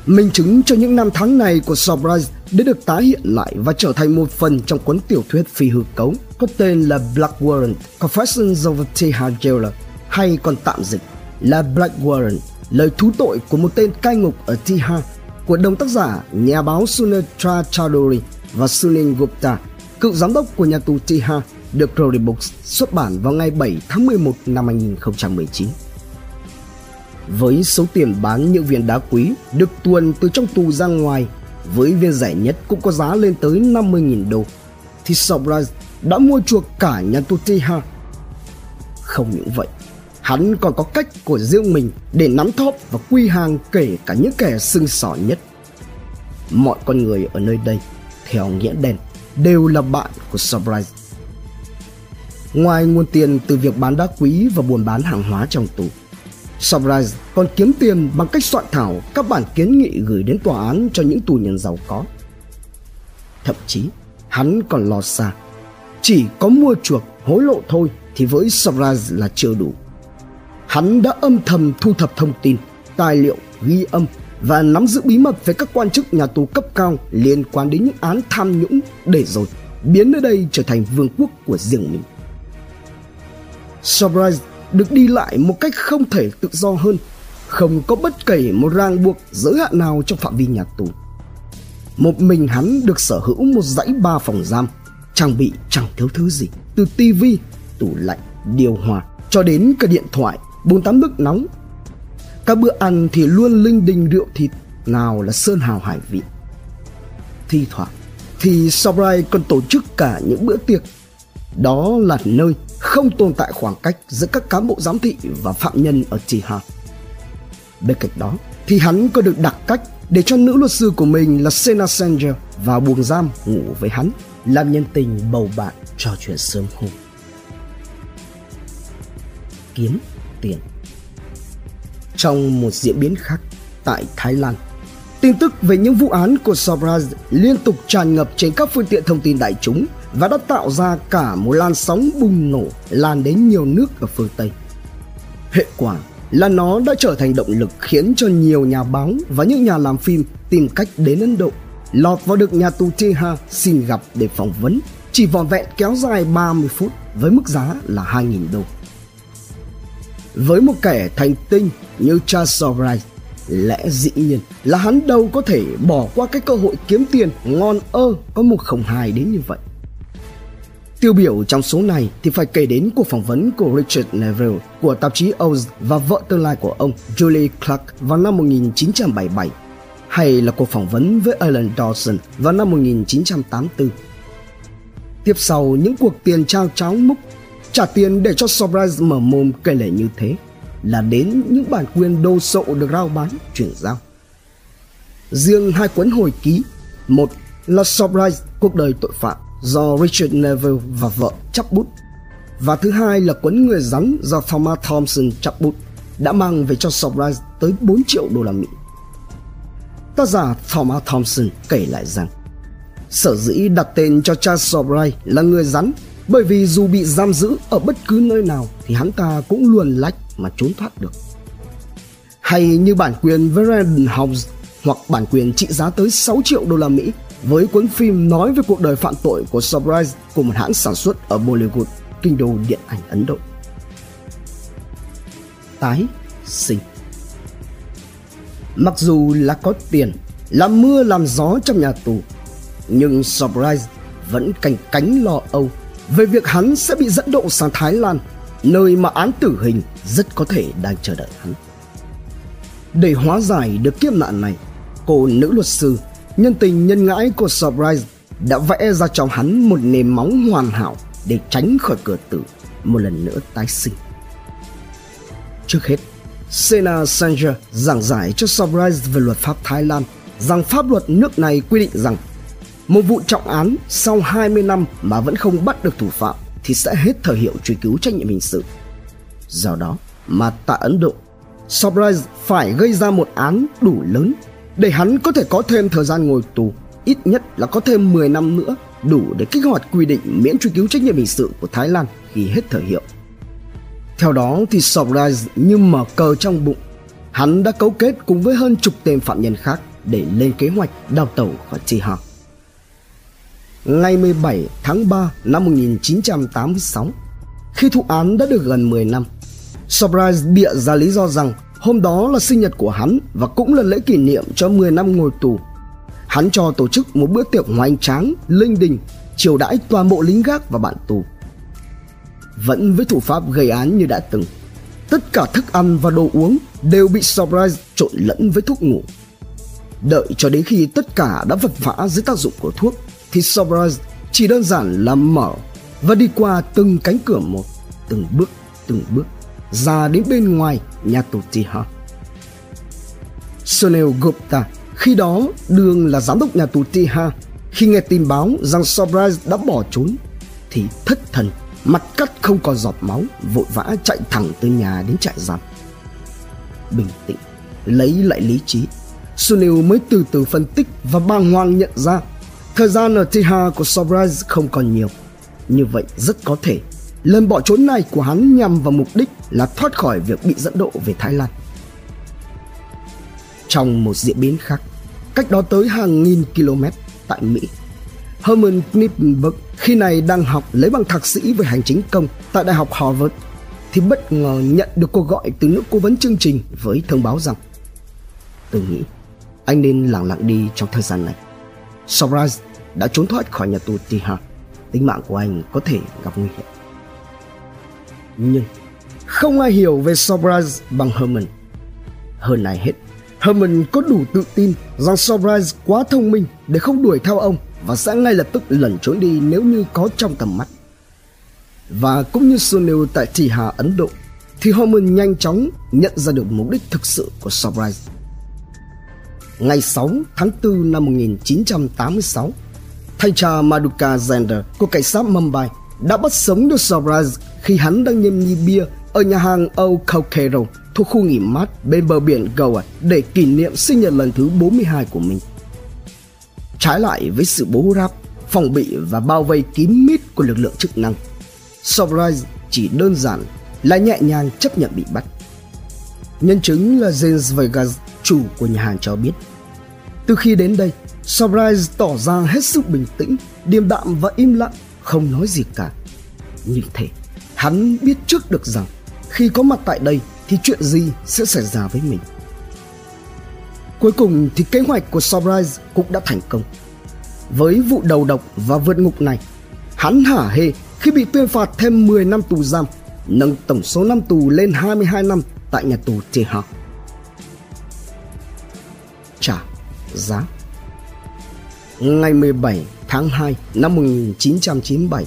Minh chứng cho những năm tháng này của Surprise đã được tái hiện lại và trở thành một phần trong cuốn tiểu thuyết phi hư cấu có tên là Black Warrant Confessions of a Tehran Jailer hay còn tạm dịch là Black Warrant lời thú tội của một tên cai ngục ở Tihar của đồng tác giả nhà báo Sunetra Chowdhury và Sunil Gupta, cựu giám đốc của nhà tù Tihar, được Crowley Books xuất bản vào ngày 7 tháng 11 năm 2019 với số tiền bán những viên đá quý được tuồn từ trong tù ra ngoài với viên rẻ nhất cũng có giá lên tới 50.000 đô thì Surprise đã mua chuộc cả nhà tù Tihar. Không những vậy, hắn còn có cách của riêng mình để nắm thóp và quy hàng kể cả những kẻ sưng sỏ nhất. Mọi con người ở nơi đây, theo nghĩa đen, đều là bạn của Surprise. Ngoài nguồn tiền từ việc bán đá quý và buôn bán hàng hóa trong tù, Surprise còn kiếm tiền bằng cách soạn thảo các bản kiến nghị gửi đến tòa án cho những tù nhân giàu có. Thậm chí, hắn còn lo xa. Chỉ có mua chuộc hối lộ thôi thì với Surprise là chưa đủ. Hắn đã âm thầm thu thập thông tin, tài liệu, ghi âm và nắm giữ bí mật về các quan chức nhà tù cấp cao liên quan đến những án tham nhũng để rồi biến nơi đây trở thành vương quốc của riêng mình. Surprise được đi lại một cách không thể tự do hơn, không có bất kể một ràng buộc giới hạn nào trong phạm vi nhà tù. Một mình hắn được sở hữu một dãy ba phòng giam, trang bị chẳng thiếu thứ gì, từ tivi, tủ lạnh, điều hòa cho đến cả điện thoại, bún tắm nước nóng. Các bữa ăn thì luôn linh đình rượu thịt, nào là sơn hào hải vị. Thi thoảng thì Sobrai còn tổ chức cả những bữa tiệc. Đó là nơi không tồn tại khoảng cách giữa các cán bộ giám thị và phạm nhân ở Tihar. Bên cạnh đó, thì hắn có được đặc cách để cho nữ luật sư của mình là Sena Sanger vào buồng giam ngủ với hắn, làm nhân tình bầu bạn trò chuyện sớm hôm. Kiếm tiền Trong một diễn biến khác, tại Thái Lan, tin tức về những vụ án của Surprise liên tục tràn ngập trên các phương tiện thông tin đại chúng và đã tạo ra cả một làn sóng bùng nổ lan đến nhiều nước ở phương Tây. Hệ quả là nó đã trở thành động lực khiến cho nhiều nhà báo và những nhà làm phim tìm cách đến Ấn Độ, lọt vào được nhà tù Tiha xin gặp để phỏng vấn, chỉ vòn vẹn kéo dài 30 phút với mức giá là 2.000 đô. Với một kẻ thành tinh như Charles Wright lẽ dĩ nhiên là hắn đâu có thể bỏ qua cái cơ hội kiếm tiền ngon ơ có một không hài đến như vậy. Tiêu biểu trong số này thì phải kể đến cuộc phỏng vấn của Richard Neville, của tạp chí Oz và vợ tương lai của ông Julie Clark vào năm 1977 hay là cuộc phỏng vấn với Alan Dawson vào năm 1984. Tiếp sau những cuộc tiền trao cháo múc trả tiền để cho Surprise mở mồm kể lể như thế là đến những bản quyền đồ sộ được rao bán chuyển giao. Riêng hai cuốn hồi ký, một là Surprise cuộc đời tội phạm do Richard Neville và vợ chắp bút và thứ hai là cuốn người rắn do Thomas Thompson chắp bút đã mang về cho Surprise tới 4 triệu đô la Mỹ. Tác giả Thomas Thompson kể lại rằng sở dĩ đặt tên cho cha Surprise là người rắn bởi vì dù bị giam giữ ở bất cứ nơi nào thì hắn ta cũng luồn lách mà trốn thoát được. Hay như bản quyền với House hoặc bản quyền trị giá tới 6 triệu đô la Mỹ với cuốn phim nói về cuộc đời phạm tội của Surprise của một hãng sản xuất ở Bollywood, kinh đô điện ảnh Ấn Độ. Tái sinh Mặc dù là có tiền, làm mưa làm gió trong nhà tù, nhưng Surprise vẫn canh cánh lo âu về việc hắn sẽ bị dẫn độ sang Thái Lan, nơi mà án tử hình rất có thể đang chờ đợi hắn. Để hóa giải được kiếp nạn này, cô nữ luật sư nhân tình nhân ngãi của Surprise đã vẽ ra cho hắn một nền móng hoàn hảo để tránh khỏi cửa tử một lần nữa tái sinh. Trước hết, Sena Sanger giảng giải cho Surprise về luật pháp Thái Lan rằng pháp luật nước này quy định rằng một vụ trọng án sau 20 năm mà vẫn không bắt được thủ phạm thì sẽ hết thời hiệu truy cứu trách nhiệm hình sự. Do đó mà tại Ấn Độ, Surprise phải gây ra một án đủ lớn để hắn có thể có thêm thời gian ngồi tù, ít nhất là có thêm 10 năm nữa đủ để kích hoạt quy định miễn truy cứu trách nhiệm hình sự của Thái Lan khi hết thời hiệu. Theo đó thì Surprise như mở cờ trong bụng, hắn đã cấu kết cùng với hơn chục tên phạm nhân khác để lên kế hoạch đào tẩu khỏi Tihar. Ngày 17 tháng 3 năm 1986, khi thụ án đã được gần 10 năm, Surprise bịa ra lý do rằng hôm đó là sinh nhật của hắn và cũng là lễ kỷ niệm cho 10 năm ngồi tù. Hắn cho tổ chức một bữa tiệc hoành tráng, linh đình, chiều đãi toàn bộ lính gác và bạn tù. Vẫn với thủ pháp gây án như đã từng, tất cả thức ăn và đồ uống đều bị Surprise trộn lẫn với thuốc ngủ. Đợi cho đến khi tất cả đã vật vã dưới tác dụng của thuốc thì Surprise chỉ đơn giản là mở và đi qua từng cánh cửa một, từng bước, từng bước ra đến bên ngoài nhà tù Tiha. Sunil Gupta khi đó đương là giám đốc nhà tù Tiha khi nghe tin báo rằng Sobras đã bỏ trốn thì thất thần mặt cắt không còn giọt máu vội vã chạy thẳng từ nhà đến trại giam bình tĩnh lấy lại lý trí Sunil mới từ từ phân tích và bàng hoàng nhận ra Thời gian ở Tiha của Surprise không còn nhiều. Như vậy rất có thể lần bỏ trốn này của hắn nhằm vào mục đích là thoát khỏi việc bị dẫn độ về Thái Lan. Trong một diễn biến khác, cách đó tới hàng nghìn km tại Mỹ, Herman Knippenberg khi này đang học lấy bằng thạc sĩ về hành chính công tại Đại học Harvard thì bất ngờ nhận được cuộc gọi từ nữ cố vấn chương trình với thông báo rằng tôi nghĩ anh nên lặng lặng đi trong thời gian này. Surprise đã trốn thoát khỏi nhà tù Tihar. Tính mạng của anh có thể gặp nguy hiểm. Nhưng không ai hiểu về Surprise bằng Herman. Hơn ai hết, Herman có đủ tự tin rằng Surprise quá thông minh để không đuổi theo ông và sẽ ngay lập tức lẩn trốn đi nếu như có trong tầm mắt. Và cũng như Sunil tại Tihar Ấn Độ, thì Herman nhanh chóng nhận ra được mục đích thực sự của Surprise ngày 6 tháng 4 năm 1986, thanh tra Maduka Zender của cảnh sát Mumbai đã bắt sống được Surprise khi hắn đang nhâm nhi bia ở nhà hàng Old Caucaro thuộc khu nghỉ mát bên bờ biển Goa để kỷ niệm sinh nhật lần thứ 42 của mình. Trái lại với sự bố ráp, phòng bị và bao vây kín mít của lực lượng chức năng, Surprise chỉ đơn giản là nhẹ nhàng chấp nhận bị bắt. Nhân chứng là James Vegas, chủ của nhà hàng cho biết. Từ khi đến đây, Surprise tỏ ra hết sức bình tĩnh, điềm đạm và im lặng, không nói gì cả. Như thế, hắn biết trước được rằng khi có mặt tại đây thì chuyện gì sẽ xảy ra với mình. Cuối cùng thì kế hoạch của Surprise cũng đã thành công. Với vụ đầu độc và vượt ngục này, hắn hả hê khi bị tuyên phạt thêm 10 năm tù giam, nâng tổng số năm tù lên 22 năm tại nhà tù Tehran. Giá Ngày 17 tháng 2 năm 1997,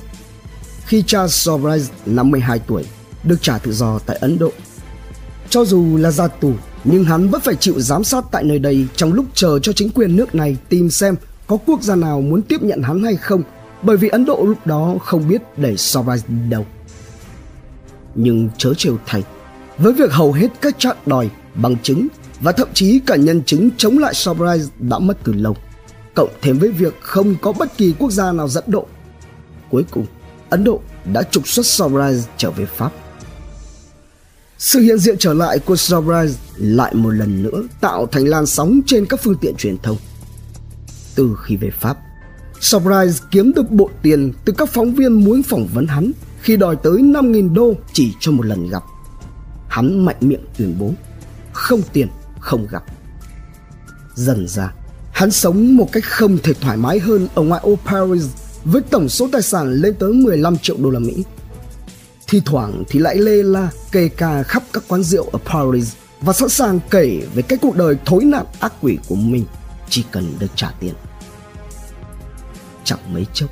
khi Charles Sobhraj 52 tuổi được trả tự do tại Ấn Độ. Cho dù là ra tù, nhưng hắn vẫn phải chịu giám sát tại nơi đây trong lúc chờ cho chính quyền nước này tìm xem có quốc gia nào muốn tiếp nhận hắn hay không, bởi vì Ấn Độ lúc đó không biết để Sobhraj đi đâu. Nhưng chớ trêu thay, với việc hầu hết các trạng đòi, bằng chứng và thậm chí cả nhân chứng chống lại Sobrice đã mất từ lâu, cộng thêm với việc không có bất kỳ quốc gia nào dẫn độ. Cuối cùng, Ấn Độ đã trục xuất Sobrice trở về Pháp. Sự hiện diện trở lại của Sobrice lại một lần nữa tạo thành làn sóng trên các phương tiện truyền thông. Từ khi về Pháp, Sobrice kiếm được bộ tiền từ các phóng viên muốn phỏng vấn hắn khi đòi tới 5.000 đô chỉ cho một lần gặp. Hắn mạnh miệng tuyên bố, không tiền, không gặp. Dần ra, hắn sống một cách không thể thoải mái hơn ở ngoại ô Paris với tổng số tài sản lên tới 15 triệu đô la Mỹ. Thi thoảng thì lại lê la kê ca khắp các quán rượu ở Paris và sẵn sàng kể về cái cuộc đời thối nạn ác quỷ của mình chỉ cần được trả tiền. Chẳng mấy chốc,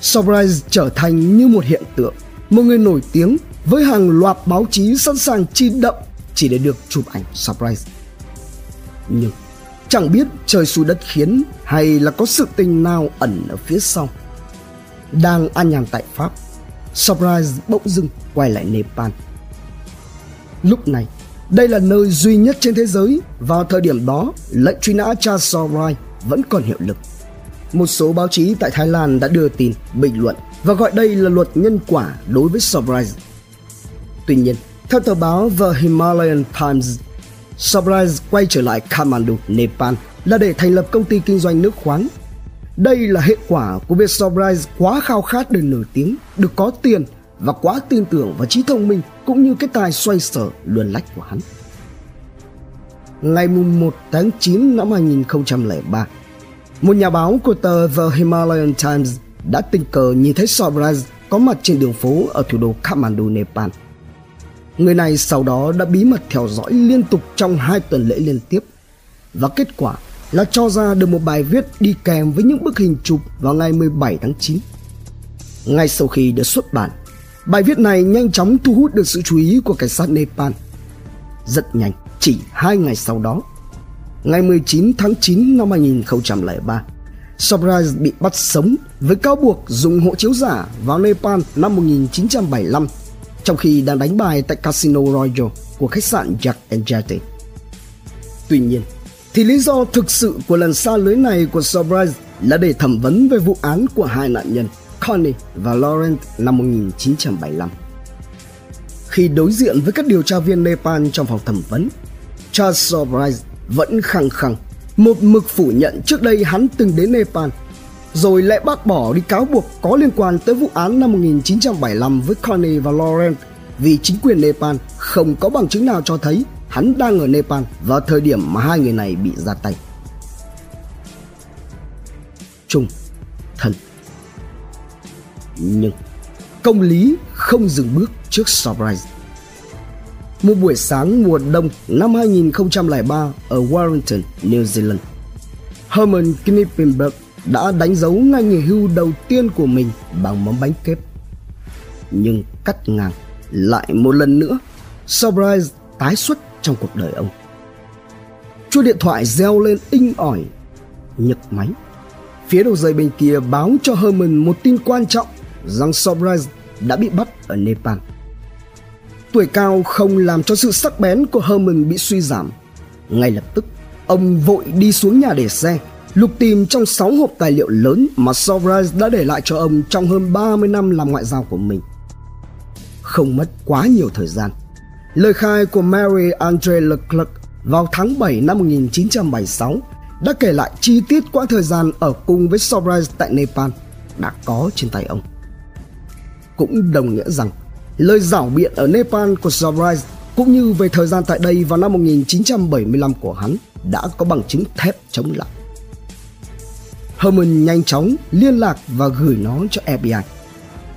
Surprise trở thành như một hiện tượng, một người nổi tiếng với hàng loạt báo chí sẵn sàng chi đậm chỉ để được chụp ảnh Surprise. Nhưng chẳng biết trời xui đất khiến hay là có sự tình nào ẩn ở phía sau. Đang an nhàn tại Pháp, Surprise bỗng dưng quay lại Nepal. Lúc này, đây là nơi duy nhất trên thế giới vào thời điểm đó lệnh truy nã cha Surprise vẫn còn hiệu lực. Một số báo chí tại Thái Lan đã đưa tin, bình luận và gọi đây là luật nhân quả đối với Surprise. Tuy nhiên, theo tờ báo The Himalayan Times, Surprise quay trở lại Kathmandu, Nepal là để thành lập công ty kinh doanh nước khoáng. Đây là hệ quả của việc Surprise quá khao khát được nổi tiếng, được có tiền và quá tin tưởng vào trí thông minh cũng như cái tài xoay sở luồn lách của hắn. Ngày 1 tháng 9 năm 2003, một nhà báo của tờ The Himalayan Times đã tình cờ nhìn thấy Surprise có mặt trên đường phố ở thủ đô Kathmandu, Nepal. Người này sau đó đã bí mật theo dõi liên tục trong hai tuần lễ liên tiếp và kết quả là cho ra được một bài viết đi kèm với những bức hình chụp vào ngày 17 tháng 9. Ngay sau khi được xuất bản, bài viết này nhanh chóng thu hút được sự chú ý của cảnh sát Nepal. Rất nhanh, chỉ hai ngày sau đó, ngày 19 tháng 9 năm 2003, Surprise bị bắt sống với cáo buộc dùng hộ chiếu giả vào Nepal năm 1975 trong khi đang đánh bài tại Casino Royal của khách sạn Jack and Jetty. Tuy nhiên, thì lý do thực sự của lần xa lưới này của Surprise là để thẩm vấn về vụ án của hai nạn nhân Connie và Laurent năm 1975. Khi đối diện với các điều tra viên Nepal trong phòng thẩm vấn, Charles Surprise vẫn khăng khăng một mực phủ nhận trước đây hắn từng đến Nepal rồi lại bác bỏ đi cáo buộc có liên quan tới vụ án năm 1975 với Connie và Lauren vì chính quyền Nepal không có bằng chứng nào cho thấy hắn đang ở Nepal vào thời điểm mà hai người này bị ra tay. Trung thân Nhưng công lý không dừng bước trước Surprise. Một buổi sáng mùa đông năm 2003 ở Warrington, New Zealand, Herman Knippenberg đã đánh dấu ngày nghỉ hưu đầu tiên của mình bằng món bánh kép. Nhưng cắt ngang lại một lần nữa, Surprise tái xuất trong cuộc đời ông. Chuông điện thoại reo lên inh ỏi, nhấc máy. Phía đầu dây bên kia báo cho Herman một tin quan trọng rằng Surprise đã bị bắt ở Nepal. Tuổi cao không làm cho sự sắc bén của Herman bị suy giảm. Ngay lập tức, ông vội đi xuống nhà để xe lục tìm trong 6 hộp tài liệu lớn mà Sovereign đã để lại cho ông trong hơn 30 năm làm ngoại giao của mình. Không mất quá nhiều thời gian, Lời khai của Mary Andre Leclerc vào tháng 7 năm 1976 đã kể lại chi tiết quãng thời gian ở cùng với Sovereign tại Nepal đã có trên tay ông. Cũng đồng nghĩa rằng lời giảo biện ở Nepal của Sovereign cũng như về thời gian tại đây vào năm 1975 của hắn đã có bằng chứng thép chống lại. Herman nhanh chóng liên lạc và gửi nó cho FBI.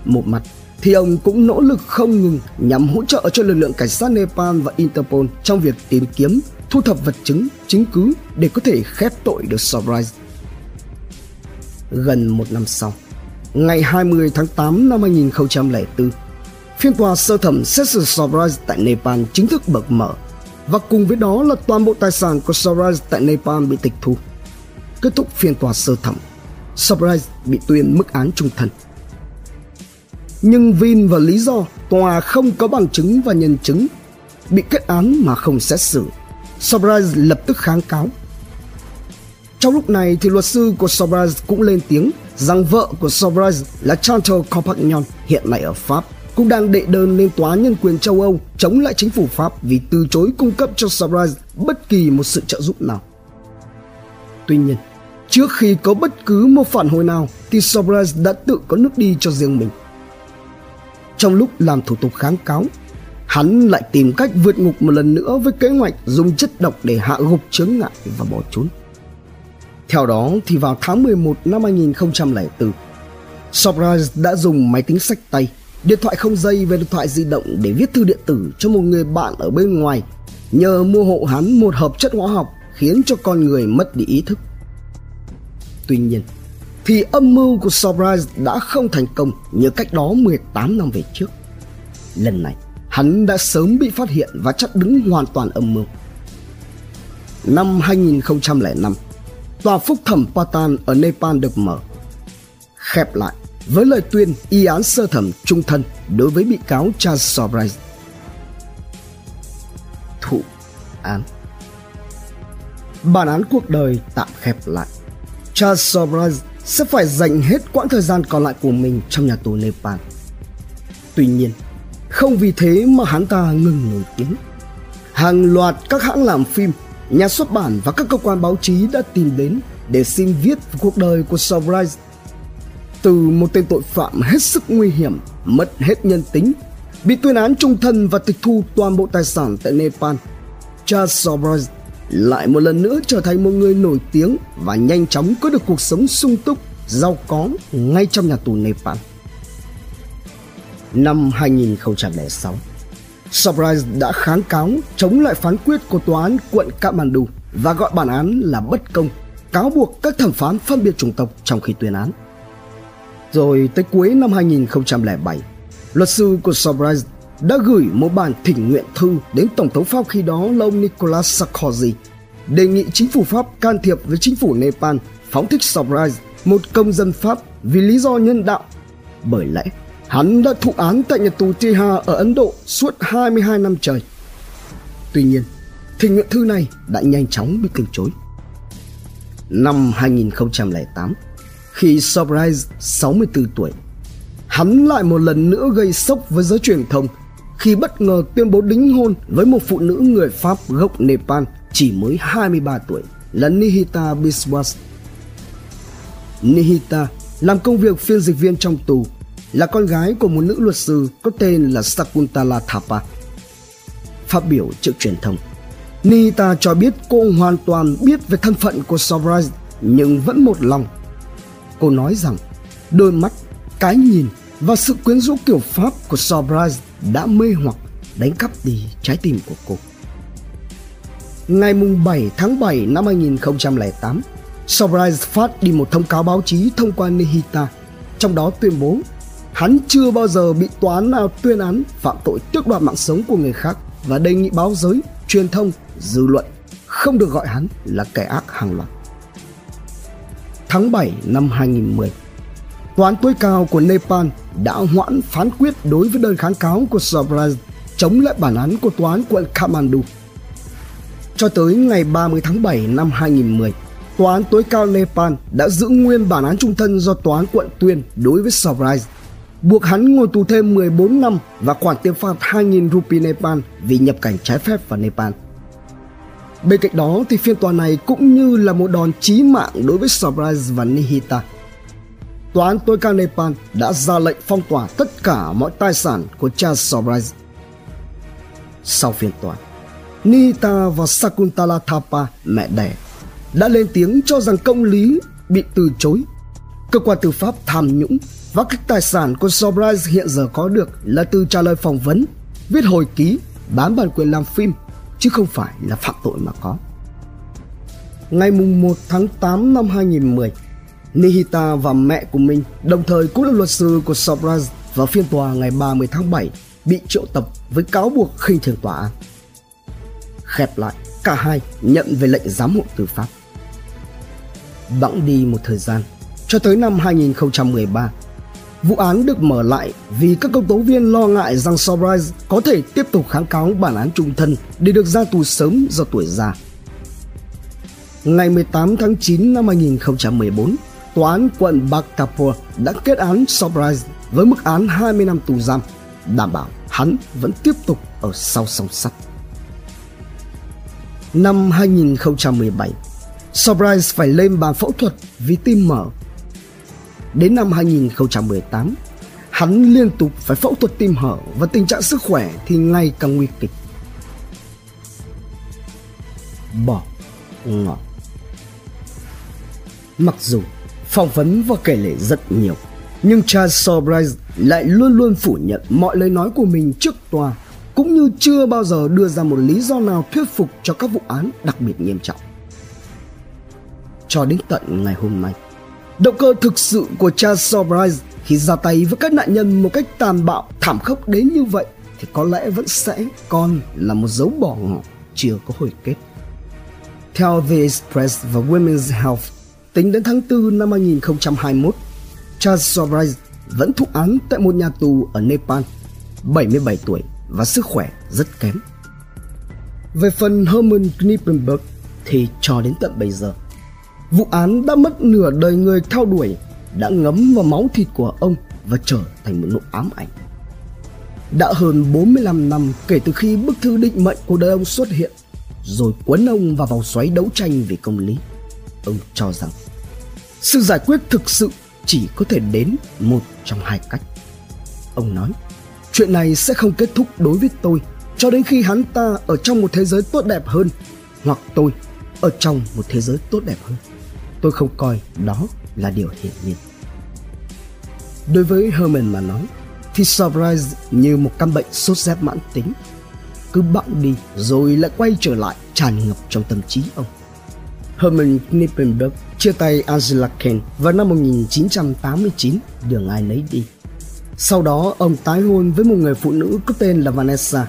Một mặt thì ông cũng nỗ lực không ngừng nhằm hỗ trợ cho lực lượng cảnh sát Nepal và Interpol trong việc tìm kiếm, thu thập vật chứng, chứng cứ để có thể khép tội được Surprise. Gần một năm sau, ngày 20 tháng 8 năm 2004, phiên tòa sơ thẩm xét xử Surprise tại Nepal chính thức bật mở và cùng với đó là toàn bộ tài sản của Surprise tại Nepal bị tịch thu. Kết thúc phiên tòa sơ thẩm, Surprise bị tuyên mức án trung thân nhưng Vin và lý do tòa không có bằng chứng và nhân chứng bị kết án mà không xét xử. Surprise lập tức kháng cáo. Trong lúc này thì luật sư của Surprise cũng lên tiếng rằng vợ của Surprise là Chantal Compagnon hiện nay ở Pháp cũng đang đệ đơn lên tòa nhân quyền châu Âu chống lại chính phủ Pháp vì từ chối cung cấp cho Surprise bất kỳ một sự trợ giúp nào. Tuy nhiên, trước khi có bất cứ một phản hồi nào thì Sobraz đã tự có nước đi cho riêng mình trong lúc làm thủ tục kháng cáo hắn lại tìm cách vượt ngục một lần nữa với kế hoạch dùng chất độc để hạ gục chướng ngại và bỏ trốn. Theo đó thì vào tháng 11 năm 2004, Surprise đã dùng máy tính sách tay, điện thoại không dây và điện thoại di động để viết thư điện tử cho một người bạn ở bên ngoài nhờ mua hộ hắn một hợp chất hóa học khiến cho con người mất đi ý thức. Tuy nhiên, thì âm mưu của Surprise đã không thành công như cách đó 18 năm về trước. Lần này, hắn đã sớm bị phát hiện và chắc đứng hoàn toàn âm mưu. Năm 2005, tòa phúc thẩm Patan ở Nepal được mở. Khép lại với lời tuyên y án sơ thẩm trung thân đối với bị cáo Charles Surprise. Thụ án Bản án cuộc đời tạm khép lại. Charles Surprise sẽ phải dành hết quãng thời gian còn lại của mình trong nhà tù Nepal. Tuy nhiên, không vì thế mà hắn ta ngừng nổi tiếng. Hàng loạt các hãng làm phim, nhà xuất bản và các cơ quan báo chí đã tìm đến để xin viết về cuộc đời của Surprise. Từ một tên tội phạm hết sức nguy hiểm, mất hết nhân tính, bị tuyên án trung thân và tịch thu toàn bộ tài sản tại Nepal, Charles Surprise lại một lần nữa trở thành một người nổi tiếng và nhanh chóng có được cuộc sống sung túc, giàu có ngay trong nhà tù Nepal. Năm 2006, Surprise đã kháng cáo chống lại phán quyết của tòa án quận Kathmandu và gọi bản án là bất công, cáo buộc các thẩm phán phân biệt chủng tộc trong khi tuyên án. Rồi tới cuối năm 2007, luật sư của Surprise đã gửi một bản thỉnh nguyện thư đến Tổng thống Pháp khi đó là ông Nicolas Sarkozy đề nghị chính phủ Pháp can thiệp với chính phủ Nepal phóng thích Surprise, một công dân Pháp vì lý do nhân đạo. Bởi lẽ, hắn đã thụ án tại nhà tù Tiha ở Ấn Độ suốt 22 năm trời. Tuy nhiên, thỉnh nguyện thư này đã nhanh chóng bị từ chối. Năm 2008, khi Surprise 64 tuổi, hắn lại một lần nữa gây sốc với giới truyền thông khi bất ngờ tuyên bố đính hôn với một phụ nữ người Pháp gốc Nepal chỉ mới 23 tuổi là Nihita Biswas. Nihita làm công việc phiên dịch viên trong tù, là con gái của một nữ luật sư có tên là Sakuntala Thapa. Phát biểu trước truyền thông, Nihita cho biết cô hoàn toàn biết về thân phận của Surprise nhưng vẫn một lòng. Cô nói rằng đôi mắt, cái nhìn và sự quyến rũ kiểu Pháp của Surprise đã mê hoặc đánh cắp đi trái tim của cô. Ngày 7 tháng 7 năm 2008, Surprise phát đi một thông cáo báo chí thông qua Nihita, trong đó tuyên bố hắn chưa bao giờ bị tòa án nào tuyên án phạm tội tước đoạt mạng sống của người khác và đề nghị báo giới, truyền thông, dư luận không được gọi hắn là kẻ ác hàng loạt. Tháng 7 năm 2010, Tòa án tối cao của Nepal đã hoãn phán quyết đối với đơn kháng cáo của Surprise chống lại bản án của tòa án quận Kathmandu. Cho tới ngày 30 tháng 7 năm 2010, Tòa án tối cao Nepal đã giữ nguyên bản án trung thân do tòa án quận tuyên đối với Surprise. buộc hắn ngồi tù thêm 14 năm và khoản tiền phạt 2.000 rupee Nepal vì nhập cảnh trái phép vào Nepal. Bên cạnh đó thì phiên tòa này cũng như là một đòn chí mạng đối với Surprise và Nihita. Tòa án tối cao Nepal đã ra lệnh phong tỏa tất cả mọi tài sản của cha Surprise. Sau phiên tòa, Nita và Sakuntala Thapa, mẹ đẻ, đã lên tiếng cho rằng công lý bị từ chối. Cơ quan tư pháp tham nhũng và các tài sản của Surprise hiện giờ có được là từ trả lời phỏng vấn, viết hồi ký, bán bản quyền làm phim chứ không phải là phạm tội mà có. Ngày mùng 1 tháng 8 năm 2010, Nihita và mẹ của mình đồng thời cũng là luật sư của Surprise vào phiên tòa ngày 30 tháng 7 bị triệu tập với cáo buộc khinh thường tòa án. Khép lại, cả hai nhận về lệnh giám hộ tư pháp. Bẵng đi một thời gian, cho tới năm 2013, vụ án được mở lại vì các công tố viên lo ngại rằng Sobrise có thể tiếp tục kháng cáo bản án trung thân để được ra tù sớm do tuổi già. Ngày 18 tháng 9 năm 2014, Tòa án quận Bhaktapur đã kết án Surprise với mức án 20 năm tù giam, đảm bảo hắn vẫn tiếp tục ở sau song sắt. Năm 2017, Surprise phải lên bàn phẫu thuật vì tim mở. Đến năm 2018, hắn liên tục phải phẫu thuật tim hở và tình trạng sức khỏe thì ngày càng nguy kịch. Bỏ ngỏ Mặc dù phỏng vấn và kể lể rất nhiều, nhưng Charles Surprise lại luôn luôn phủ nhận mọi lời nói của mình trước tòa cũng như chưa bao giờ đưa ra một lý do nào thuyết phục cho các vụ án đặc biệt nghiêm trọng. Cho đến tận ngày hôm nay, động cơ thực sự của Charles Surprise khi ra tay với các nạn nhân một cách tàn bạo, thảm khốc đến như vậy thì có lẽ vẫn sẽ còn là một dấu bỏ ngỏ chưa có hồi kết. Theo The Express và Women's Health, tính đến tháng 4 năm 2021, Charles Surprise vẫn thụ án tại một nhà tù ở Nepal, 77 tuổi và sức khỏe rất kém. Về phần Herman Knippenberg thì cho đến tận bây giờ, vụ án đã mất nửa đời người theo đuổi, đã ngấm vào máu thịt của ông và trở thành một nỗi ám ảnh. Đã hơn 45 năm kể từ khi bức thư định mệnh của đời ông xuất hiện, rồi cuốn ông vào vòng xoáy đấu tranh vì công lý. Ông cho rằng sự giải quyết thực sự chỉ có thể đến một trong hai cách. Ông nói, chuyện này sẽ không kết thúc đối với tôi cho đến khi hắn ta ở trong một thế giới tốt đẹp hơn hoặc tôi ở trong một thế giới tốt đẹp hơn. Tôi không coi đó là điều hiển nhiên. Đối với Herman mà nói, thì Surprise như một căn bệnh sốt rét mãn tính. Cứ bẵng đi rồi lại quay trở lại tràn ngập trong tâm trí ông. Herman Knippenberg chia tay Angela Kane vào năm 1989 đường ai nấy đi. Sau đó ông tái hôn với một người phụ nữ có tên là Vanessa.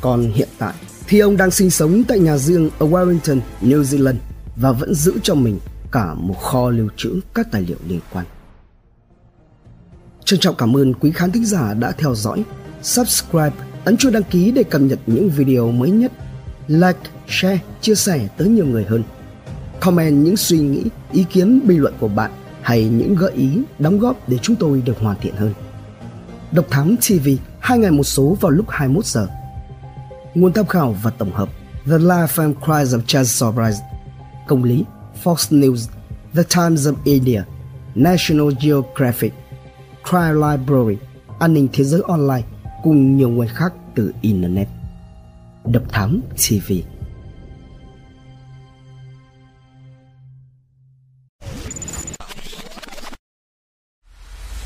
Còn hiện tại thì ông đang sinh sống tại nhà riêng ở Wellington, New Zealand và vẫn giữ cho mình cả một kho lưu trữ các tài liệu liên quan. Trân trọng cảm ơn quý khán thính giả đã theo dõi. Subscribe, ấn chuông đăng ký để cập nhật những video mới nhất. Like, share, chia sẻ tới nhiều người hơn. Comment những suy nghĩ, ý kiến, bình luận của bạn hay những gợi ý, đóng góp để chúng tôi được hoàn thiện hơn. Độc Thám TV, hai ngày một số vào lúc 21 giờ. Nguồn tham khảo và tổng hợp The Life and Cries of Charles Surprise Công lý Fox News The Times of India National Geographic Crime Library An ninh thế giới online cùng nhiều nguồn khác từ Internet. Độc Thám TV